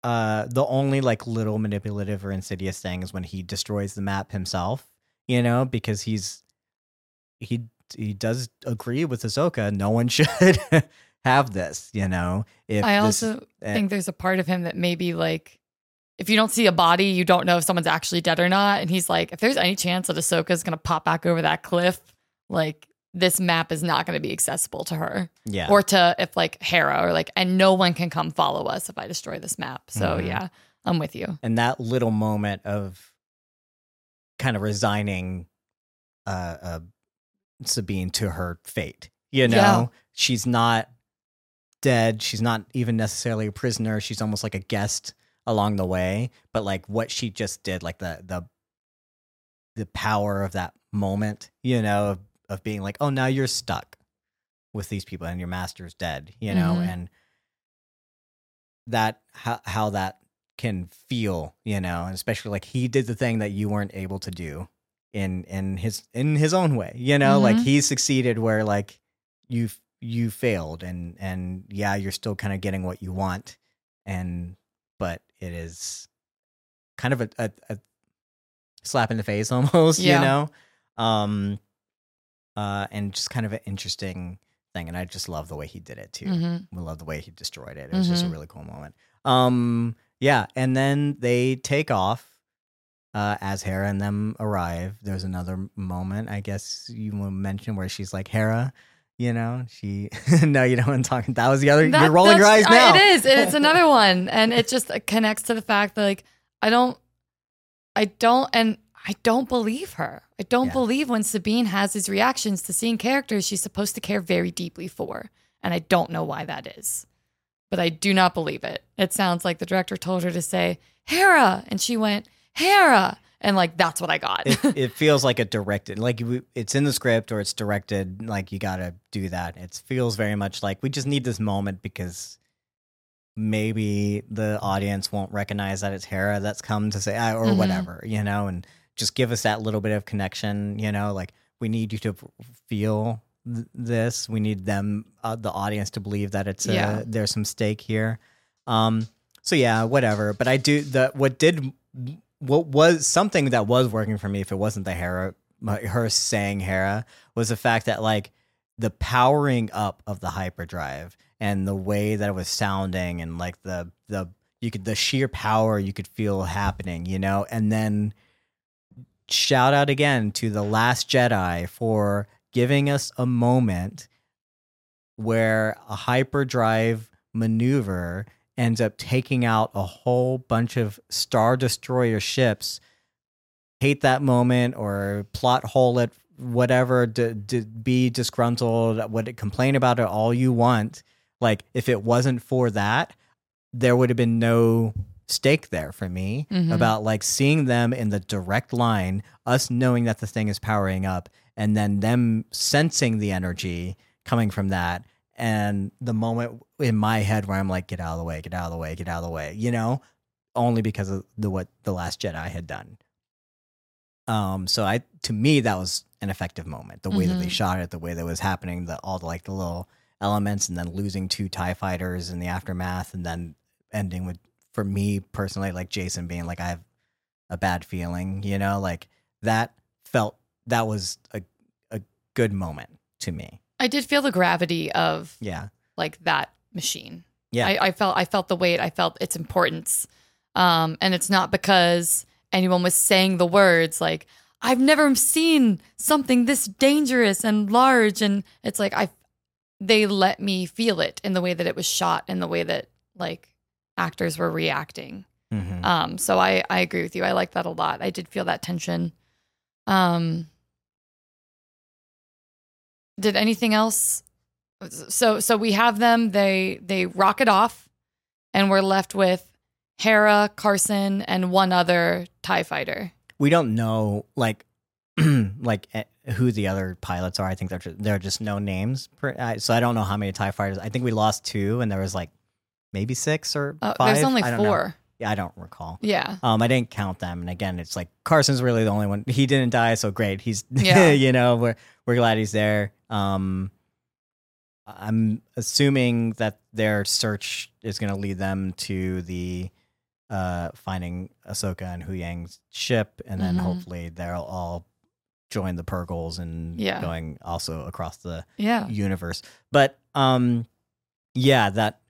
uh the only like little manipulative or insidious thing is when he destroys the map himself you know because he's he he does agree with Ahsoka no one should have this you know if I this- also eh, think there's a part of him that maybe like if you don't see a body, you don't know if someone's actually dead or not. And he's like, if there's any chance that Ahsoka's gonna pop back over that cliff, like this map is not gonna be accessible to her. yeah Or to if like Hera or like and no one can come follow us if I destroy this map. So Mhm. yeah, I'm with you. and that little moment of kind of resigning uh, uh Sabine to her fate. You know, Yeah. she's not dead. She's not even necessarily a prisoner. She's almost like a guest along the way. But like what she just did, like the the the power of that moment, you know, of, of being like, oh, now you're stuck with these people and your master's dead, you know, Mhm. and that how how that can feel, you know, and especially like he did the thing that you weren't able to do in in his in his own way, you know, like Mhm. he succeeded where like you you failed and and yeah, you're still kind of getting what you want and but it is kind of a, a, a slap in the face almost, Yeah. you know. Um uh and just kind of an interesting thing and I just love the way he did it too. hmm We love the way he destroyed it. It was just a Mhm. really cool moment. Um, yeah, and then they take off uh, as Hera and them arrive. There's another moment, I guess you mentioned, where she's like, Hera, you know, she. no, you don't want to talk. That was the other. That- you're rolling your eyes now. I- It is. It's another one, and it just uh, connects to the fact that like I don't, I don't, and I don't believe her. I don't Yeah. believe when Sabine has these reactions to seeing characters she's supposed to care very deeply for, and I don't know why that is, but I do not believe it. It sounds like the director told her to say Hera, and she went Hera, and like that's what I got. it, it feels like a directed, like it's in the script or it's directed. Like you got to do that. It feels very much like we just need this moment because maybe the audience won't recognize that it's Hera that's come to say or Mhm. whatever, you know, and just give us that little bit of connection. You know, like we need you to feel th- this. We need them, uh, the audience, to believe that it's Yeah. there's some stake here. Um, so yeah, whatever. But I do the what did what was something that was working for me if it wasn't the Hera her saying Hera was the fact that like the powering up of the hyperdrive and the way that it was sounding and like the the you could the sheer power you could feel happening, you know, and then shout out again to the last Jedi for giving us a moment where a hyperdrive maneuver ends up taking out a whole bunch of star destroyer ships hate that moment or plot hole it whatever d- d- be disgruntled what complain about it all you want like if it wasn't for that there would have been no stake there for me Mhm. about like seeing them in the direct line us knowing that the thing is powering up and then them sensing the energy coming from that and the moment in my head where i'm like get out of the way get out of the way get out of the way you know only because of the what the last jedi had done um, so I to me that was an effective moment. The way that they Mhm. shot it, the way that was happening, the all the like the little elements, and then losing two Tie fighters in the aftermath, and then ending with for me personally, like Jacen being like, I have a bad feeling, you know, like that felt that was a a good moment to me. I did feel the gravity of Yeah, like that machine. Yeah. I, I felt I felt the weight. I felt its importance. Um, and it's not because anyone was saying the words like I've never seen something this dangerous and large. And it's like I, they let me feel it in the way that it was shot, in the way that like actors were reacting. Mhm. Um, so I I agree with you. I like that a lot. I did feel that tension. Um, did anything else? So so we have them. They they rocket off, and we're left with Hera, Carson, and one other Tie fighter. we don't know like like eh, who the other pilots are. I think they're just, they're just no names. Per, so I don't know how many Tie fighters. I think we lost two, and there was like maybe six or Uh, five. there's only don't know. four. Yeah, I don't recall. Yeah. Um, I didn't count them, and again, it's like Carson's really the only one. He didn't die, so great. He's Yeah. you know we're we're glad he's there. Um, I'm assuming that their search is going to lead them to the uh finding Ahsoka and Huyang's ship, and then Mhm. hopefully they'll all join the Purrgils and Yeah. going also across the Yeah. universe. But um yeah, that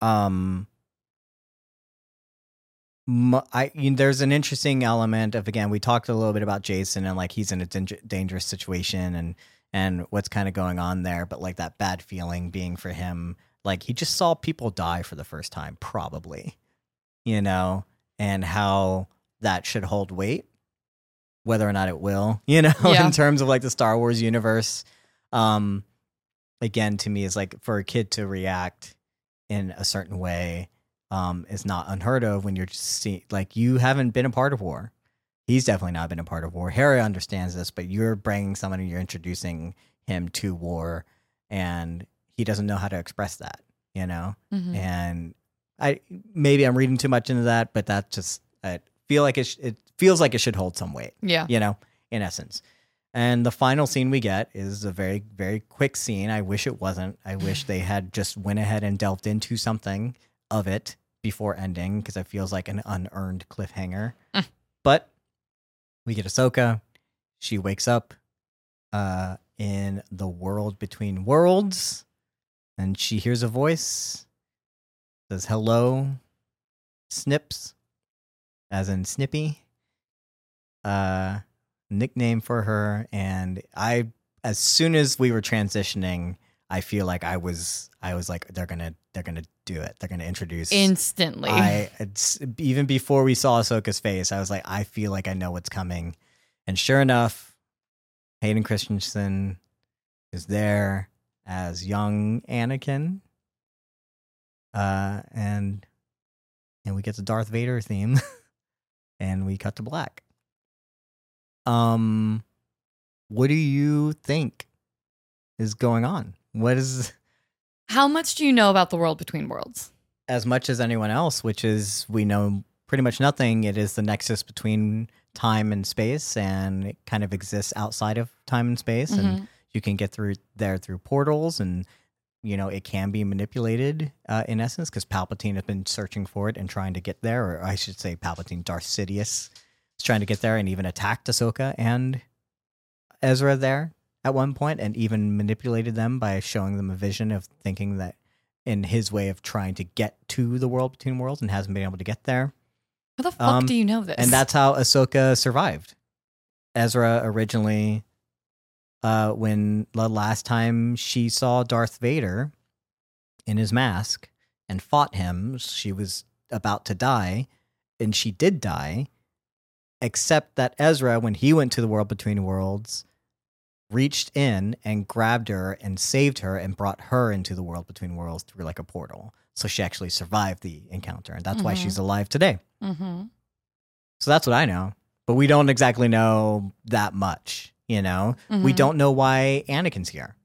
um I you know, there's an interesting element of again we talked a little bit about Jacen and like he's in a danger, dangerous situation and and what's kind of going on there but like that bad feeling being for him like he just saw people die for the first time probably you know and how that should hold weight whether or not it will you know Yeah. in terms of like the Star Wars universe um again to me is like for a kid to react in a certain way um is not unheard of when you're just see like you haven't been a part of war he's definitely not been a part of war hera understands this but you're bringing someone and you're introducing him to war and he doesn't know how to express that you know Mhm. and i maybe i'm reading too much into that but that just i feel like it, sh- it feels like it should hold some weight Yeah. you know, in essence. And the final scene we get is a very, very quick scene. I wish it wasn't. I wish they had just went ahead and delved into something of it before ending because it feels like an unearned cliffhanger. But we get Ahsoka. She wakes up uh, in the world between worlds, and she hears a voice. Says hello, Snips, as in Snippy uh nickname for her and i as soon as we were transitioning i feel like i was i was like they're gonna they're gonna do it. They're gonna introduce Instantly. i even before we saw ahsoka's face i was like i feel like i know what's coming. And sure enough hayden christensen is there as young anakin. Uh and and we get the darth vader theme and we cut to black. Um what do you think is going on? What is How much do you know about the world between worlds? as much as anyone else which is we know pretty much nothing it is the nexus between time and space, and it kind of exists outside of time and space, and Mhm. you can get through there through portals, and you know it can be manipulated uh, in essence because Palpatine has been searching for it and trying to get there, or I should say, Palpatine, Darth Sidious is trying to get there, and even attacked Ahsoka and Ezra there at one point, and even manipulated them by showing them a vision of thinking that in his way of trying to get to the world between worlds and hasn't been able to get there. How the fuck Um, do you know this? And that's how Ahsoka survived. Ezra originally, uh, when the last time she saw Darth Vader in his mask and fought him, she was about to die, and she did die. Except that Ezra, when he went to the world between worlds, reached in and grabbed her and saved her and brought her into the world between worlds through like a portal. So she actually survived the encounter, and that's why Mhm. she's alive today. hmm So that's what I know. But we don't exactly know that much, you know? We Mhm. don't know why Anakin's here,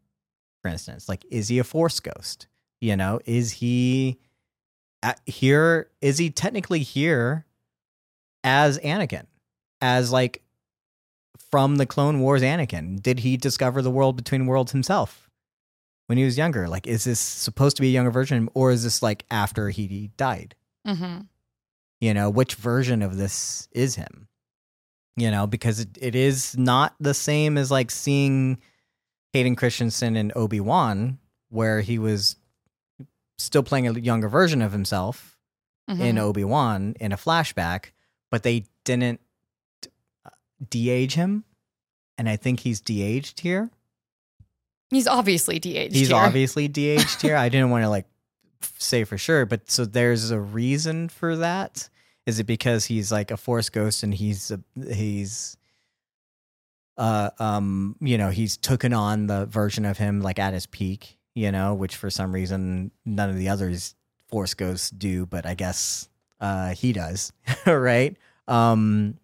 for instance. Like, is he a Force ghost? You know, is he at, here? Is he technically here as Anakin? As like from the Clone Wars Anakin? Did he discover the world between worlds himself when he was younger? Like, is this supposed to be a younger version or is this like after he died? hmm you know which version of this is him you know because it, it is not the same as like seeing hayden christensen in obi-wan where he was still playing a younger version of himself Mm-hmm. in obi-wan in a flashback but they didn't de-age him and i think he's de-aged here He's obviously de-aged. he's here. obviously de-aged here. I didn't want to like say for sure, but so there's a reason for that. Is it because he's like a force ghost and he's a, he's uh um you know he's taken on the version of him like at his peak, you know, which for some reason none of the others force ghosts do, but I guess uh he does, right? Um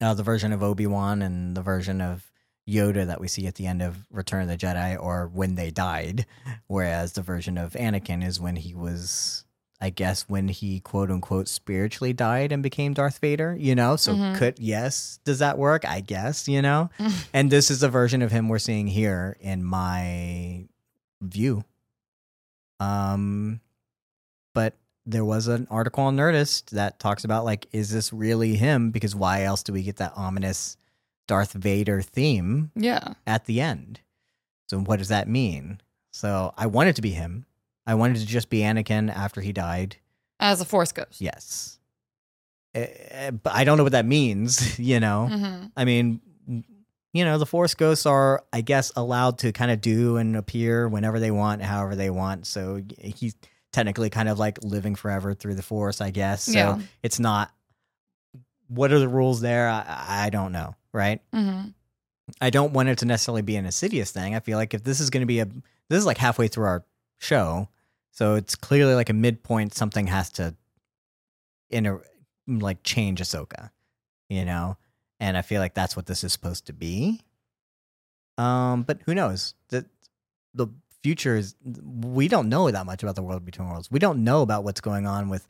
uh, the version of Obi-Wan and the version of Yoda that we see at the end of Return of the Jedi or when they died, whereas the version of Anakin is when he was, I guess, when he quote unquote spiritually died and became Darth Vader, you know? So, Mhm. could, yes, does that work? I guess, you know? and this is the version of him we're seeing here in my view. Um, but there was an article on Nerdist that talks about like, is this really him? Because why else do we get that ominous Darth Vader theme Yeah. at the end? So what does that mean? So I wanted to be him. I wanted to just be Anakin after he died. As a force ghost. Yes. Eh, eh, But I don't know what that means, you know? hmm I mean, you know, the Force ghosts are, I guess, allowed to kind of do and appear whenever they want, however they want. So he's technically kind of like living forever through the Force, I guess. So Yeah. it's not. What are the rules there? I, I don't know, right? hmm I don't want it to necessarily be an insidious thing. I feel like if this is going to be a, this is like halfway through our show, so it's clearly like a midpoint. Something has to, inter, like change Ahsoka, you know, and I feel like that's what this is supposed to be. Um, but who knows? The the future is we don't know that much about the world between worlds. We don't know about what's going on with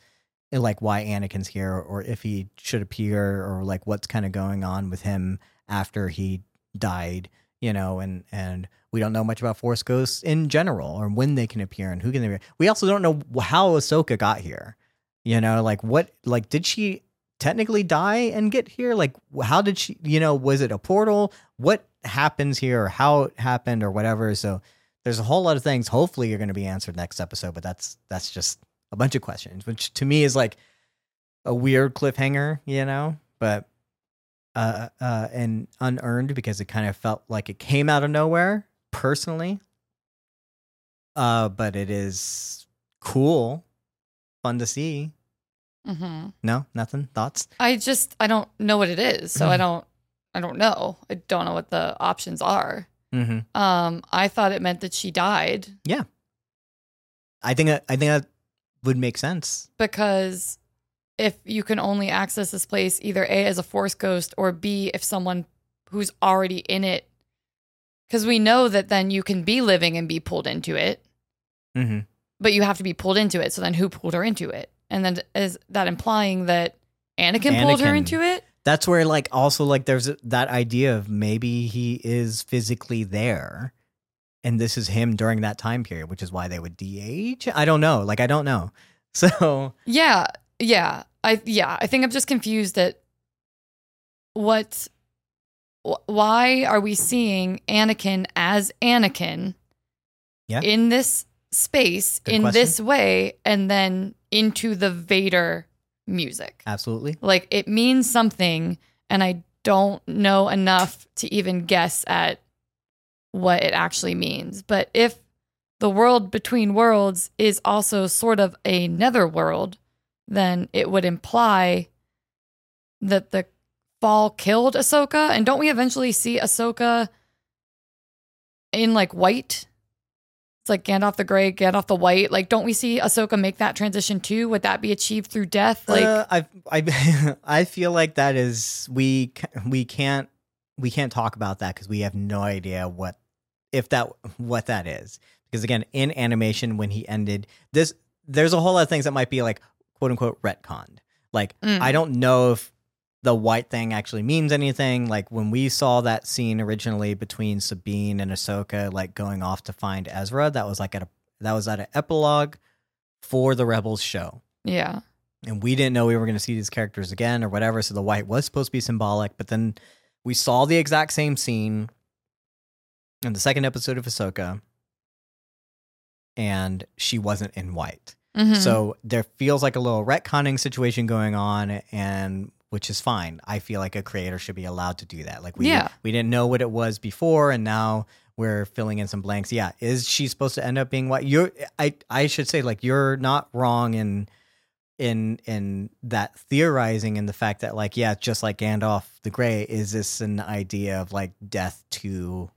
like why Anakin's here or if he should appear or like what's kind of going on with him after he died, you know, and and we don't know much about Force Ghosts in general or when they can appear and who can they appear. We also don't know how Ahsoka got here. You know, like what like did she technically die and get here? Like how did she, you know, was it a portal? What happens here or how it happened or whatever. So there's a whole lot of things hopefully you're going to be answered next episode, but that's that's just a bunch of questions, which to me is like a weird cliffhanger, you know, but uh, uh, and unearned because it kind of felt like it came out of nowhere personally. Uh, but it is cool, fun to see. hmm No, nothing. Thoughts? I just I don't know what it is, so I don't I don't know. I don't know what the options are. Mm-hmm. Um, I thought it meant that she died Yeah, I think I think that would make sense. because if you can only access this place either A as a force ghost or B if someone who's already in it because we know that then you can be living and be pulled into it, Mm-hmm. but you have to be pulled into it. So then who pulled her into it? And then is that implying that Anakin, pulled her Anakin. into it? That's where like also like there's that idea of maybe he is physically there and this is him during that time period which is why they would de-age i don't know like i don't know so Yeah, yeah. I yeah, I think I'm just confused at what wh- why are we seeing Anakin as Anakin Yeah. in this space Good in question. this way and then into the Vader music. absolutely Like it means something and I don't know enough to even guess at what it actually means. But if the world between worlds is also sort of a nether world, then it would imply that the fall killed Ahsoka. And don't we eventually see Ahsoka in like white? It's like Gandalf the Grey, Gandalf the White. Like, don't we see Ahsoka make that transition too? Would that be achieved through death? Like, uh, I I I feel like that is we we can't we can't talk about that because we have no idea what if that what that is because again in animation when he ended this there's a whole lot of things that might be like quote unquote retconned like Mm. I don't know if the white thing actually means anything like when we saw that scene originally between Sabine and Ahsoka like going off to find Ezra that was like at a that was at an epilogue for the Rebels show yeah. and we didn't know we were going to see these characters again or whatever. So the white was supposed to be symbolic, but then we saw the exact same scene in the second episode of Ahsoka, and she wasn't in white. Mhm. So there feels like a little retconning situation going on, and which is fine. I feel like a creator should be allowed to do that. Like we Yeah. we didn't know what it was before, and now we're filling in some blanks. Yeah, is she supposed to end up being white? You're I I should say like you're not wrong in in in that theorizing and the fact that like yeah, just like Gandalf the Grey, is this an idea of like death to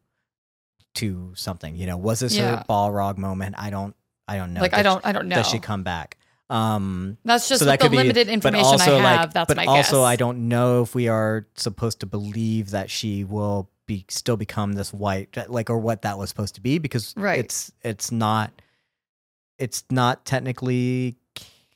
to something? You know, was this Yeah. a Balrog moment? I don't I don't know. like I don't I don't know. does she come back? Um, That's just so that the be limited information also, I have. like- that's but my also, guess. I don't know if we are supposed to believe that she will be still become this white, like, or what that was supposed to be, because Right. it's it's not it's not technically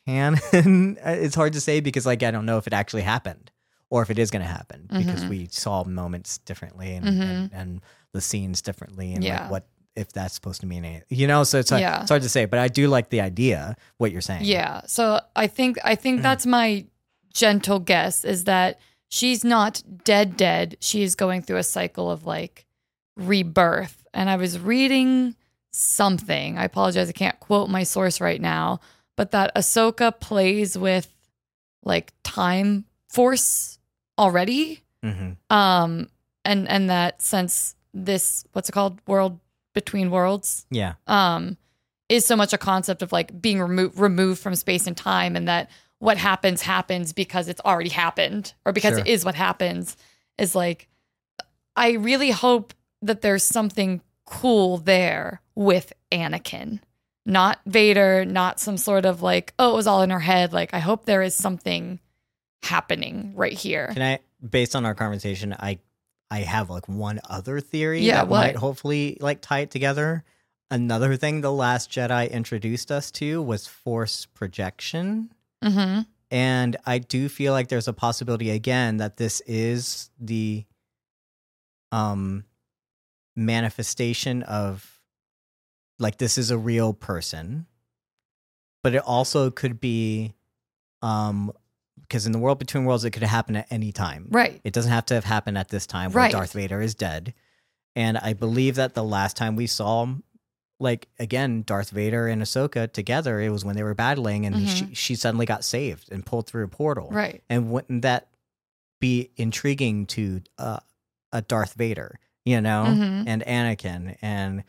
canon. it's hard to say because, like, I don't know if it actually happened or if it is going to happen because Mhm. we saw moments differently and, Mhm. and and the scenes differently and Yeah. like what if that's supposed to mean anything, you know. So it's hard, Yeah. it's hard to say, but I do like the idea what you're saying. Yeah. So I think I Mm. think that's my gentle guess is that she's not dead dead. She is going through a cycle of like rebirth. And I was reading something. I apologize, I can't quote my source right now, but that Ahsoka plays with like time force already. hmm Um and and that since this what's it called? World between worlds yeah. um, is so much a concept of like being removed removed from space and time, and that what happens happens because it's already happened or because Sure. it is what happens. Is like, I really hope that there's something cool there with Anakin, not Vader, not some sort of like, oh, it was all in her head. Like, I hope there is something happening right here. Can I, based on our conversation, I I have like one other theory Yeah, that what? might hopefully like tie it together. Another thing the Last Jedi introduced us to was force projection. hmm And I do feel like there's a possibility again that this is the um manifestation of like this is a real person. But it also could be um because in the world between worlds it could happen at any time. Right. It doesn't have to have happened at this time where Right. Darth Vader is dead. And I believe that the last time we saw, like again, Darth Vader and Ahsoka together, it was when they were battling, and she, she suddenly got saved and pulled through a portal. Mm-hmm. Right. And wouldn't that be intriguing to uh, a Darth Vader, you know, Mhm. and Anakin, and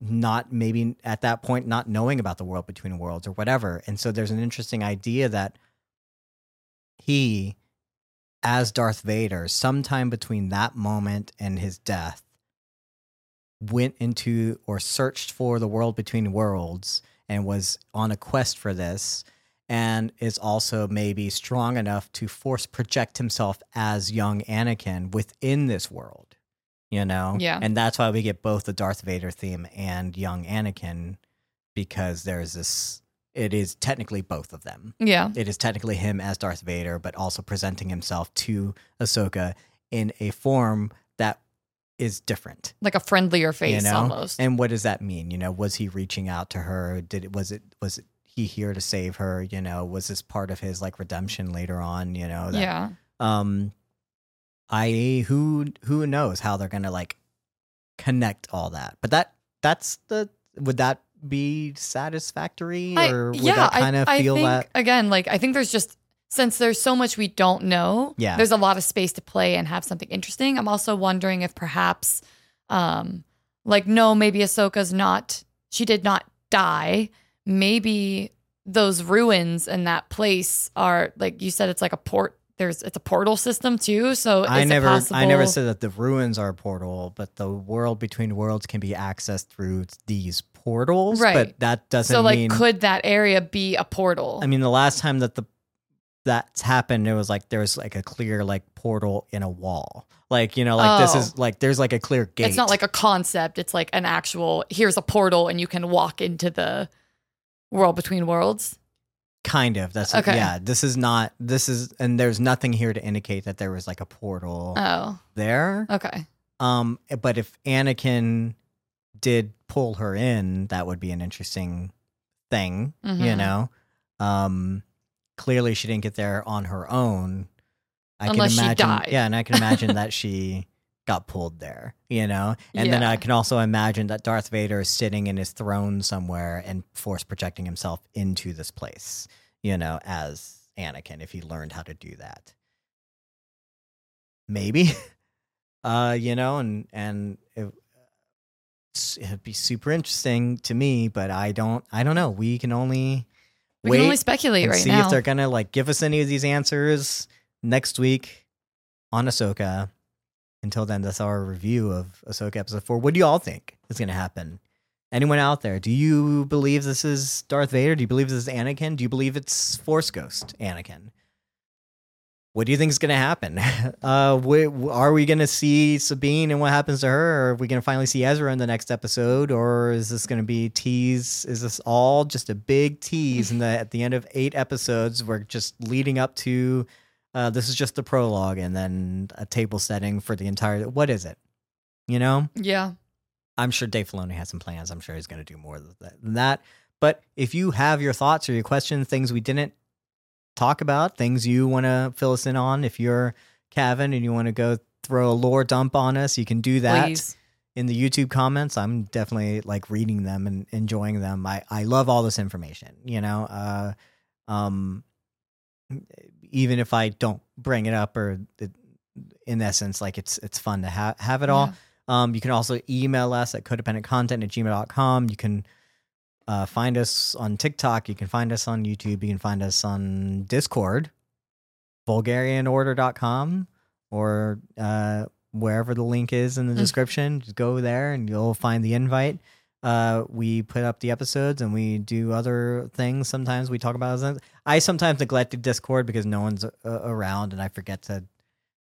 not maybe at that point not knowing about the world between worlds or whatever. And so there's an interesting idea that he, as Darth Vader, sometime between that moment and his death, went into or searched for the world between worlds and was on a quest for this and is also maybe strong enough to force project himself as young Anakin within this world. You know? Yeah. And that's why we get both the Darth Vader theme and young Anakin because there's this it is technically both of them. Yeah. It is technically him as Darth Vader, but also presenting himself to Ahsoka in a form that is different. Like a friendlier face you know? almost. And what does that mean? You know, was he reaching out to her? Did it was it was it he here to save her? You know, was this part of his like redemption later on? You know, that, yeah. um i who who knows how they're gonna like connect all that but that that's the would that be satisfactory I- or would yeah, that kind of feel think, that again, like I think there's just since there's so much we don't know, Yeah. there's a lot of space to play and have something interesting. I'm also wondering if perhaps um like no, maybe Ahsoka's not she did not die. Maybe those ruins and that place are like you said it's like a port there's it's a portal system too. So i never i never said that the ruins are a portal but the world between worlds can be accessed through these portals Right. but that doesn't so like mean could that area be a portal? i mean the last time that the that's happened it was like there was like a clear like portal in a wall like you know like this Oh. is like there's like a clear gate It's not like a concept. It's like an actual here's a portal and you can walk into the world between worlds. Kind of. That's Okay. yeah. This is not. This is, and there's nothing here to indicate that there was like a portal Oh, there. okay. Um, but if Anakin did pull her in, that would be an interesting thing. You Mhm. know, um, clearly she didn't get there on her own. I Unless she can imagine, died. yeah, and I can imagine that she got pulled there. You know, and then I can also imagine that Darth Vader is sitting in his throne somewhere and force projecting himself into this place. You know, as Anakin, if he learned how to do that maybe uh you know and and it, it'd be super interesting to me but i don't i don't know we can only We can only speculate right see now. if they're gonna like give us any of these answers next week on ahsoka until then that's our review of ahsoka episode 4 what do you all think is gonna happen anyone out there do you believe this is darth vader do you believe this is anakin do you believe it's force ghost anakin what do you think is going to happen? Uh, are we going to see Sabine and what happens to her? Or are we going to finally see Ezra in the next episode? Or is this going to be tease? Is this all just a big tease? And at the end of eight episodes, we're just leading up to uh, this is just the prologue and then a table setting for the entire. What is it? You know? yeah. I'm sure Dave Filoni has some plans. I'm sure he's going to do more than that. But if you have your thoughts or your questions, things we didn't talk about, things you want to fill us in on, if you're Kevin and you want to go throw a lore dump on us, you can do that Please. in the YouTube comments. I'm definitely like reading them and enjoying them. I, I love all this information, you know. Uh, um, even if I don't bring it up or it, in essence, like it's it's fun to have have it all. Yeah. Um, you can also email us at codependentcontent at gmail.com. You can uh, find us on TikTok. You can find us on YouTube. You can find us on Discord, vulgarianorder.com, or uh, wherever the link is in the Mm. description. Just go there and you'll find the invite. Uh, we put up the episodes and we do other things. Sometimes we talk about things. I sometimes neglect the Discord because no one's uh, around and I forget to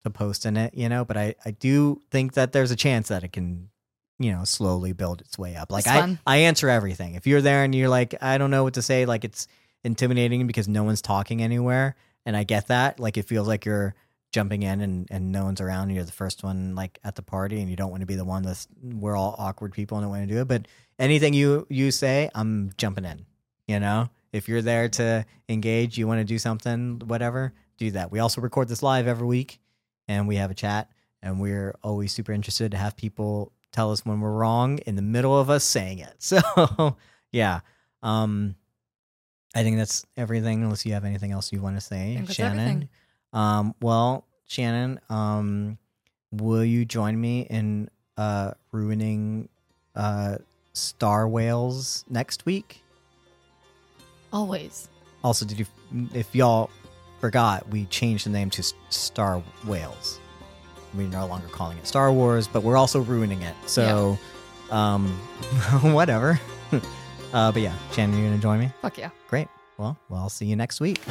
to post in it, you know. But I I do think that there's a chance that it can, you know, slowly build its way up. Like I. I answer everything. If you're there and you're like I don't know what to say, like it's intimidating because no one's talking anywhere, and I get that. Like it feels like you're jumping in and, and no one's around and you're the first one like at the party and you don't want to be the one that's we're all awkward people and don't want to do it but anything you you say i'm jumping in you know? If you're there to engage you want to do something whatever do that. We also record this live every week and we have a chat and we're always super interested to have people tell us when we're wrong in the middle of us saying it. So yeah um i think that's everything unless you have anything else you want to say shannon? everything. Um, well, Shannon, um, will you join me in uh, ruining uh, Star Whales next week? Always. Also, did you, if y'all forgot, we changed the name to Star Whales. We're no longer calling it Star Wars, but we're also ruining it. So, um, whatever. uh, but yeah, Shannon, you gonna join me? Fuck yeah. Great. Well, well, I'll see you next week.